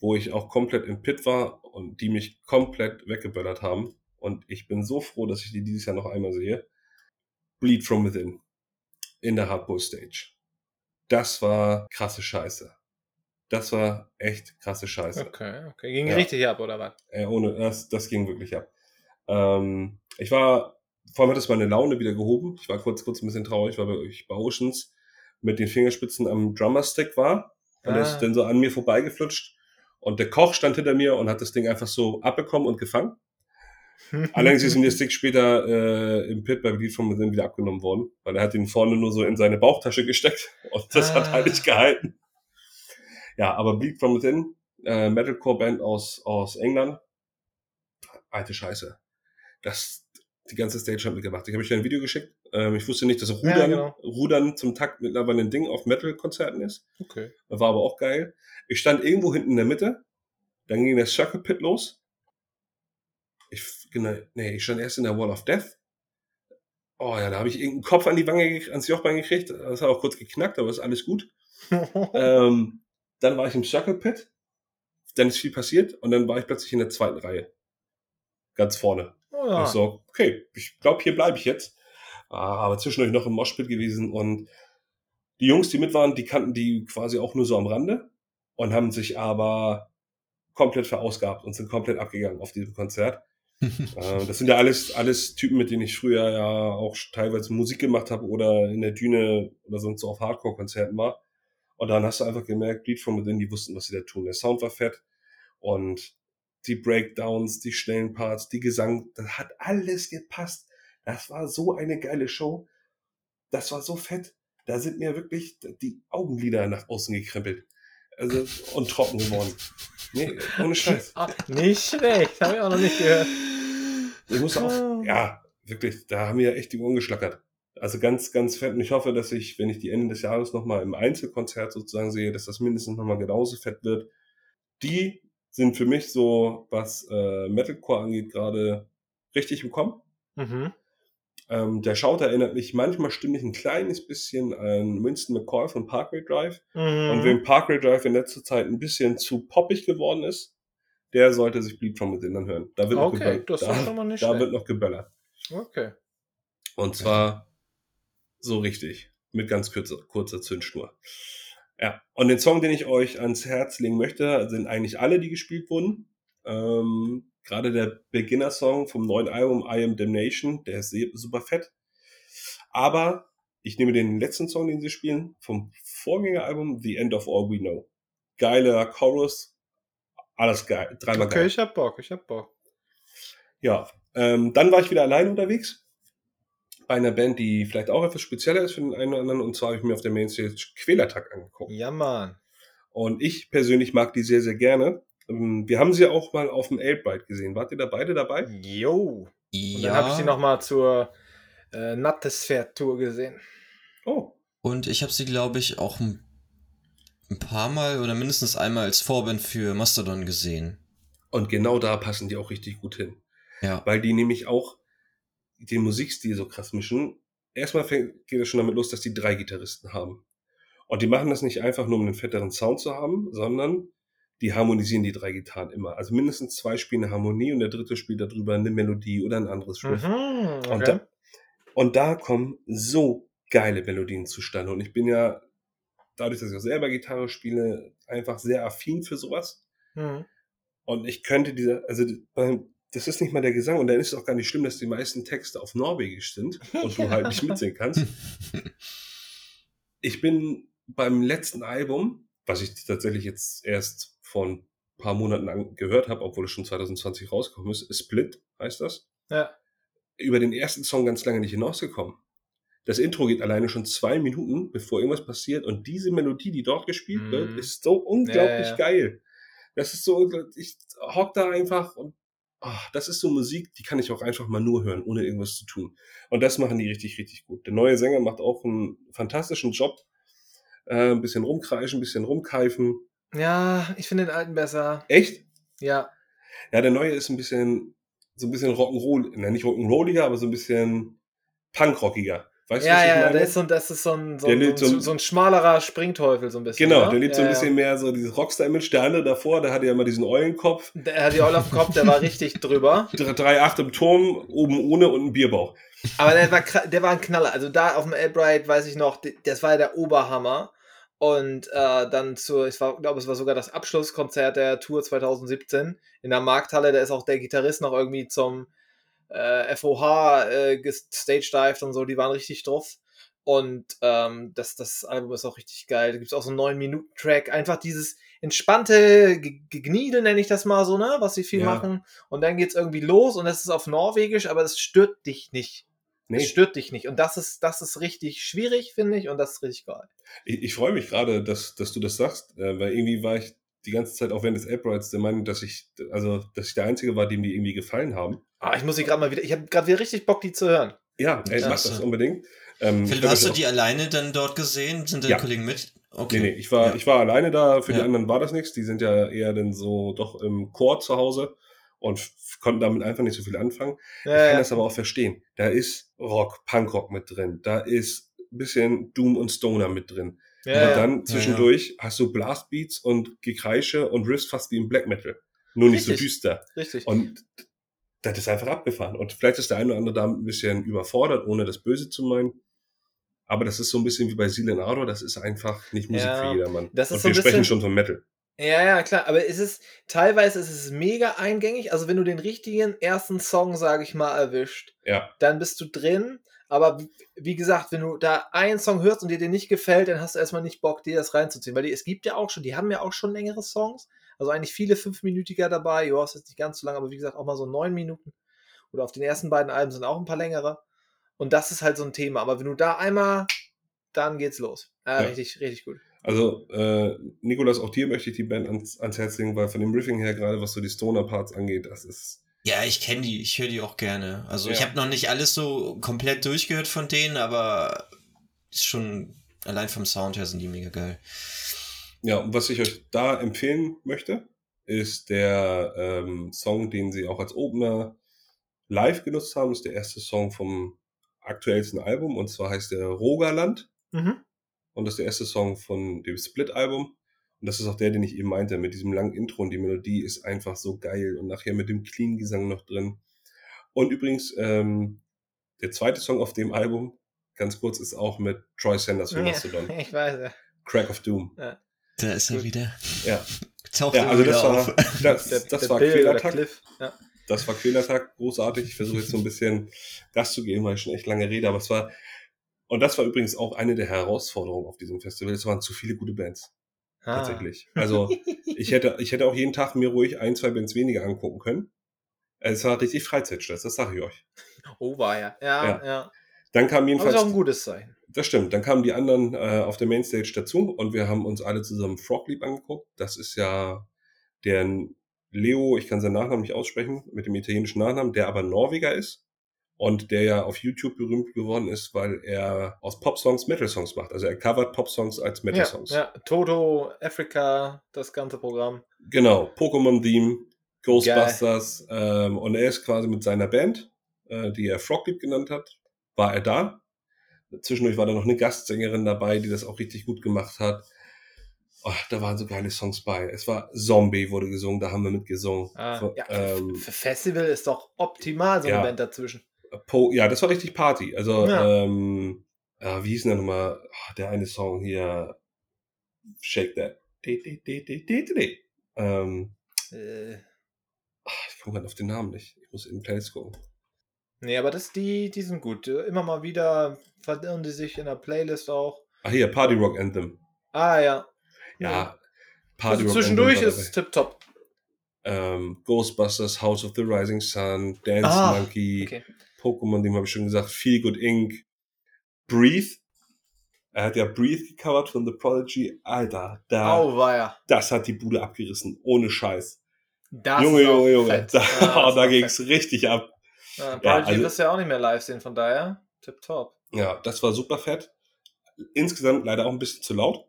wo ich auch komplett im Pit war und die mich komplett weggeböllert haben. Und ich bin so froh, dass ich die dieses Jahr noch einmal sehe. Bleed from Within in der Hardcore Stage. Das war krasse Scheiße. Das war echt krasse Scheiße. Okay, okay. Ging Ja. richtig ab, oder was? Äh, ohne, das, das ging wirklich ab. Ähm, ich war, vor allem hat es meine Laune wieder gehoben. Ich war kurz, kurz ein bisschen traurig, weil ich bei Oceans mit den Fingerspitzen am Drummerstick war. Und Ah. ist dann so an mir vorbeigeflutscht. Und der Koch stand hinter mir und hat das Ding einfach so abbekommen und gefangen. Allerdings ist ihm der Stick später äh, im Pit bei Bleed from Within wieder abgenommen worden, weil er hat ihn vorne nur so in seine Bauchtasche gesteckt und das hat Ah. halt nicht gehalten. Ja, aber Bleed from Within, äh, Metalcore-Band aus, aus England, alte Scheiße. Das, die ganze Stage hat mitgemacht. Ich habe euch ein Video geschickt. Ähm, ich wusste nicht, dass Rudern, Ja, genau. Rudern zum Takt mittlerweile ein Ding auf Metal-Konzerten ist. Okay. Das war aber auch geil. Ich stand irgendwo hinten in der Mitte. Dann ging der Circle Pit los. Ich, genau, nee, ich stand erst in der Wall of Death. Oh ja, da habe ich irgendeinen Kopf an die Wange, ans Jochbein gekriegt. Das hat auch kurz geknackt, aber ist alles gut. ähm, dann war ich im Circle Pit. Dann ist viel passiert und dann war ich plötzlich in der zweiten Reihe. Ganz vorne. Oh, Und ja. ich so, okay, ich glaube, hier bleibe ich jetzt. Ah, aber zwischendurch noch im Moshpit gewesen und die Jungs, die mit waren, die kannten die quasi auch nur so am Rande und haben sich aber komplett verausgabt und sind komplett abgegangen auf diesem Konzert. Äh, das sind ja alles, alles Typen, mit denen ich früher ja auch teilweise Musik gemacht habe oder in der Düne oder sonst so auf Hardcore-Konzerten war. Und dann hast du einfach gemerkt, Bleed from Within, die wussten, was sie da tun. Der Sound war fett und die Breakdowns, die schnellen Parts, die Gesang, das hat alles gepasst. Das war so eine geile Show. Das war so fett. Da sind mir wirklich die Augenlider nach außen gekrempelt. Also, und trocken geworden. Nee, ohne Scheiß. Ah, nicht schlecht. Habe ich auch noch nicht gehört. Ich muss auch, ja, wirklich, da haben wir echt die Ohren geschlackert. Also ganz, ganz fett. Und ich hoffe, dass ich, wenn ich die Ende des Jahres nochmal im Einzelkonzert sozusagen sehe, dass das mindestens nochmal genauso fett wird. Die sind für mich so, was äh, Metalcore angeht, gerade richtig im Kommen. Mhm. Ähm, der Shout erinnert mich manchmal stimmlich ein kleines bisschen an Winston McCoy von Parkway Drive. Und Mhm. wem Parkway Drive in letzter Zeit ein bisschen zu poppig geworden ist, der sollte sich Bleed from Within anhören. Da wird noch Okay, geböllert. das Da, schon mal nicht da wird noch geböllert. Okay. Und zwar so richtig. Mit ganz kurzer, kurzer Zündschnur. Ja. Und den Song, den ich euch ans Herz legen möchte, sind eigentlich alle, die gespielt wurden. Ähm, Gerade der Beginner-Song vom neuen Album I Am Damnation, der ist super fett. Aber ich nehme den letzten Song, den sie spielen, vom Vorgängeralbum The End of All We Know. Geiler Chorus, alles geil, dreimal Okay, geil. ich hab Bock, ich hab Bock. Ja, ähm, dann war ich wieder allein unterwegs bei einer Band, die vielleicht auch etwas spezieller ist für den einen oder anderen. Und zwar habe ich mir auf der Mainstage Quälertag angeguckt. Ja, Mann. Und ich persönlich mag die sehr, sehr gerne. Ähm, Wir haben sie auch mal auf dem Elbride gesehen. Wart ihr da beide dabei? Jo. Und Ja. dann habe ich sie nochmal zur äh, Nattesfährt-Tour gesehen. Oh, Und ich habe sie, glaube ich, auch ein, ein paar Mal oder mindestens einmal als Vorband für Mastodon gesehen. und genau da passen die auch richtig gut hin. Ja. Weil die nämlich auch den Musikstil so krass mischen. Erstmal fängt, geht es schon damit los, dass die drei Gitarristen haben. Und die machen das nicht einfach nur, um einen fetteren Sound zu haben, sondern die harmonisieren die drei Gitarren immer. Also mindestens zwei spielen eine Harmonie und der dritte spielt darüber eine Melodie oder ein anderes Riff. Mhm, Und, okay. da, und da kommen so geile Melodien zustande. Und ich bin ja, dadurch, dass ich auch selber Gitarre spiele, einfach sehr affin für sowas. Mhm. Und ich könnte diese, also beim- das ist nicht mal der Gesang und dann ist es auch gar nicht schlimm, dass die meisten Texte auf Norwegisch sind und du halt nicht mitsingen kannst. Ich bin beim letzten Album, was ich tatsächlich jetzt erst vor ein paar Monaten gehört habe, obwohl es schon 2020 rausgekommen ist, Split heißt das, Ja. über den ersten Song ganz lange nicht hinausgekommen. Das Intro geht alleine schon zwei Minuten, bevor irgendwas passiert und diese Melodie, die dort gespielt Mhm. wird, ist so unglaublich Ja, ja. geil. Das ist so, ich hock da einfach und ah, das ist so Musik, die kann ich auch einfach mal nur hören, ohne irgendwas zu tun. Und das machen die richtig, richtig gut. Der neue Sänger macht auch einen fantastischen Job. Äh, ein bisschen rumkreischen, ein bisschen rumkeifen. Ja, ich finde den alten besser. Echt? Ja. Ja, der neue ist ein bisschen, so ein bisschen Rock'n'Roll, na nicht Rock'n'Rolliger, aber so ein bisschen Punkrockiger. Weißt du, ja, ja, meine? der ist so, das ist so ein, so, Der ein, so, ein, so ein schmalerer Springteufel, so ein bisschen. Genau, ne? der lebt so ein Ja, bisschen mehr so dieses Rockstar-Image. Der andere davor, der hatte ja immer diesen Eulenkopf. Ja. Der hat die Eule auf dem Kopf, der war richtig drüber. 3,8 im Turm, oben ohne und ein Bierbauch. Aber der war, der war ein Knaller. Also da auf dem Elbright weiß ich noch, das war ja der Oberhammer. Und äh, dann zu, ich glaube, es war sogar das Abschlusskonzert der Tour 2017 in der Markthalle. Da ist auch der Gitarrist noch irgendwie zum äh, FOH äh, gestagedived und so. Die waren richtig drauf. Und ähm, das, das Album ist auch richtig geil. Da gibt es auch so einen 9-Minuten-Track. Einfach dieses entspannte Ge- Gegniedel, nenne ich das mal so, ne? Was sie viel Ja. machen. Und dann geht's irgendwie los und das ist auf Norwegisch, aber es stört dich nicht. Es Nee, stört dich nicht. Und das ist, das ist richtig schwierig, finde ich, und das ist richtig geil. ich, ich freue mich gerade, dass, dass du das sagst, äh, weil irgendwie war ich die ganze Zeit auch während des Aprites der Meinung, dass ich, also, dass ich der Einzige war, dem die irgendwie gefallen haben. Ah, ich muss sie gerade mal wieder, ich habe gerade wieder richtig Bock, die zu hören. Ja, ey, Ja, mach das unbedingt. Ähm, Philipp, ich hast du die alleine dann dort gesehen? Sind deine Ja. Kollegen mit? Okay. Nee, nee, ich war, Ja. ich war alleine da, für die Ja. anderen war das nichts. Die sind ja eher dann so doch im Chor zu Hause und konnten damit einfach nicht so viel anfangen. ich kann Ja, das aber auch verstehen. Da ist Rock, Punkrock mit drin. Da ist ein bisschen Doom und Stoner mit drin. Ja, aber ja. dann zwischendurch hast du Blastbeats und Gekreische und Riffs fast wie im Black Metal. Nur nicht so Richtig. düster. richtig. Und das ist einfach abgefahren. Und vielleicht ist der eine oder andere damit ein bisschen überfordert, ohne das Böse zu meinen. Aber das ist so ein bisschen wie bei Silent Ardor, das ist einfach nicht Musik Ja, für jedermann. das ist und so ein wir sprechen bisschen- schon von Metal. Ja, ja, klar, aber es ist teilweise ist es mega eingängig. Also wenn du den richtigen ersten Song, sage ich mal, erwischt, Ja, dann bist du drin. Aber wie, gesagt, wenn du da einen Song hörst und dir den nicht gefällt, dann hast du erstmal nicht Bock, dir das reinzuziehen. Weil die, es gibt ja auch schon, die haben ja auch schon längere Songs. Also eigentlich viele fünfminütiger dabei. Ja, ist jetzt nicht ganz so lang, aber wie gesagt, auch mal so neun Minuten. Oder auf den ersten beiden Alben sind auch ein paar längere. Und das ist halt so ein Thema. Aber wenn du da einmal, dann geht's los. Ja, Ja. Richtig, richtig gut. also äh, Nikolas, auch dir möchte ich die Band ans, ans Herz legen, weil von dem Riffing her, gerade was so die Stoner-Parts angeht, das ist Ja, ich kenne die, ich höre die auch gerne. Also ich Ja. habe noch nicht alles so komplett durchgehört von denen, aber ist schon allein vom Sound her sind die mega geil. Ja, und was ich euch da empfehlen möchte, ist der ähm, Song, den sie auch als Opener live genutzt haben, ist der erste Song vom aktuellsten Album und zwar heißt der Rogaland Mhm. und das ist der erste Song von dem Split-Album und das ist auch der, den ich eben meinte, mit diesem langen Intro und die Melodie ist einfach so geil und nachher mit dem Clean-Gesang noch drin. Und übrigens, ähm, der zweite Song auf dem Album, ganz kurz, ist auch mit Troy Sanders von Mastodon, Ja, ich weiß ja. Crack of Doom. Da ist er wieder. Ja, Taucht Ja, also das war, auf. das, das war Quälertag. Ja. Das war Quälertag, großartig. Ich versuche jetzt so ein bisschen Gas zu geben, weil ich schon echt lange rede, aber es war, Und das war übrigens auch eine der Herausforderungen auf diesem Festival. Es waren zu viele gute Bands. Ah. Tatsächlich. Also ich hätte, ich hätte auch jeden Tag mir ruhig ein, zwei Bands weniger angucken können. Es war richtig Freizeitstress, das sage ich euch. Oh, war ja. Ja, Ja. ja. Dann kam jedenfalls. ist auch ein gutes Zeichen. Das stimmt. Dann kamen die anderen äh, auf der Mainstage dazu und wir haben uns alle zusammen Frog Leap angeguckt. Das ist ja der Leo, ich kann seinen Nachnamen nicht aussprechen, mit dem italienischen Nachnamen, der aber Norweger ist und der ja auf YouTube berühmt geworden ist, weil er aus Pop-Songs Metal-Songs macht. Also er covert Pop-Songs als Ja, Metal-Songs. ja. Toto, Africa, das ganze Programm. Genau, Pokémon Theme, Ghostbusters ähm, und er ist quasi mit seiner Band, äh, die er Frog Leap genannt hat, war er da. Zwischendurch war da noch eine Gastsängerin dabei, die das auch richtig gut gemacht hat. Oh, da waren so geile Songs bei. Es war Zombie wurde gesungen, da haben wir mitgesungen. Ah, So, ja, ähm, für Festival ist doch optimal so eine ja. Band dazwischen. Po ja, das war richtig Party. Also, Ja. ähm, äh, wie hieß denn nochmal? Ah, der eine Song hier, Shake That. De, de, de. Ähm, Äh, ah, ich komme gerade auf den Namen nicht. Ich muss in den Playlist gucken. nee, aber das, die, die sind gut. Immer mal wieder verirren die sich in der Playlist auch. Ah, hier, Party Rock Anthem. Ah, ja. Ja, Party Also Rock zwischendurch Anthem ist tipptopp. dabei. ähm, Ghostbusters, House of the Rising Sun, Dance Ah, Monkey, Okay. Pokémon, dem habe ich schon gesagt, Feel Good Inc., Breathe. Er hat ja Breathe gecovert von The Prodigy. Alter, da, Au, war ja. das hat die Bude abgerissen. Ohne Scheiß. Das Junge, Junge, Junge. fett. Da, Ja, da ging's fett. richtig ab. Ja, Ja, Prodigy also- wirst du ja auch nicht mehr live sehen, von daher tipptopp. Ja, das war super fett. Insgesamt leider auch ein bisschen zu laut,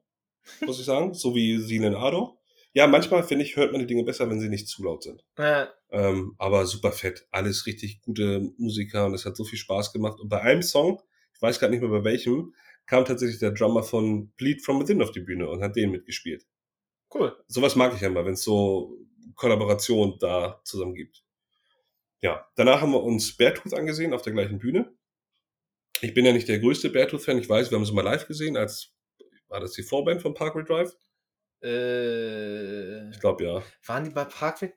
muss ich sagen. so wie Silen Ado. Ja, manchmal, finde ich, hört man die Dinge besser, wenn sie nicht zu laut sind. Ja, Ähm, aber super fett. Alles richtig gute Musiker und es hat so viel Spaß gemacht. Und bei einem Song, ich weiß gerade nicht mehr bei welchem, kam tatsächlich der Drummer von Bleed From Within auf die Bühne und hat den mitgespielt. cool. Sowas mag ich ja immer, wenn es so Kollaboration da zusammen gibt. Ja, danach haben wir uns Beartooth angesehen auf der gleichen Bühne. Ich bin ja nicht der größte Beartooth-Fan. Ich weiß, wir haben sie mal live gesehen, als war das die Vorband von Parkway Drive? Äh, Ich glaube ja. waren die bei Parkway?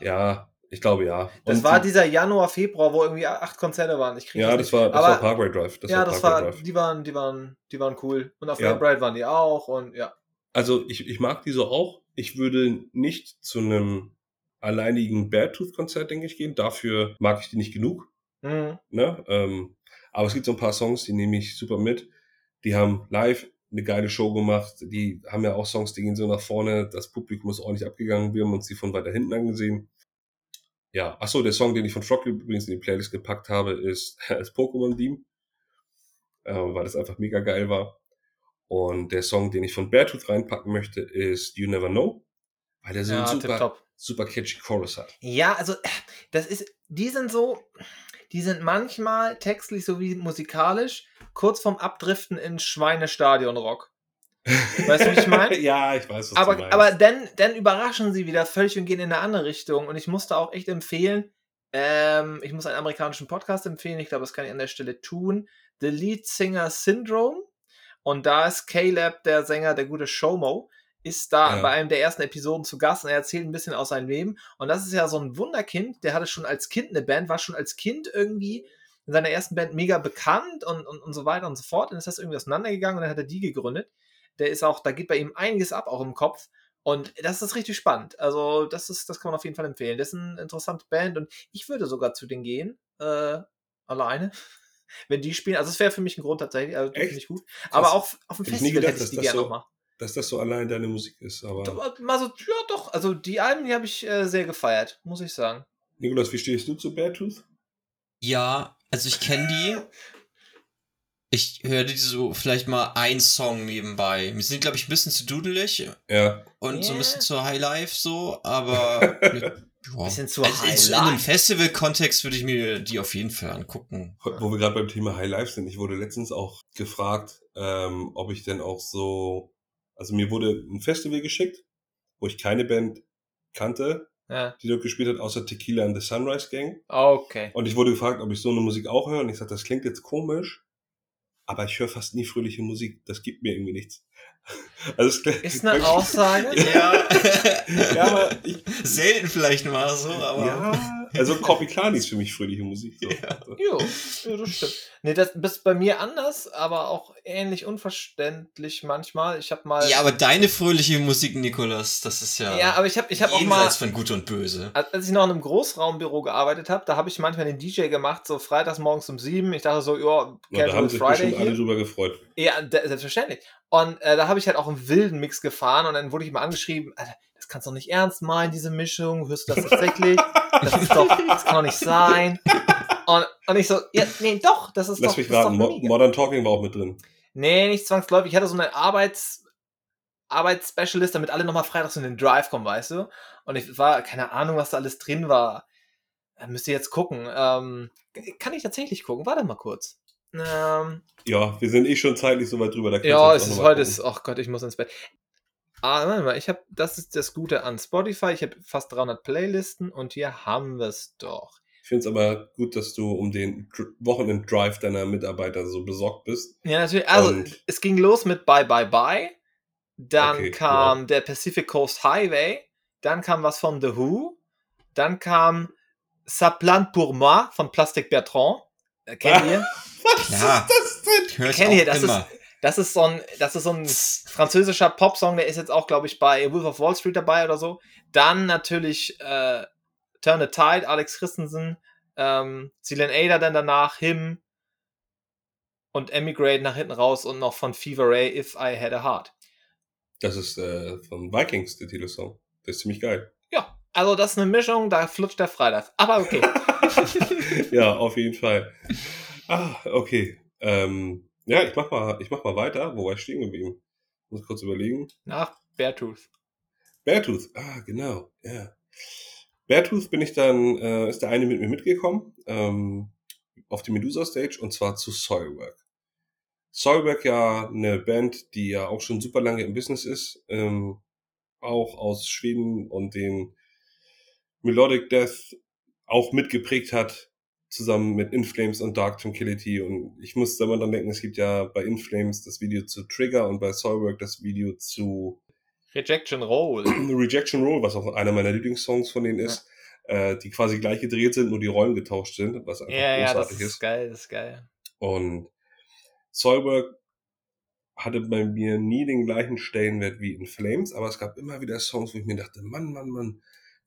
Ja, ich glaube ja. Das Und war die- dieser Januar, Februar, wo irgendwie acht Konzerte waren. Ich krieg Ja, das nicht. war, das Aber war Parkway Drive. Das ja, war das Parkway war, Drive. die waren, die waren, die waren cool. Und auf Ja. Bright waren die auch und ja. Also ich, ich mag die so auch. Ich würde nicht zu einem alleinigen Beartooth-Konzert, denke ich, gehen. Dafür mag ich die nicht genug. Mhm. Ne? Ähm, aber es gibt so ein paar Songs, die nehme ich super mit. Die haben live eine geile Show gemacht. Die haben ja auch Songs, die gehen so nach vorne. Das Publikum ist ordentlich abgegangen. Wir haben uns die von weiter hinten angesehen. Ja, ach so, der Song, den ich von Leap übrigens in die Playlist gepackt habe, ist das Pokémon Theme, äh, weil das einfach mega geil war. Und der Song, den ich von Beartooth reinpacken möchte, ist You Never Know, weil der so Ja, einen super, super catchy Chorus hat. Ja, also das ist, die sind so, die sind manchmal textlich sowie musikalisch kurz vorm Abdriften in Schweinestadion-Rock. Weißt du, wie ich meine? ja, ich weiß, was du aber, meinst. aber dann, dann überraschen sie wieder völlig und gehen in eine andere Richtung. Und ich musste auch echt empfehlen, ähm, ich muss einen amerikanischen Podcast empfehlen, ich glaube, das kann ich an der Stelle tun. The Lead Singer Syndrome. Und da ist Caleb, der Sänger, der gute Showmo, ist da Ja. bei einem der ersten Episoden zu Gast und er erzählt ein bisschen aus seinem Leben. Und das ist ja so ein Wunderkind, der hatte schon als Kind eine Band, war schon als Kind irgendwie in seiner ersten Band mega bekannt und, und, und so weiter und so fort. Und dann ist das irgendwie auseinandergegangen und dann hat er die gegründet. Der ist auch, da geht bei ihm einiges ab, auch im Kopf. Und das ist richtig spannend. Also, das ist, das kann man auf jeden Fall empfehlen. Das ist eine interessante Band und ich würde sogar zu denen gehen. Äh, alleine. Wenn die spielen. Also, es wäre für mich ein Grund tatsächlich. Also, Echt? finde ich gut. Aber auch auf dem Hätte ich nie Festival gedacht, hätte ich die gerne so- nochmal. Dass das so allein deine Musik ist. Aber Doch, Mal so, ja, doch. Also, die Alben, die habe ich äh, sehr gefeiert, muss ich sagen. Nikolas, wie stehst du zu Beartooth? Ja, also ich kenne die. Ich höre die so vielleicht mal ein Song nebenbei. Wir sind, glaube ich, ein bisschen zu dudelig Ja, und so ein Yeah. bisschen zu Highlife so, aber ja. Bisschen zu also, in, in Highlife. einem Festival-Kontext würde ich mir die auf jeden Fall angucken. wo wir gerade beim Thema High Life sind, ich wurde letztens auch gefragt, ähm, ob ich denn auch so, also mir wurde ein Festival geschickt, wo ich keine Band kannte, Ja. die dort gespielt hat, außer Tequila and the Sunrise Gang. Okay. Und ich wurde gefragt, ob ich so eine Musik auch höre. Und ich sagte, das klingt jetzt komisch, aber ich höre fast nie fröhliche Musik. Das gibt mir irgendwie nichts. Also es klingt Ist eine Aussage. Ja. Ja, aber ich, Selten vielleicht mal so, aber. ja, Also Copy Klein ist für mich fröhliche Musik. So. Ja. Jo, ja, das stimmt. Nee, das ist bei mir anders, aber auch ähnlich unverständlich manchmal. Ich habe mal. Ja, aber deine fröhliche Musik, Nikolas, das ist ja. Ja, aber ich habe ich hab auch mal. jenseits von Gut und Böse. Als ich noch in einem Großraumbüro gearbeitet habe, da habe ich manchmal den DJ gemacht, so freitags morgens um sieben. Ich dachte so, ja, Ja, da Casual haben sich Friday bestimmt alle hier. drüber gefreut. Ja, selbstverständlich. Und äh, da habe ich halt auch einen wilden Mix gefahren und dann wurde ich mal angeschrieben, Alter, das kannst du doch nicht ernst meinen, diese Mischung. Hörst du das tatsächlich? Das ist doch, das kann doch nicht sein. Und, und ich so, ja, nee, doch, das ist Lass doch, mich das ist raten, Mo. Modern Talking war auch mit drin. Nee, nicht zwangsläufig. Ich hatte so eine Arbeits Arbeitsspecialist, damit alle nochmal freitags in den Drive kommen, weißt du? Und ich war, keine Ahnung, was da alles drin war. Da müsst ihr jetzt gucken. Ähm, kann ich tatsächlich gucken? Warte mal kurz. Ähm, Ja, wir sind eh schon zeitlich so weit drüber. Ja, es ist heute, ist, ach Gott, ich muss ins Bett. Ah, warte mal, ich habe, das ist das Gute an Spotify. Ich habe fast 300 Playlisten und hier haben wir es doch. Ich finde es aber gut, dass du um den Dr- Wochenend-Drive deiner Mitarbeiter so besorgt bist. Ja, natürlich. Also, Und- es ging los mit Bye Bye Bye. Dann Okay, kam der Pacific Coast Highway. Dann kam was von The Who. Dann kam Ça plante pour moi von Plastic Bertrand. Äh, kennt ihr? Was Ja. ist das denn? Kennt auch ihr, das immer. Das ist so ein, das ist so ein französischer Popsong, der ist jetzt auch, glaube ich, bei Wolf of Wall Street dabei oder so. Dann natürlich äh, Turn the Tide, Alex Christensen, ähm, Celine Ada dann danach, Him und Emigrate nach hinten raus und noch von Fever Ray, If I Had a Heart. Das ist äh, von Vikings, der Titelsong. Der ist ziemlich geil. Ja, also das ist eine Mischung, da flutscht der Freitag. Aber okay. ja, auf jeden Fall. Ah, okay. Ähm, ja, ich mach mal, ich mach mal weiter. Wo war ich stehen geblieben? Muss kurz überlegen. Nach Beartooth. Beartooth, ah, genau, ja. Beartooth bin ich dann, äh, ist der eine mit mir mitgekommen, ähm, auf die Medusa Stage und zwar zu Soilwork. Soilwork ja eine Band, die ja auch schon super lange im Business ist, ähm, auch aus Schweden und den Melodic Death auch mitgeprägt hat, zusammen mit Inflames und Dark Tranquility. Und ich muss da mal dran denken, es gibt ja bei Inflames das Video zu Trigger und bei Soilwork das Video zu Rejection Roll. Rejection Roll, was auch einer meiner Lieblingssongs von denen ist, äh, die quasi gleich gedreht sind, nur die Rollen getauscht sind, was einfach Ja, ja, das großartig ist geil, das ist geil. Und Soilwork hatte bei mir nie den gleichen Stellenwert wie in Flames, aber es gab immer wieder Songs, wo ich mir dachte, Mann, Mann, Mann,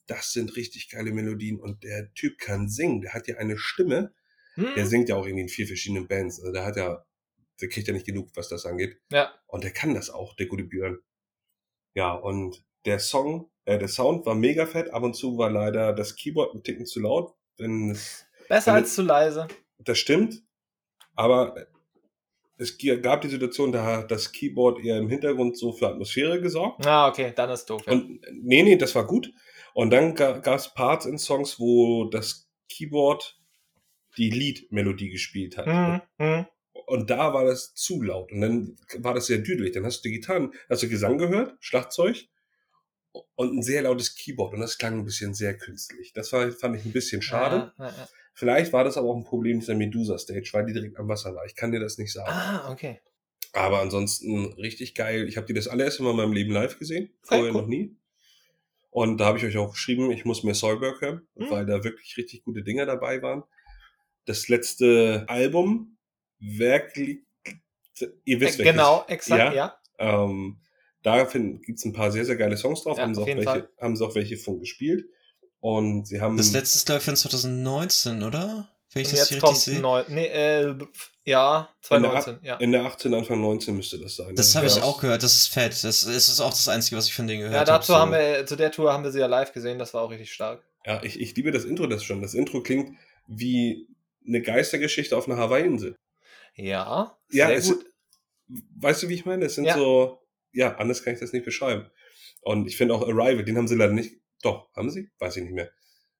das sind richtig geile Melodien und der Typ kann singen, der hat ja eine Stimme, Hm? der singt ja auch irgendwie in vier verschiedenen Bands, also der hat ja, der kriegt ja nicht genug, was das angeht. Ja. Und der kann das auch, der gute Björn. Ja, und der Song, äh, der Sound war mega fett. Ab und zu war leider das Keyboard ein Ticken zu laut. Denn es, Besser Wenn- als zu leise. das stimmt. Aber es gab die Situation, da hat das Keyboard eher im Hintergrund so für Atmosphäre gesorgt. Ah, okay, dann ist doof. Ja. Und nee, nee, das war gut. Und dann gab es Parts in Songs, wo das Keyboard die Lead-Melodie gespielt hat. Hm, hm. Und da war das zu laut. Und dann war das sehr düdelig. Dann hast du die Gitarren, hast du Gesang gehört, Schlagzeug und ein sehr lautes Keyboard. Und das klang ein bisschen sehr künstlich. Das war, fand ich ein bisschen schade. Ja, ja, ja. Vielleicht war das aber auch ein Problem dieser Medusa Stage, weil die direkt am Wasser war. Ich kann dir das nicht sagen. Ah, okay. Aber ansonsten richtig geil. Ich habe die das allererste Mal in meinem Leben live gesehen. Vorher cool. noch nie. Und da habe ich euch auch geschrieben, ich muss mir Soilberg hören, Hm. weil da wirklich richtig gute Dinge dabei waren. Das letzte Album, Werk, ihr wisst Äh, welches. genau, exakt, ja. Ähm, da gibt es ein paar sehr, sehr geile Songs drauf. Ja, haben, sie auf auch jeden welche, Fall. haben sie auch welche von gespielt. Und sie haben. Das letzte ist, glaube ich, von 2019, oder? Wenn ich Und das jetzt kommt sehe. neu. Nee, äh, ja, 2019, ja. Ende 18, Anfang 19 müsste das sein. Das habe Ja. ich auch gehört, das ist fett. Das, das ist auch das Einzige, was ich von denen gehört Ja, habe. dazu so. haben wir, zu der Tour haben wir sie ja live gesehen, das war auch richtig stark. Ja, ich, ich liebe das Intro das schon. Das Intro klingt wie eine Geistergeschichte auf einer Hawaii-Insel. Ja, Ja, sehr es- gut. Weißt du, wie ich meine? Es sind Ja. so, ja, anders kann ich das nicht beschreiben. Und ich finde auch Arrival, den haben sie leider nicht, doch, haben sie? Weiß ich nicht mehr.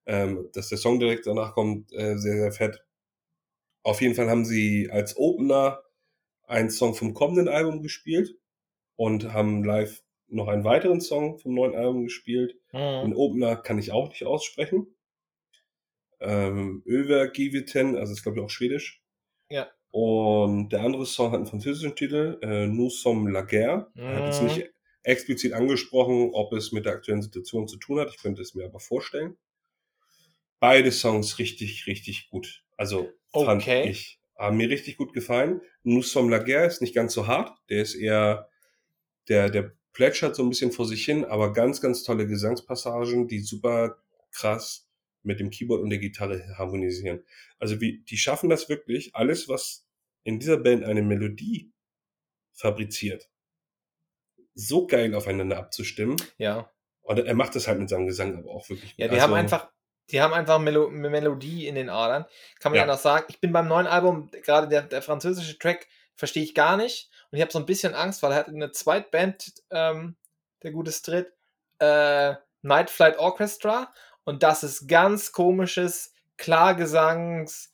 Ähm, dass der Song direkt danach kommt, äh, sehr, sehr fett. Auf jeden Fall haben sie als Opener einen Song vom kommenden Album gespielt und haben live noch einen weiteren Song vom neuen Album gespielt. Den Mhm. Opener kann ich auch nicht aussprechen. Ähm, Övergiviten, also ist glaube ich auch schwedisch. Ja. Und der andere Song hat einen französischen Titel, äh, Nous sommes la guerre. Er hat jetzt Mhm. nicht explizit angesprochen, ob es mit der aktuellen Situation zu tun hat. Ich könnte es mir aber vorstellen. Beide Songs richtig, richtig gut. Also fand Okay. ich. Haben mir richtig gut gefallen. Nous sommes la guerre ist nicht ganz so hart. Der ist eher, der, der plätschert so ein bisschen vor sich hin, aber ganz, ganz tolle Gesangspassagen, die super krass mit dem Keyboard und der Gitarre harmonisieren. Also wie, die schaffen das wirklich, alles, was in dieser Band eine Melodie fabriziert, so geil aufeinander abzustimmen. Ja. Und er macht das halt mit seinem Gesang aber auch wirklich. Ja, die Also, haben einfach, die haben einfach Melo Melodie in den Adern. Kann man ja noch sagen. Ich bin beim neuen Album, gerade der, der französische Track, verstehe ich gar nicht. Und ich habe so ein bisschen Angst, weil er hat eine Zweitband, ähm, der gute Stritt, äh, Night Flight Orchestra. Und das ist ganz komisches Klargesangs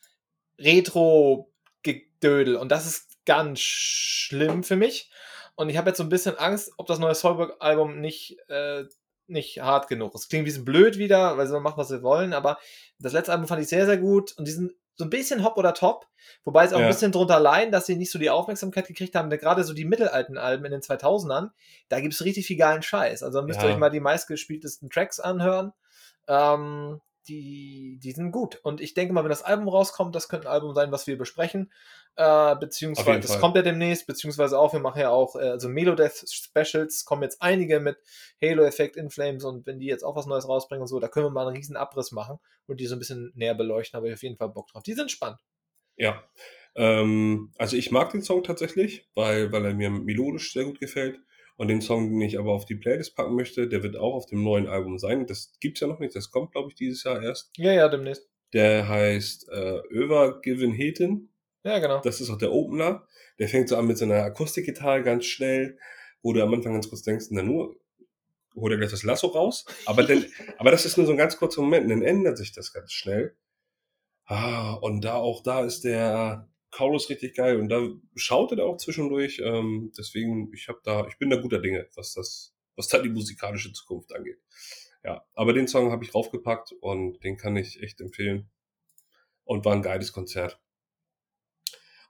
Retro-Gedödel. Und das ist ganz schlimm für mich. Und ich habe jetzt so ein bisschen Angst, ob das neue Soulberg-Album nicht, äh, nicht hart genug ist. Klingt ein bisschen blöd wieder, weil sie machen, was sie wollen, aber das letzte Album fand ich sehr, sehr gut. Und die sind so ein bisschen hopp oder top, wobei es auch Ja. ein bisschen drunter leiden, dass sie nicht so die Aufmerksamkeit gekriegt haben, denn gerade so die mittelalten Alben in den 2000ern, da gibt es richtig viel geilen Scheiß. Also müsst ihr Ja. euch mal die meistgespieltesten Tracks anhören. Ähm, die, die sind gut. Und ich denke mal, wenn das Album rauskommt, das könnte ein Album sein, was wir besprechen. Äh, beziehungsweise, das Fall. kommt ja demnächst, beziehungsweise auch, wir machen ja auch, äh, also Melodeath Specials, kommen jetzt einige mit Halo Effect in Flames und wenn die jetzt auch was Neues rausbringen und so, da können wir mal einen riesen Abriss machen und die so ein bisschen näher beleuchten, aber ich auf jeden Fall Bock drauf. Die sind spannend. Ja. Ähm, also ich mag den Song tatsächlich, weil, weil er mir melodisch sehr gut gefällt. Und den Song, den ich aber auf die Playlist packen möchte, der wird auch auf dem neuen Album sein. Das gibt's ja noch nicht, das kommt, glaube ich, dieses Jahr erst. Ja, ja, demnächst. Der heißt äh, Över Given Heten. Ja, genau. Das ist auch der Opener. Der fängt so an mit so einer Akustikgitarre ganz schnell, wo du am Anfang ganz kurz denkst, na nur, holt er gleich das Lasso raus. Aber, dann, aber das ist nur so ein ganz kurzer Moment, dann ändert sich das ganz schnell. Ah, und da auch da ist der Chorus richtig geil und da schaut er auch zwischendurch. Ähm, deswegen, ich habe da, ich bin da guter Dinge, was das, was da die musikalische Zukunft angeht. Ja, aber den Song habe ich raufgepackt und den kann ich echt empfehlen. Und war ein geiles Konzert.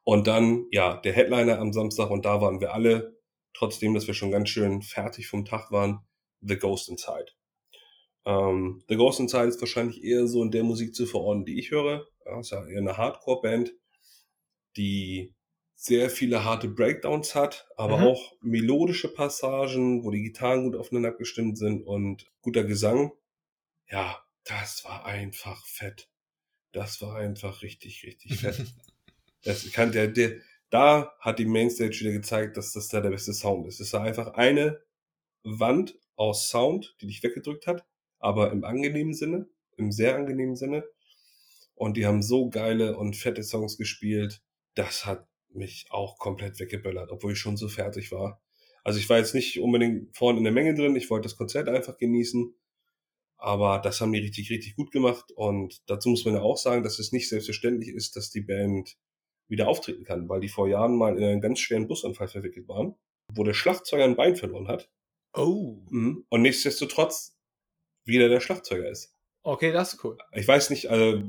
Und dann, ja, der Headliner am Samstag und da waren wir alle, trotzdem, dass wir schon ganz schön fertig vom Tag waren, The Ghost Inside. Ähm, The Ghost Inside ist wahrscheinlich eher so in der Musik zu verorten, die ich höre. Ja, ist ja eher eine Hardcore-Band, die sehr viele harte Breakdowns hat, aber Mhm. auch melodische Passagen, wo die Gitarren gut aufeinander gestimmt sind und guter Gesang. Ja, das war einfach fett. Das war einfach richtig, richtig fett. Das kann der, der, da hat die Mainstage wieder gezeigt, dass das da der beste Sound ist. Es war einfach eine Wand aus Sound, die dich weggedrückt hat, aber im angenehmen Sinne, im sehr angenehmen Sinne. Und die haben so geile und fette Songs gespielt. Das hat mich auch komplett weggeböllert, obwohl ich schon so fertig war. Also ich war jetzt nicht unbedingt vorne in der Menge drin. Ich wollte das Konzert einfach genießen. Aber das haben die richtig, richtig gut gemacht. Und dazu muss man ja auch sagen, dass es nicht selbstverständlich ist, dass die Band wieder auftreten kann, weil die vor Jahren mal in einen ganz schweren Busunfall verwickelt waren, wo der Schlagzeuger ein Bein verloren hat. Oh. Mhm. Und nichtsdestotrotz wieder der Schlagzeuger ist. Okay, das ist cool. Ich weiß nicht, also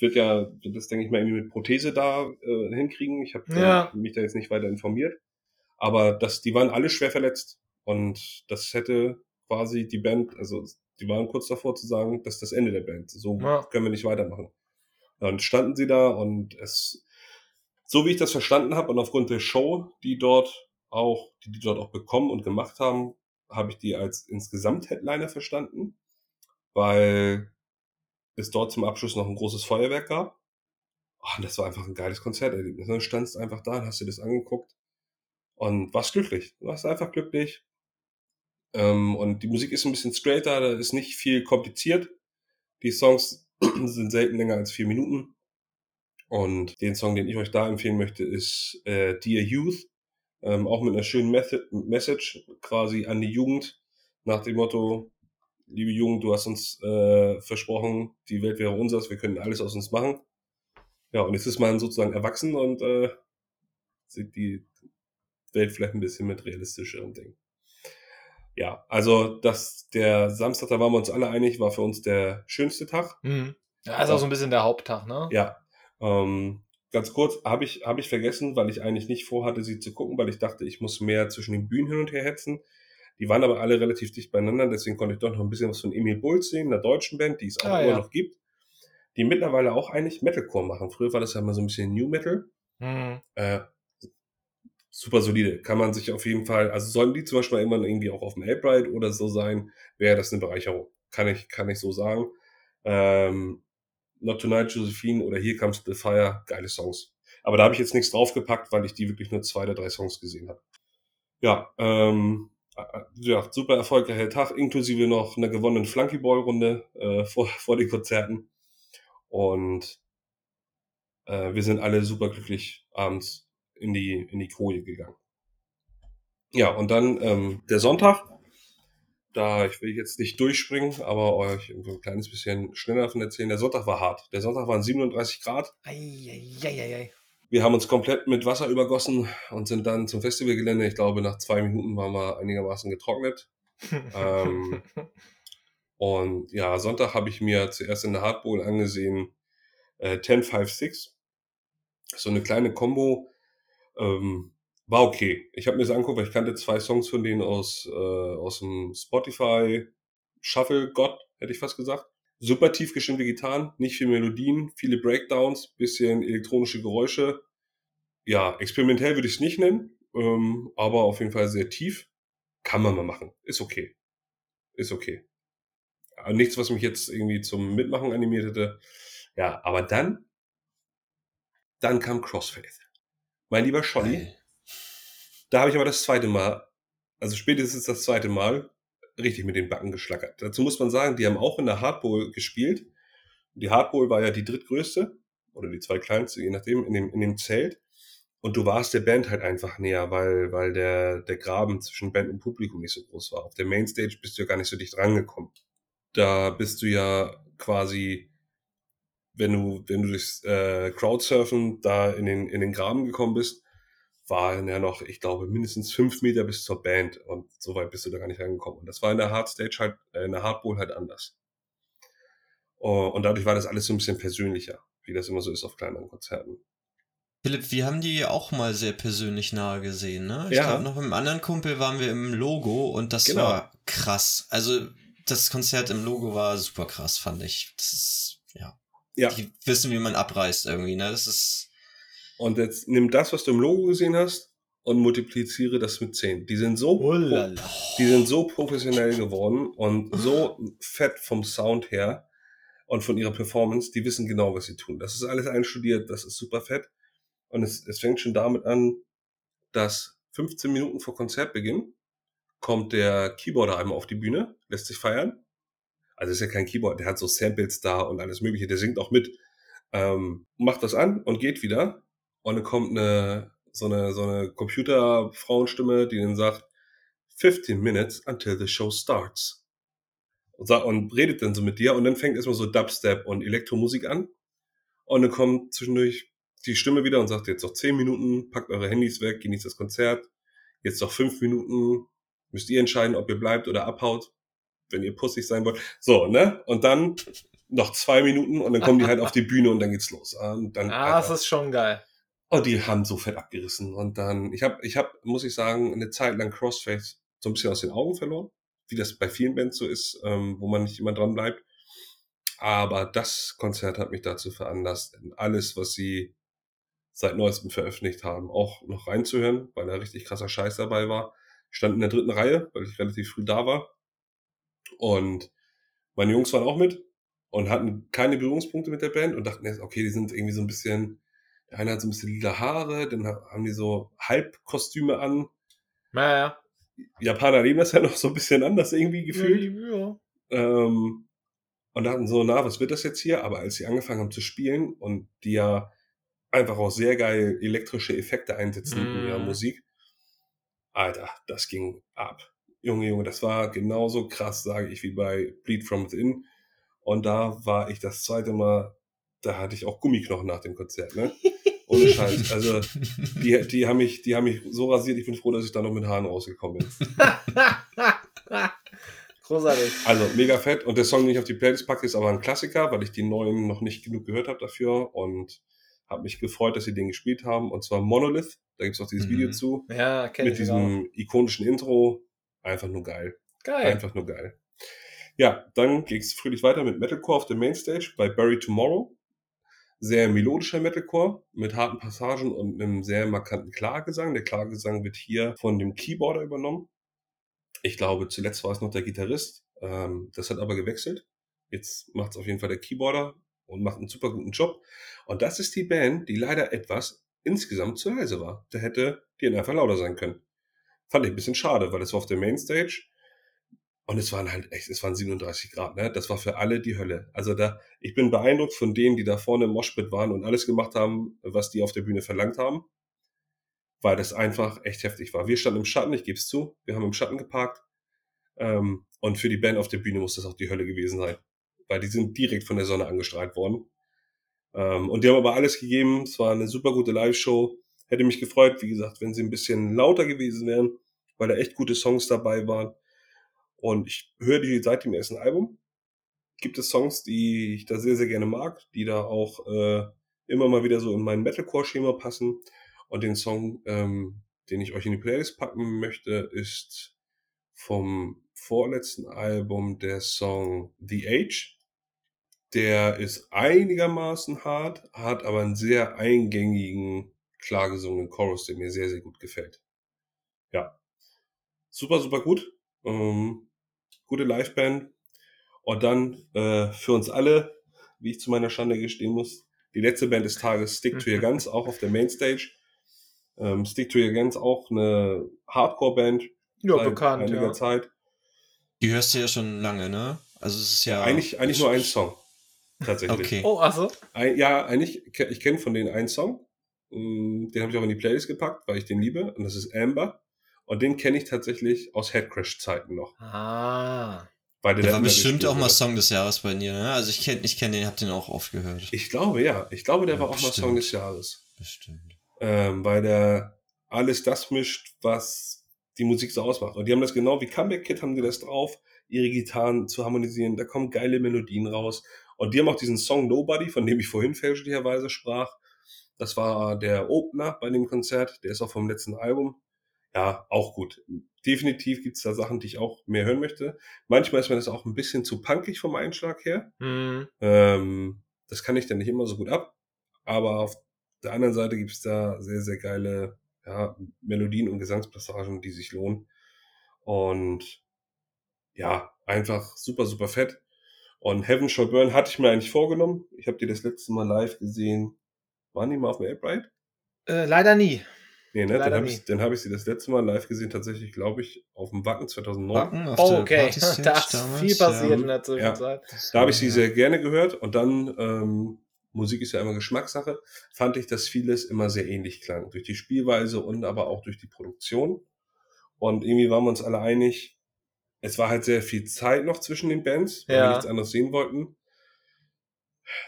wird, ja, wird das denke ich mal irgendwie mit Prothese da äh, hinkriegen. Ich habe Ja. mich da jetzt nicht weiter informiert. Aber das, die waren alle schwer verletzt. Und das hätte quasi die Band, also die waren kurz davor zu sagen, das ist das Ende der Band. So Ja. können wir nicht weitermachen. Dann standen sie da und es, so wie ich das verstanden habe und aufgrund der Show, die dort auch, die die dort auch bekommen und gemacht haben, habe ich die als insgesamt Headliner verstanden, weil es dort zum Abschluss noch ein großes Feuerwerk gab. Und das war einfach ein geiles Konzerterlebnis. Dann standst einfach da und hast dir das angeguckt und warst glücklich. Du warst einfach glücklich. Ähm, und die Musik ist ein bisschen straighter, da ist nicht viel kompliziert. Die Songs sind selten länger als vier Minuten. Und den Song, den ich euch da empfehlen möchte, ist äh, Dear Youth. Ähm, auch mit einer schönen Method Message quasi an die Jugend. Nach dem Motto, liebe Jugend, du hast uns äh, versprochen, die Welt wäre unseres, wir können alles aus uns machen. Ja, und jetzt ist man sozusagen erwachsen und äh, sieht die Welt vielleicht ein bisschen mit realistischerem Denken. Ja, also das, der Samstag, da waren wir uns alle einig, war für uns der schönste Tag. Mhm. Ja, ist auch so ein bisschen der Haupttag, ne? Ja, ähm, ganz kurz, habe ich, hab ich vergessen, weil ich eigentlich nicht vorhatte, sie zu gucken, weil ich dachte, ich muss mehr zwischen den Bühnen hin und her hetzen. Die waren aber alle relativ dicht beieinander, deswegen konnte ich doch noch ein bisschen was von Emil Bulls sehen, einer deutschen Band, die es auch Ah, immer ja. noch gibt. die mittlerweile auch eigentlich Metalcore machen. Früher war das ja mal so ein bisschen New Metal. Hm. Äh, super solide. Kann man sich auf jeden Fall, also sollten die zum Beispiel irgendwann irgendwie auch auf dem Albright oder so sein, wäre das eine Bereicherung. Kann ich, kann ich so sagen. Ähm, Not Tonight, Josephine oder Here Comes the Fire, geile Songs. Aber da habe ich jetzt nichts draufgepackt, weil ich die wirklich nur zwei oder drei Songs gesehen habe. Ja, ähm, äh, ja, super erfolgreicher Tag, inklusive noch einer gewonnenen Flunkyball-Runde äh, vor, vor den Konzerten. Und äh, wir sind alle super glücklich abends in die, in die Koje gegangen. Ja, und dann ähm, der Sonntag. Da ich will jetzt nicht durchspringen, aber euch ein kleines bisschen schneller davon erzählen. Der Sonntag war hart. Der Sonntag waren 37 Grad. Eieieiei. Wir haben uns komplett mit Wasser übergossen und sind dann zum Festivalgelände. Ich glaube, nach zwei Minuten waren wir einigermaßen getrocknet. Ähm, Und ja, Sonntag habe ich mir zuerst in der Hardbowl angesehen äh, 1056. So eine kleine Combo. Ähm, war okay. Ich habe mir das angeguckt, weil ich kannte zwei Songs von denen aus, äh, aus dem Spotify Shuffle God, hätte ich fast gesagt. Super tief gestimmte Gitarren, nicht viel Melodien, viele Breakdowns, bisschen elektronische Geräusche. Ja, experimentell würde ich es nicht nennen, ähm, aber auf jeden Fall sehr tief. Kann man mal machen. Ist okay. Ist okay. Aber nichts, was mich jetzt irgendwie zum Mitmachen animiert hätte. Ja, aber dann, dann kam Crossfaith. Mein lieber Scholli, Geil. da habe ich aber das zweite Mal, also spätestens das zweite Mal, richtig mit den Backen geschlackert. Dazu muss man sagen, die haben auch in der Hardbowl gespielt. Die Hardbowl war ja die drittgrößte oder die zweitkleinste, je nachdem, in dem, in dem Zelt. Und du warst der Band halt einfach näher, weil, weil der, der Graben zwischen Band und Publikum nicht so groß war. Auf der Mainstage bist du ja gar nicht so dicht rangekommen. Da bist du ja quasi, wenn du, wenn du durchs äh, Crowdsurfen da in den, in den Graben gekommen bist, waren ja noch, ich glaube, mindestens fünf Meter bis zur Band und so weit bist du da gar nicht rangekommen. Und das war in der Hardstage halt, äh, in der Hardbowl halt anders. Oh, und dadurch war das alles so ein bisschen persönlicher, wie das immer so ist auf kleineren Konzerten. Philipp, wir haben die auch mal sehr persönlich nahe gesehen, ne? Ich Ja. glaube, noch mit einem anderen Kumpel waren wir im Logo und das Genau. war krass. Also, das Konzert im Logo war super krass, fand ich. Das ist, ja. Ja. Die wissen, wie man abreißt irgendwie, ne? Das ist, Und jetzt nimm das, was du im Logo gesehen hast, und multipliziere das mit 10. Die sind so, Ullala. die sind so professionell geworden und so fett vom Sound her und von ihrer Performance, die wissen genau, was sie tun. Das ist alles einstudiert, das ist super fett. Und es, es fängt schon damit an, dass 15 Minuten vor Konzertbeginn kommt der Keyboarder einmal auf die Bühne, lässt sich feiern. Also ist ja kein Keyboard, der hat so Samples da und alles mögliche, der singt auch mit. Ähm, macht das an und geht wieder. Und dann kommt eine, so eine, so eine Computer-Frauenstimme, die dann sagt, 15 minutes until the show starts. Und, sagt, und redet dann so mit dir und dann fängt erstmal so Dubstep und Elektromusik an. Und dann kommt zwischendurch die Stimme wieder und sagt jetzt noch 10 Minuten, packt eure Handys weg, genießt das Konzert. Jetzt noch 5 Minuten, müsst ihr entscheiden, ob ihr bleibt oder abhaut, wenn ihr pussig sein wollt. So, ne? Und dann noch zwei Minuten und dann kommen die halt auf die Bühne und dann geht's los. Und dann, Ah, das ist schon geil. Oh, die haben so fett abgerissen. Und dann, ich habe, ich hab, muss ich sagen, eine Zeit lang Crossface so ein bisschen aus den Augen verloren, wie das bei vielen Bands so ist, ähm, wo man nicht immer dran bleibt. Aber das Konzert hat mich dazu veranlasst, alles, was sie seit neuestem veröffentlicht haben, auch noch reinzuhören, weil da richtig krasser Scheiß dabei war. Ich stand in der dritten Reihe, weil ich relativ früh da war. Und meine Jungs waren auch mit und hatten keine Berührungspunkte mit der Band und dachten erst, okay, die sind irgendwie so ein bisschen, der eine hat so ein bisschen lila Haare, dann ha- haben die so Halbkostüme an. Naja. Japaner leben das ja noch so ein bisschen anders irgendwie gefühlt. Ja. Ähm, und dachten so, na, was wird das jetzt hier? Aber als sie angefangen haben zu spielen und die ja einfach auch sehr geil elektrische Effekte einsetzen in ihrer Mm. Musik, Alter, das ging ab. Junge, Junge, das war genauso krass, sage ich, wie bei Bleed From Within. Und da war ich das zweite Mal, da hatte ich auch Gummiknochen nach dem Konzert, ne? Ohne Scheiß. Also, die, die, haben mich, die haben mich so rasiert, ich bin froh, dass ich da noch mit Haaren rausgekommen bin. Großartig. Also mega fett. Und der Song, den ich auf die Playlist packe, ist aber ein Klassiker, weil ich die neuen noch nicht genug gehört habe dafür und habe mich gefreut, dass sie den gespielt haben. Und zwar Monolith. Da gibt's auch dieses Mhm. Video zu. Ja, kenn Mit ich diesem ikonischen Intro. Einfach nur geil. Geil. Einfach nur geil. Ja, dann ging es fröhlich weiter mit Metalcore auf der Mainstage bei Bury Tomorrow. Sehr melodischer Metalcore mit harten Passagen und einem sehr markanten Klargesang. Der Klargesang wird hier von dem Keyboarder übernommen. Ich glaube, zuletzt war es noch der Gitarrist. Ähm, das hat aber gewechselt. Jetzt macht es auf jeden Fall der Keyboarder und macht einen super guten Job. Und das ist die Band, die leider etwas insgesamt zu leise war. Da hätte die einfach lauter sein können. Fand ich ein bisschen schade, weil es war auf der Mainstage und es waren halt echt, es waren 37 Grad, ne? Das war für alle die Hölle. Also da, ich bin beeindruckt von denen, die da vorne im Moshpit waren und alles gemacht haben, was die auf der Bühne verlangt haben. Weil das einfach echt heftig war. Wir standen im Schatten, ich gebe es zu. Wir haben im Schatten geparkt. Ähm, und für die Band auf der Bühne muss das auch die Hölle gewesen sein. Weil die sind direkt von der Sonne angestrahlt worden. Ähm, und die haben aber alles gegeben. Es war eine super gute Live-Show. Hätte mich gefreut, wie gesagt, wenn sie ein bisschen lauter gewesen wären, weil da echt gute Songs dabei waren. Und ich höre die seit dem ersten Album. Gibt es Songs, die ich da sehr, sehr gerne mag, die da auch äh, immer mal wieder so in mein Metalcore-Schema passen. Und den Song, ähm, den ich euch in die Playlist packen möchte, ist vom vorletzten Album der Song The Age. Der ist einigermaßen hart, hat aber einen sehr eingängigen, klar gesungenen Chorus, der mir sehr, sehr gut gefällt. Ja. Super, super gut. Ähm, gute Liveband. Und dann äh, für uns alle, wie ich zu meiner Schande gestehen muss, die letzte Band des Tages, Stick to Your Guns, auch auf der Mainstage. Ähm, Stick to Your Guns, auch eine Hardcore-Band. Ja, bekannt, einiger ja. Zeit. Die hörst du ja schon lange, ne? Also es ist ja. Eigentlich, eigentlich nur ein Song. Tatsächlich. Okay. Oh, achso. Ein, ja, eigentlich, ich kenne von denen einen Song. Mm, Den habe ich auch in die Playlist gepackt, weil ich den liebe. Und das ist Amber. Und den kenne ich tatsächlich aus Headcrash-Zeiten noch. Ah. Weil der Der da war bestimmt auch mal. Song des Jahres bei dir, ne? Also ich kenne ich kenn den, hab den auch oft gehört. Ich glaube, ja. Ich glaube, der Ja, war auch mal bestimmt. Song des Jahres. Bestimmt. ähm, weil der alles das mischt, was die Musik so ausmacht. Und die haben das genau wie Comeback Kid haben die das drauf, ihre Gitarren zu harmonisieren. Da kommen geile Melodien raus. Und die haben auch diesen Song Nobody, von dem ich vorhin fälschlicherweise sprach. Das war der Opener bei dem Konzert. Der ist auch vom letzten Album. Ja, auch gut. Definitiv gibt's da Sachen, die ich auch mehr hören möchte. Manchmal ist mir das auch ein bisschen zu punkig vom Einschlag her. Hm. Ähm, das kann ich dann nicht immer so gut ab. Aber auf der anderen Seite gibt's da sehr, sehr geile ja, Melodien und Gesangspassagen, die sich lohnen. Und ja, einfach super, super fett. Und Heaven Shall Burn hatte ich mir eigentlich vorgenommen. Ich habe die das letzte Mal live gesehen. Waren die mal auf dem Airbright? Äh, leider nie. Nee, ne? Leider Dann habe nie. ich, dann hab ich sie das letzte Mal live gesehen, tatsächlich, glaube ich, auf dem Wacken 2009. Wacken auf Oh, okay. Da ist viel passiert ja. in der Zwischenzeit. Da habe ich sie Ja. sehr gerne gehört und dann, ähm, Musik ist ja immer Geschmackssache, fand ich, dass vieles immer sehr ähnlich klang. Durch die Spielweise und aber auch durch die Produktion. Und irgendwie waren wir uns alle einig, es war halt sehr viel Zeit noch zwischen den Bands, weil wir Ja. nichts anderes sehen wollten,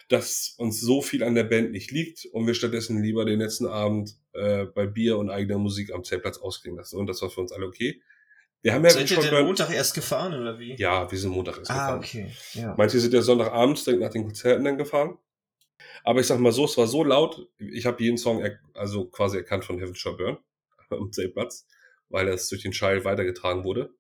dass uns so viel an der Band nicht liegt und wir stattdessen lieber den letzten Abend äh, bei Bier und eigener Musik am Zeltplatz ausklingen lassen. Und das war für uns alle okay. Wir haben ja Seid ihr denn Montag erst gefahren oder wie? Ja, wir sind Montag erst Ah, gefahren. okay. Ja. Manche sind ja Sonntagabends direkt nach den Konzerten dann gefahren. Aber ich sag mal so, es war so laut, ich habe jeden Song also quasi erkannt von Heaven Shall Burn am Zeltplatz, weil das durch den Schall weitergetragen wurde.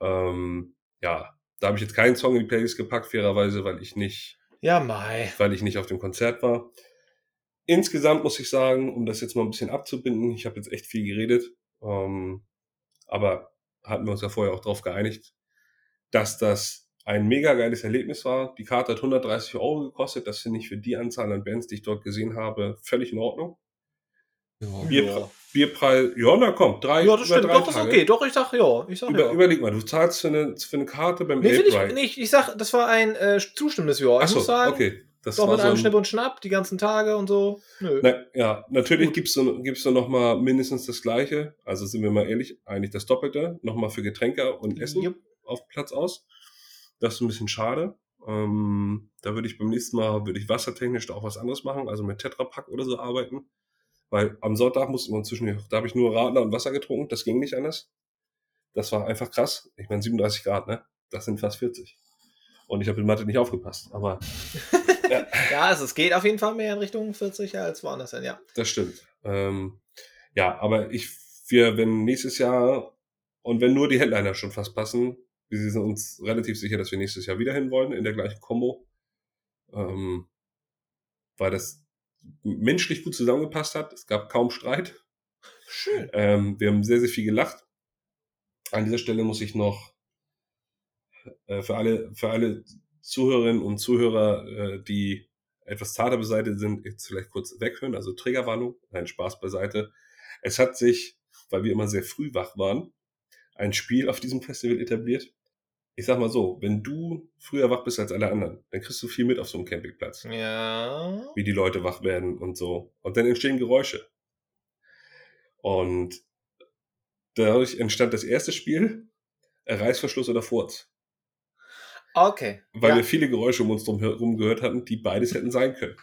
Ähm, ja, da habe ich jetzt keinen Song in die Playlist gepackt, fairerweise, weil ich nicht, Ja, Mai. weil ich nicht auf dem Konzert war. Insgesamt muss ich sagen, um das jetzt mal ein bisschen abzubinden, ich habe jetzt echt viel geredet, ähm, aber hatten wir uns ja vorher auch darauf geeinigt, dass das ein mega geiles Erlebnis war. Die Karte hat 130 Euro gekostet. Das finde ich für die Anzahl an Bands, die ich dort gesehen habe, völlig in Ordnung. Ja. Bierpre Bierpreis, ja, na komm, drei, Ja, das stimmt. drei Doch, das ist Tage. okay. Doch, ich sag ja. Ich sag Über, ja. Überleg mal, du zahlst für eine, für eine Karte beim nee, finde Airbright. ich nicht. Ich sag, das war ein äh, zustimmendes Jahr. Ich Achso, muss sagen, okay. Das doch war mit so einem ein- Schnipp und Schnapp, die ganzen Tage und so. Nö. Na, ja, natürlich Gut. gibt's du, gibst du noch mal mindestens das Gleiche. Also sind wir mal ehrlich, eigentlich das Doppelte. Nochmal für Getränke und Essen Jupp. auf Platz aus. Das ist ein bisschen schade. Ähm, da würde ich beim nächsten Mal, würde ich wassertechnisch da auch was anderes machen, also mit Tetrapack oder so arbeiten. Weil am Sonntag mussten wir inzwischen, da habe ich nur Radler und Wasser getrunken, das ging nicht anders. Das war einfach krass. Ich meine, 37 Grad, ne? Das sind fast 40. Und ich habe in Mathe nicht aufgepasst, aber Ja, also es geht auf jeden Fall mehr in Richtung 40 als woanders hin, ja. Das stimmt. Ähm, ja, aber ich, wir, wenn nächstes Jahr und wenn nur die Headliner schon fast passen, wir sind uns relativ sicher, dass wir nächstes Jahr wieder hin wollen in der gleichen Combo. Ähm, weil das menschlich gut zusammengepasst hat. Es gab kaum Streit. Schön. Ähm, wir haben sehr, sehr viel gelacht. An dieser Stelle muss ich noch äh, für alle, für alle Zuhörerinnen und Zuhörer, äh, die etwas zarter beseitigt sind, jetzt vielleicht kurz weghören. Also Trägerwarnung, nein, Spaß beiseite. Es hat sich, weil wir immer sehr früh wach waren, ein Spiel auf diesem Festival etabliert. Ich sag mal so, wenn du früher wach bist als alle anderen, dann kriegst du viel mit auf so einem Campingplatz. Ja. Wie die Leute wach werden und so. Und dann entstehen Geräusche. Und dadurch entstand das erste Spiel, Reißverschluss oder Furz. Okay. Weil ja. wir viele Geräusche um uns drum herum gehört hatten, die beides hätten sein können.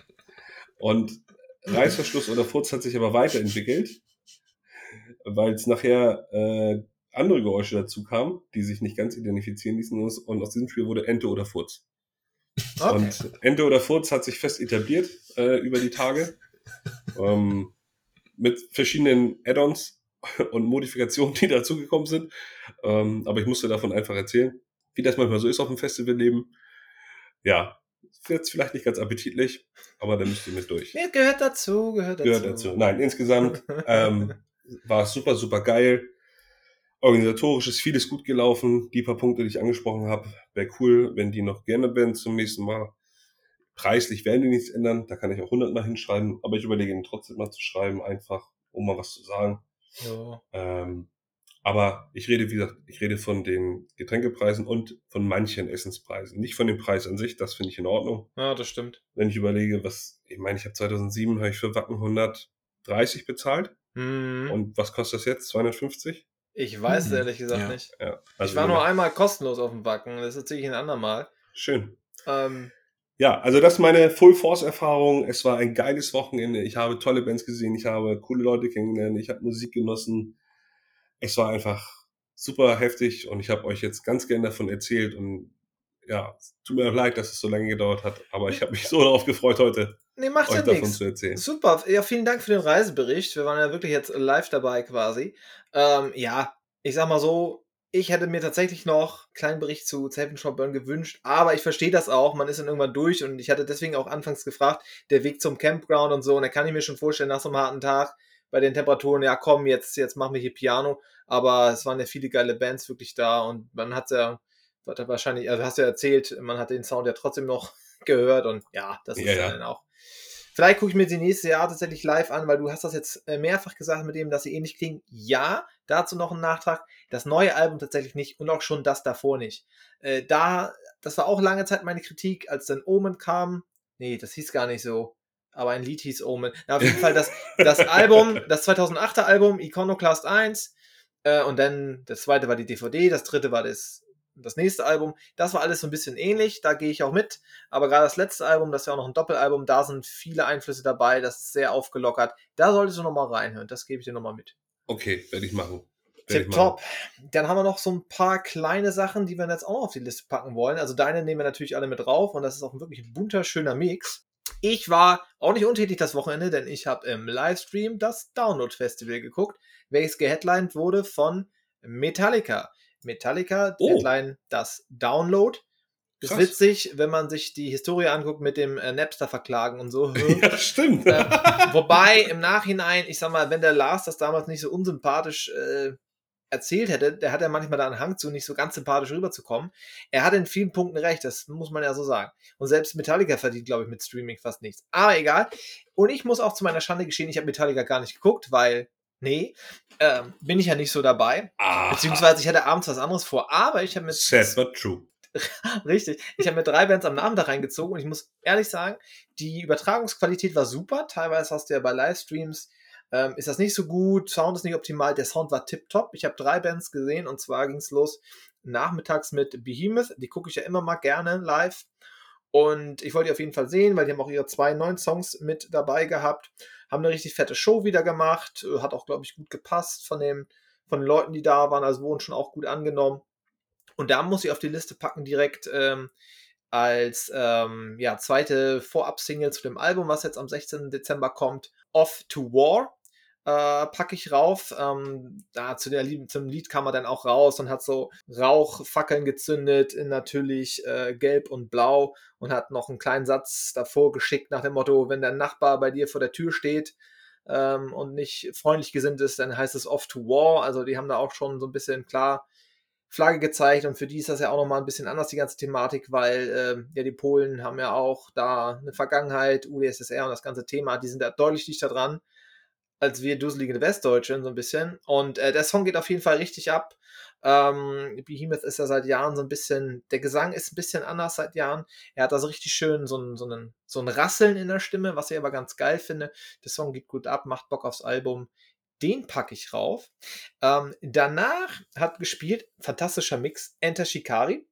Und Reißverschluss oder Furz hat sich aber weiterentwickelt, weil es nachher äh, andere Geräusche dazu kamen, die sich nicht ganz identifizieren ließen. Und aus diesem Spiel wurde Ente oder Furz. okay. Und Ente oder Furz hat sich fest etabliert äh, über die Tage. Ähm, mit verschiedenen Add-ons und Modifikationen, die dazugekommen sind. Ähm, aber ich musste davon einfach erzählen, wie das manchmal so ist auf dem Festivalleben. Ja, jetzt vielleicht nicht ganz appetitlich, aber da müsst ihr mit durch. Nee, gehört dazu, gehört dazu. Gehört dazu. Nein, insgesamt ähm, war es super, super geil. Organisatorisch ist vieles gut gelaufen. Die paar Punkte, die ich angesprochen habe, wäre cool, wenn die noch gerne wären zum nächsten Mal. Preislich werden die nichts ändern. Da kann ich auch hundertmal hinschreiben, aber ich überlege ihnen trotzdem mal zu schreiben, einfach, um mal was zu sagen. Ja. Ähm, aber ich rede, wie gesagt, ich rede von den Getränkepreisen und von manchen Essenspreisen. Nicht von dem Preis an sich, das finde ich in Ordnung. ja, das stimmt. Wenn ich überlege, was, ich meine, ich habe 2007 habe ich für Wacken 130 bezahlt. Hm. Und was kostet das jetzt? 250? Ich weiß es Hm, ehrlich gesagt ja. nicht. Ja. ich war nur einmal kostenlos auf dem Wacken, das erzähle ich ein andermal. Schön. Ähm, Ja, also das ist meine Full Force Erfahrung. Es war ein geiles Wochenende. Ich habe tolle Bands gesehen. Ich habe coole Leute kennengelernt. Ich habe Musik genossen. Es war einfach super heftig und ich habe euch jetzt ganz gern davon erzählt und ja, es tut mir auch leid, dass es so lange gedauert hat, aber ich habe mich so darauf gefreut, heute nee, macht euch ja davon nichts. zu erzählen. Super, ja, vielen Dank für den Reisebericht. Wir waren ja wirklich jetzt live dabei quasi. Ähm, ja, ich sag mal so, ich hätte mir tatsächlich noch einen kleinen Bericht zu Seven Shop Burn gewünscht, aber ich verstehe das auch, man ist dann irgendwann durch und ich hatte deswegen auch anfangs gefragt, der Weg zum Campground und so, und da kann ich mir schon vorstellen, nach so einem harten Tag bei den Temperaturen, ja komm, jetzt, jetzt machen wir hier Piano, aber es waren ja viele geile Bands wirklich da und man hat ja, wahrscheinlich, also hast du ja erzählt, man hat den Sound ja trotzdem noch gehört und ja, das ist ja, ja. dann auch. Vielleicht gucke ich mir die nächste Jahr tatsächlich live an, weil du hast das jetzt äh, mehrfach gesagt mit dem, dass sie ähnlich klingen. Ja, dazu noch ein Nachtrag. Das neue Album tatsächlich nicht und auch schon das davor nicht. Äh, da, das war auch lange Zeit meine Kritik, als dann Omen kam. Nee, das hieß gar nicht so. Aber ein Lied hieß Omen. Na, auf jeden Fall das, das Album, das 2008er Album, Iconoclast 1. Äh, und dann das zweite war die DVD, das dritte war das, das nächste Album. Das war alles so ein bisschen ähnlich, da gehe ich auch mit. Aber gerade das letzte Album, das ist ja auch noch ein Doppelalbum, da sind viele Einflüsse dabei, das ist sehr aufgelockert. Da solltest du nochmal reinhören, das gebe ich dir nochmal mit. Okay, werde ich machen. Werde ich Tip machen. top. Dann haben wir noch so ein paar kleine Sachen, die wir jetzt auch noch auf die Liste packen wollen. Also deine nehmen wir natürlich alle mit drauf und das ist auch ein wirklich bunter, schöner Mix. Ich war auch nicht untätig das Wochenende, denn ich habe im Livestream das Download Festival geguckt, welches geheadlined wurde von Metallica. Metallica Oh. headline das Download. Ist Krass. witzig, wenn man sich die Historie anguckt mit dem äh, Napster-Verklagen und so. Ja, stimmt. Äh, wobei im Nachhinein, ich sag mal, wenn der Lars das damals nicht so unsympathisch äh, erzählt hätte, der hat ja manchmal da einen Hang zu, nicht so ganz sympathisch rüberzukommen. Er hat in vielen Punkten recht, das muss man ja so sagen. Und selbst Metallica verdient, glaube ich, mit Streaming fast nichts. Aber egal. Und ich muss auch zu meiner Schande gestehen, ich habe Metallica gar nicht geguckt, weil, nee, ähm, bin ich ja nicht so dabei. Ah, Beziehungsweise ich hatte abends was anderes vor. Aber ich habe mit sad but true. Richtig. Ich habe mir drei Bands am Nachmittag reingezogen und ich muss ehrlich sagen, die Übertragungsqualität war super. Teilweise hast du ja bei Livestreams, ähm, ist das nicht so gut, Sound ist nicht optimal, der Sound war tipptopp. Ich habe drei Bands gesehen und zwar ging es los nachmittags mit Behemoth, die gucke ich ja immer mal gerne live. Und ich wollte die auf jeden Fall sehen, weil die haben auch ihre zwei neuen Songs mit dabei gehabt, haben eine richtig fette Show wieder gemacht, äh, hat auch, glaube ich, gut gepasst von, dem, von den Leuten, die da waren, also wurden schon auch gut angenommen. Und da muss ich auf die Liste packen direkt ähm, als ähm, ja, zweite Vorab-Single zu dem Album, was jetzt am 16. Dezember kommt, Off to War. Äh, packe ich rauf. Ähm, da zu der, zum Lied kam er dann auch raus und hat so Rauchfackeln gezündet in natürlich äh, gelb und blau und hat noch einen kleinen Satz davor geschickt nach dem Motto, wenn der Nachbar bei dir vor der Tür steht ähm, und nicht freundlich gesinnt ist, dann heißt es off to war. Also die haben da auch schon so ein bisschen klar Flagge gezeigt und für die ist das ja auch nochmal ein bisschen anders, die ganze Thematik, weil äh, ja die Polen haben ja auch da eine Vergangenheit, UdSSR und das ganze Thema, die sind da deutlich dichter dran als wir dusselige Westdeutschen so ein bisschen. Und äh, der Song geht auf jeden Fall richtig ab. Ähm, Behemoth ist ja seit Jahren so ein bisschen, der Gesang ist ein bisschen anders seit Jahren. Er hat also richtig schön so ein, so, ein, so ein Rasseln in der Stimme, was ich aber ganz geil finde. Der Song geht gut ab, macht Bock aufs Album. Den packe ich rauf. Ähm, danach hat gespielt, fantastischer Mix, Enter Shikari.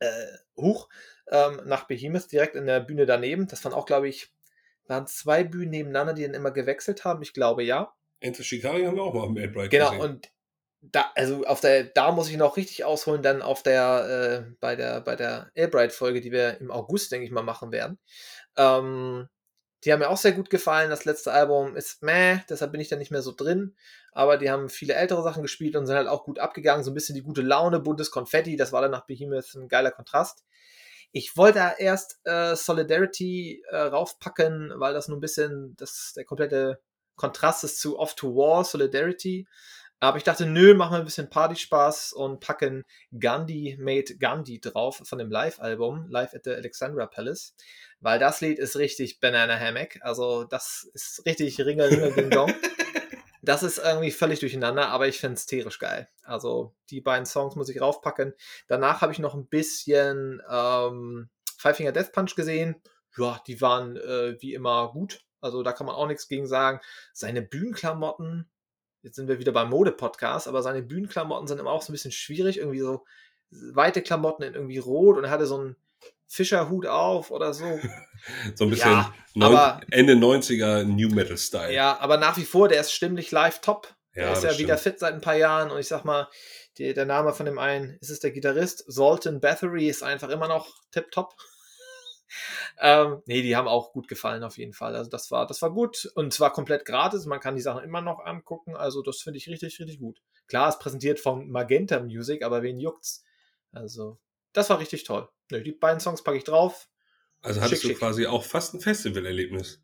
Äh, hoch ähm, nach Behemoth direkt in der Bühne daneben. Das waren auch, glaube ich, waren zwei Bühnen nebeneinander, die dann immer gewechselt haben. Ich glaube, ja. Enter Shikari haben wir auch mal im Mailbright Genau, gesehen. und da, also auf der, da muss ich noch richtig ausholen, dann auf der, äh, bei der, bei der Albright-Folge, die wir im August, denke ich mal, machen werden. Ähm, die haben mir auch sehr gut gefallen. Das letzte Album ist meh, deshalb bin ich da nicht mehr so drin. Aber die haben viele ältere Sachen gespielt und sind halt auch gut abgegangen. So ein bisschen die gute Laune, buntes Konfetti. Das war dann nach Behemoth ein geiler Kontrast. Ich wollte erst äh, Solidarity äh, raufpacken, weil das nur ein bisschen das, der komplette Kontrast ist zu Off to War, Solidarity. Aber ich dachte, nö, machen wir ein bisschen Party-Spaß und packen Gandhi Made Gandhi drauf von dem Live-Album, Live at the Alexandra Palace. Weil das Lied ist richtig Banana Hammock. Also, das ist richtig Ringer, Ringer, Ding Dong. Das ist irgendwie völlig durcheinander, aber ich finde es tierisch geil. Also die beiden Songs muss ich raufpacken. Danach habe ich noch ein bisschen ähm, Five Finger Death Punch gesehen. Ja, die waren äh, wie immer gut. Also da kann man auch nichts gegen sagen. Seine Bühnenklamotten, jetzt sind wir wieder beim Mode-Podcast, aber seine Bühnenklamotten sind immer auch so ein bisschen schwierig. Irgendwie so weite Klamotten in irgendwie rot und er hatte so ein Fischerhut auf oder so. so ein bisschen ja, neun, aber, Ende 90er New Metal Style. Ja, aber nach wie vor, der ist stimmlich live top. Ja, der ist ja wieder fit seit ein paar Jahren und ich sag mal, die, der Name von dem einen, ist es der Gitarrist? Zoltan Bathory ist einfach immer noch tip top. ähm, nee, die haben auch gut gefallen auf jeden Fall. Also das war, das war gut und zwar komplett gratis. Man kann die Sachen immer noch angucken. Also das finde ich richtig, richtig gut. Klar, es präsentiert von Magenta Music, aber wen juckt's? Also das war richtig toll. Nö, die beiden Songs packe ich drauf. Also hattest schick, du quasi auch fast ein Festivalerlebnis.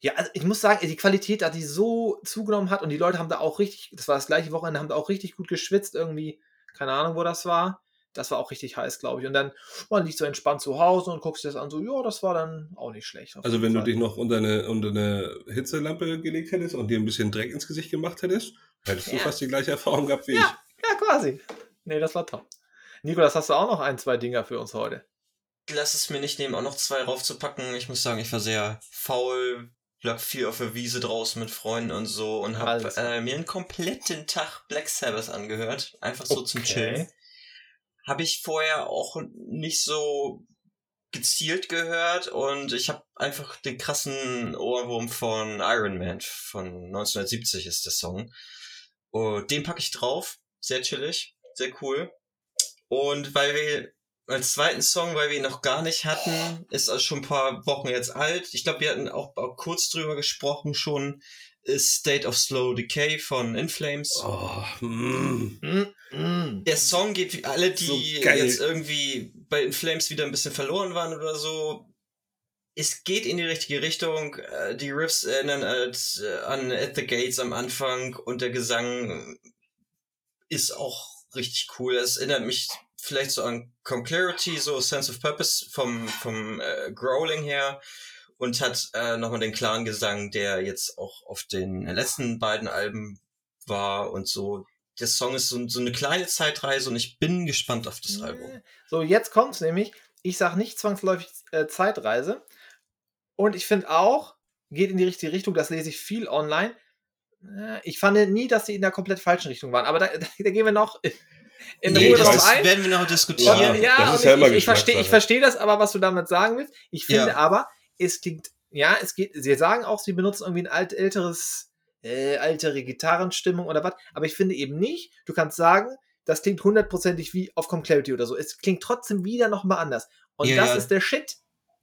Ja, also ich muss sagen, die Qualität, da die so zugenommen hat und die Leute haben da auch richtig, das war das gleiche Wochenende, haben da auch richtig gut geschwitzt irgendwie. Keine Ahnung, wo das war. Das war auch richtig heiß, glaube ich. Und dann, man liegt so entspannt zu Hause und guckst dir das an, so, ja, das war dann auch nicht schlecht. Also, wenn Fall. du dich noch unter eine, unter eine Hitzelampe gelegt hättest und dir ein bisschen Dreck ins Gesicht gemacht hättest, hättest ja. du fast die gleiche Erfahrung gehabt wie ja, ich. Ja, quasi. Nee, das war top. Nikolas, hast du auch noch ein, zwei Dinger für uns heute? Lass es mir nicht nehmen, auch noch zwei raufzupacken. Ich muss sagen, ich war sehr faul, lag viel auf der Wiese draußen mit Freunden und so und habe äh, mir einen kompletten Tag Black Sabbath angehört. Einfach so okay. zum Chillen. Habe ich vorher auch nicht so gezielt gehört und ich habe einfach den krassen Ohrwurm von Iron Man von 1970 ist der Song. Und den packe ich drauf. Sehr chillig, sehr cool. Und weil wir als zweiten Song, weil wir ihn noch gar nicht hatten, ist also schon ein paar Wochen jetzt alt. Ich glaube, wir hatten auch, auch, kurz drüber gesprochen schon, ist State of Slow Decay von Inflames. Oh, mm. Mm, Der Song geht wie alle, die so jetzt irgendwie bei Inflames wieder ein bisschen verloren waren oder so. Es geht in die richtige Richtung. Äh, die Riffs erinnern an At the Gates am Anfang und der Gesang ist auch richtig cool. Es erinnert mich vielleicht so an Conclarity, so Sense of Purpose vom, vom äh, Growling her und hat äh, nochmal den klaren Gesang, der jetzt auch auf den letzten beiden Alben war und so. Der Song ist so, so eine kleine Zeitreise und ich bin gespannt auf das Album. So, jetzt kommt's nämlich. Ich sag nicht zwangsläufig äh, Zeitreise. Und ich finde auch, geht in die richtige Richtung, das lese ich viel online. Äh, ich fand nie, dass sie in der komplett falschen Richtung waren. Aber da, da gehen wir noch in nee, Ruhe drauf ein. werden wir noch diskutieren. Ja, ja das ist ja immer ich, ich verstehe ich versteh das aber, was du damit sagen willst. Ich finde ja. aber, es klingt, ja, es geht, sie sagen auch, sie benutzen irgendwie ein alt, älteres, äh, ältere Gitarrenstimmung oder was, aber ich finde eben nicht, du kannst sagen, das klingt hundertprozentig wie auf Clarity oder so. Es klingt trotzdem wieder nochmal anders. Und ja, das ja. ist der Shit.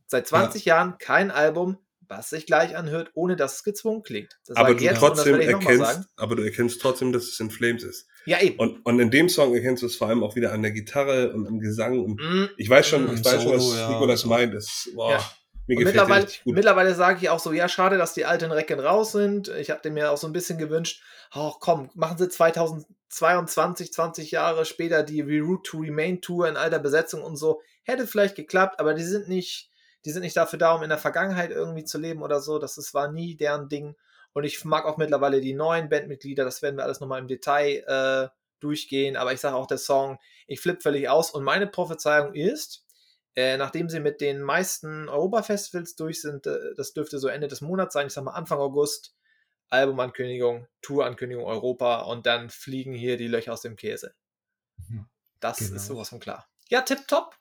Seit 20 Jahren kein Album was sich gleich anhört, ohne dass es gezwungen klingt. Das aber du jetzt das trotzdem erkennst, aber du erkennst trotzdem, dass es in Flames ist. Ja, eben. Und, und in dem Song erkennst du es vor allem auch wieder an der Gitarre und am Gesang. Und Mm. ich weiß schon, Mm, ich weiß schon, was ja, Nikolas so. meint. Das, boah, Ja. mir Und gefällt mittlerweile, richtig gut. mittlerweile sage ich auch so, ja, schade, dass die alten Recken raus sind. Ich habe mir auch so ein bisschen gewünscht, oh, komm, machen sie 2022, 20 Jahre später die Reroute to Remain Tour in alter Besetzung und so. Hätte vielleicht geklappt, aber die sind nicht, die sind nicht dafür da, um in der Vergangenheit irgendwie zu leben oder so. Das ist, war nie deren Ding. Und ich mag auch mittlerweile die neuen Bandmitglieder, das werden wir alles nochmal im Detail äh, durchgehen. Aber ich sage auch der Song, ich flippe völlig aus. Und meine Prophezeiung ist, äh, nachdem sie mit den meisten Europa-Festivals durch sind, äh, das dürfte so Ende des Monats sein, ich sag mal Anfang August, Albumankündigung, Tourankündigung Europa und dann fliegen hier die Löcher aus dem Käse. Mhm. Das Genau. ist sowas von klar. Ja, tipptopp.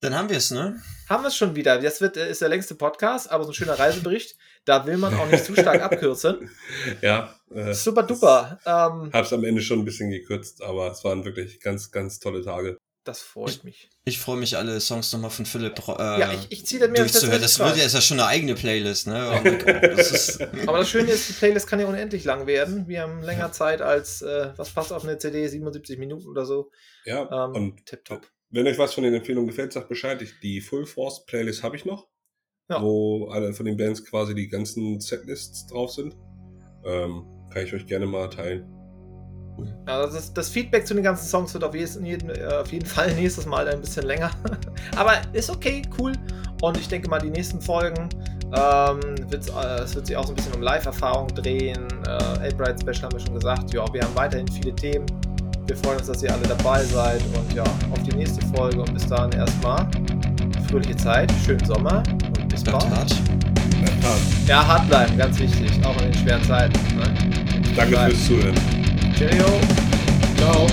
Dann haben wir es, ne? Haben wir es schon wieder. Das wird, äh, ist der längste Podcast, aber so ein schöner Reisebericht. Da will man auch nicht zu stark abkürzen. Ja, äh, Super duper. Ähm, hab's am Ende schon ein bisschen gekürzt, aber es waren wirklich ganz, ganz tolle Tage. das freut mich. Ich freue mich, alle Songs nochmal von Philipp äh, Ja, ich, ich ziehe das mir durchzuhören. Das wird ja, ist ja schon eine eigene Playlist, ne? Oh das ist, Aber das Schöne ist, die Playlist kann ja unendlich lang werden. Wir haben länger Zeit als, äh, was passt auf eine CD, 77 Minuten oder so. Ja, Ähm, und tipptopp. wenn euch was von den Empfehlungen gefällt, sagt Bescheid. Ich, die Full Force Playlist habe ich noch, Ja. wo alle von den Bands quasi die ganzen Setlists drauf sind. Ähm, kann ich euch gerne mal teilen. Ja, das, ist, das Feedback zu den ganzen Songs wird auf jeden, auf jeden Fall nächstes Mal ein bisschen länger. Aber ist okay, cool. Und ich denke mal, die nächsten Folgen ähm, äh, es wird sich auch so ein bisschen um Live-Erfahrung drehen. Äh, Elbright Special haben wir schon gesagt. Ja, wir haben weiterhin viele Themen. Wir freuen uns, dass ihr alle dabei seid. Und ja, auf die nächste Folge. Und bis dahin erstmal fröhliche Zeit, schönen Sommer Bleibt bald. hart. Ja, hart bleiben, ganz wichtig. Auch in den schweren Zeiten. Ne? danke Bleibt. fürs Zuhören. Cheerio. Ciao.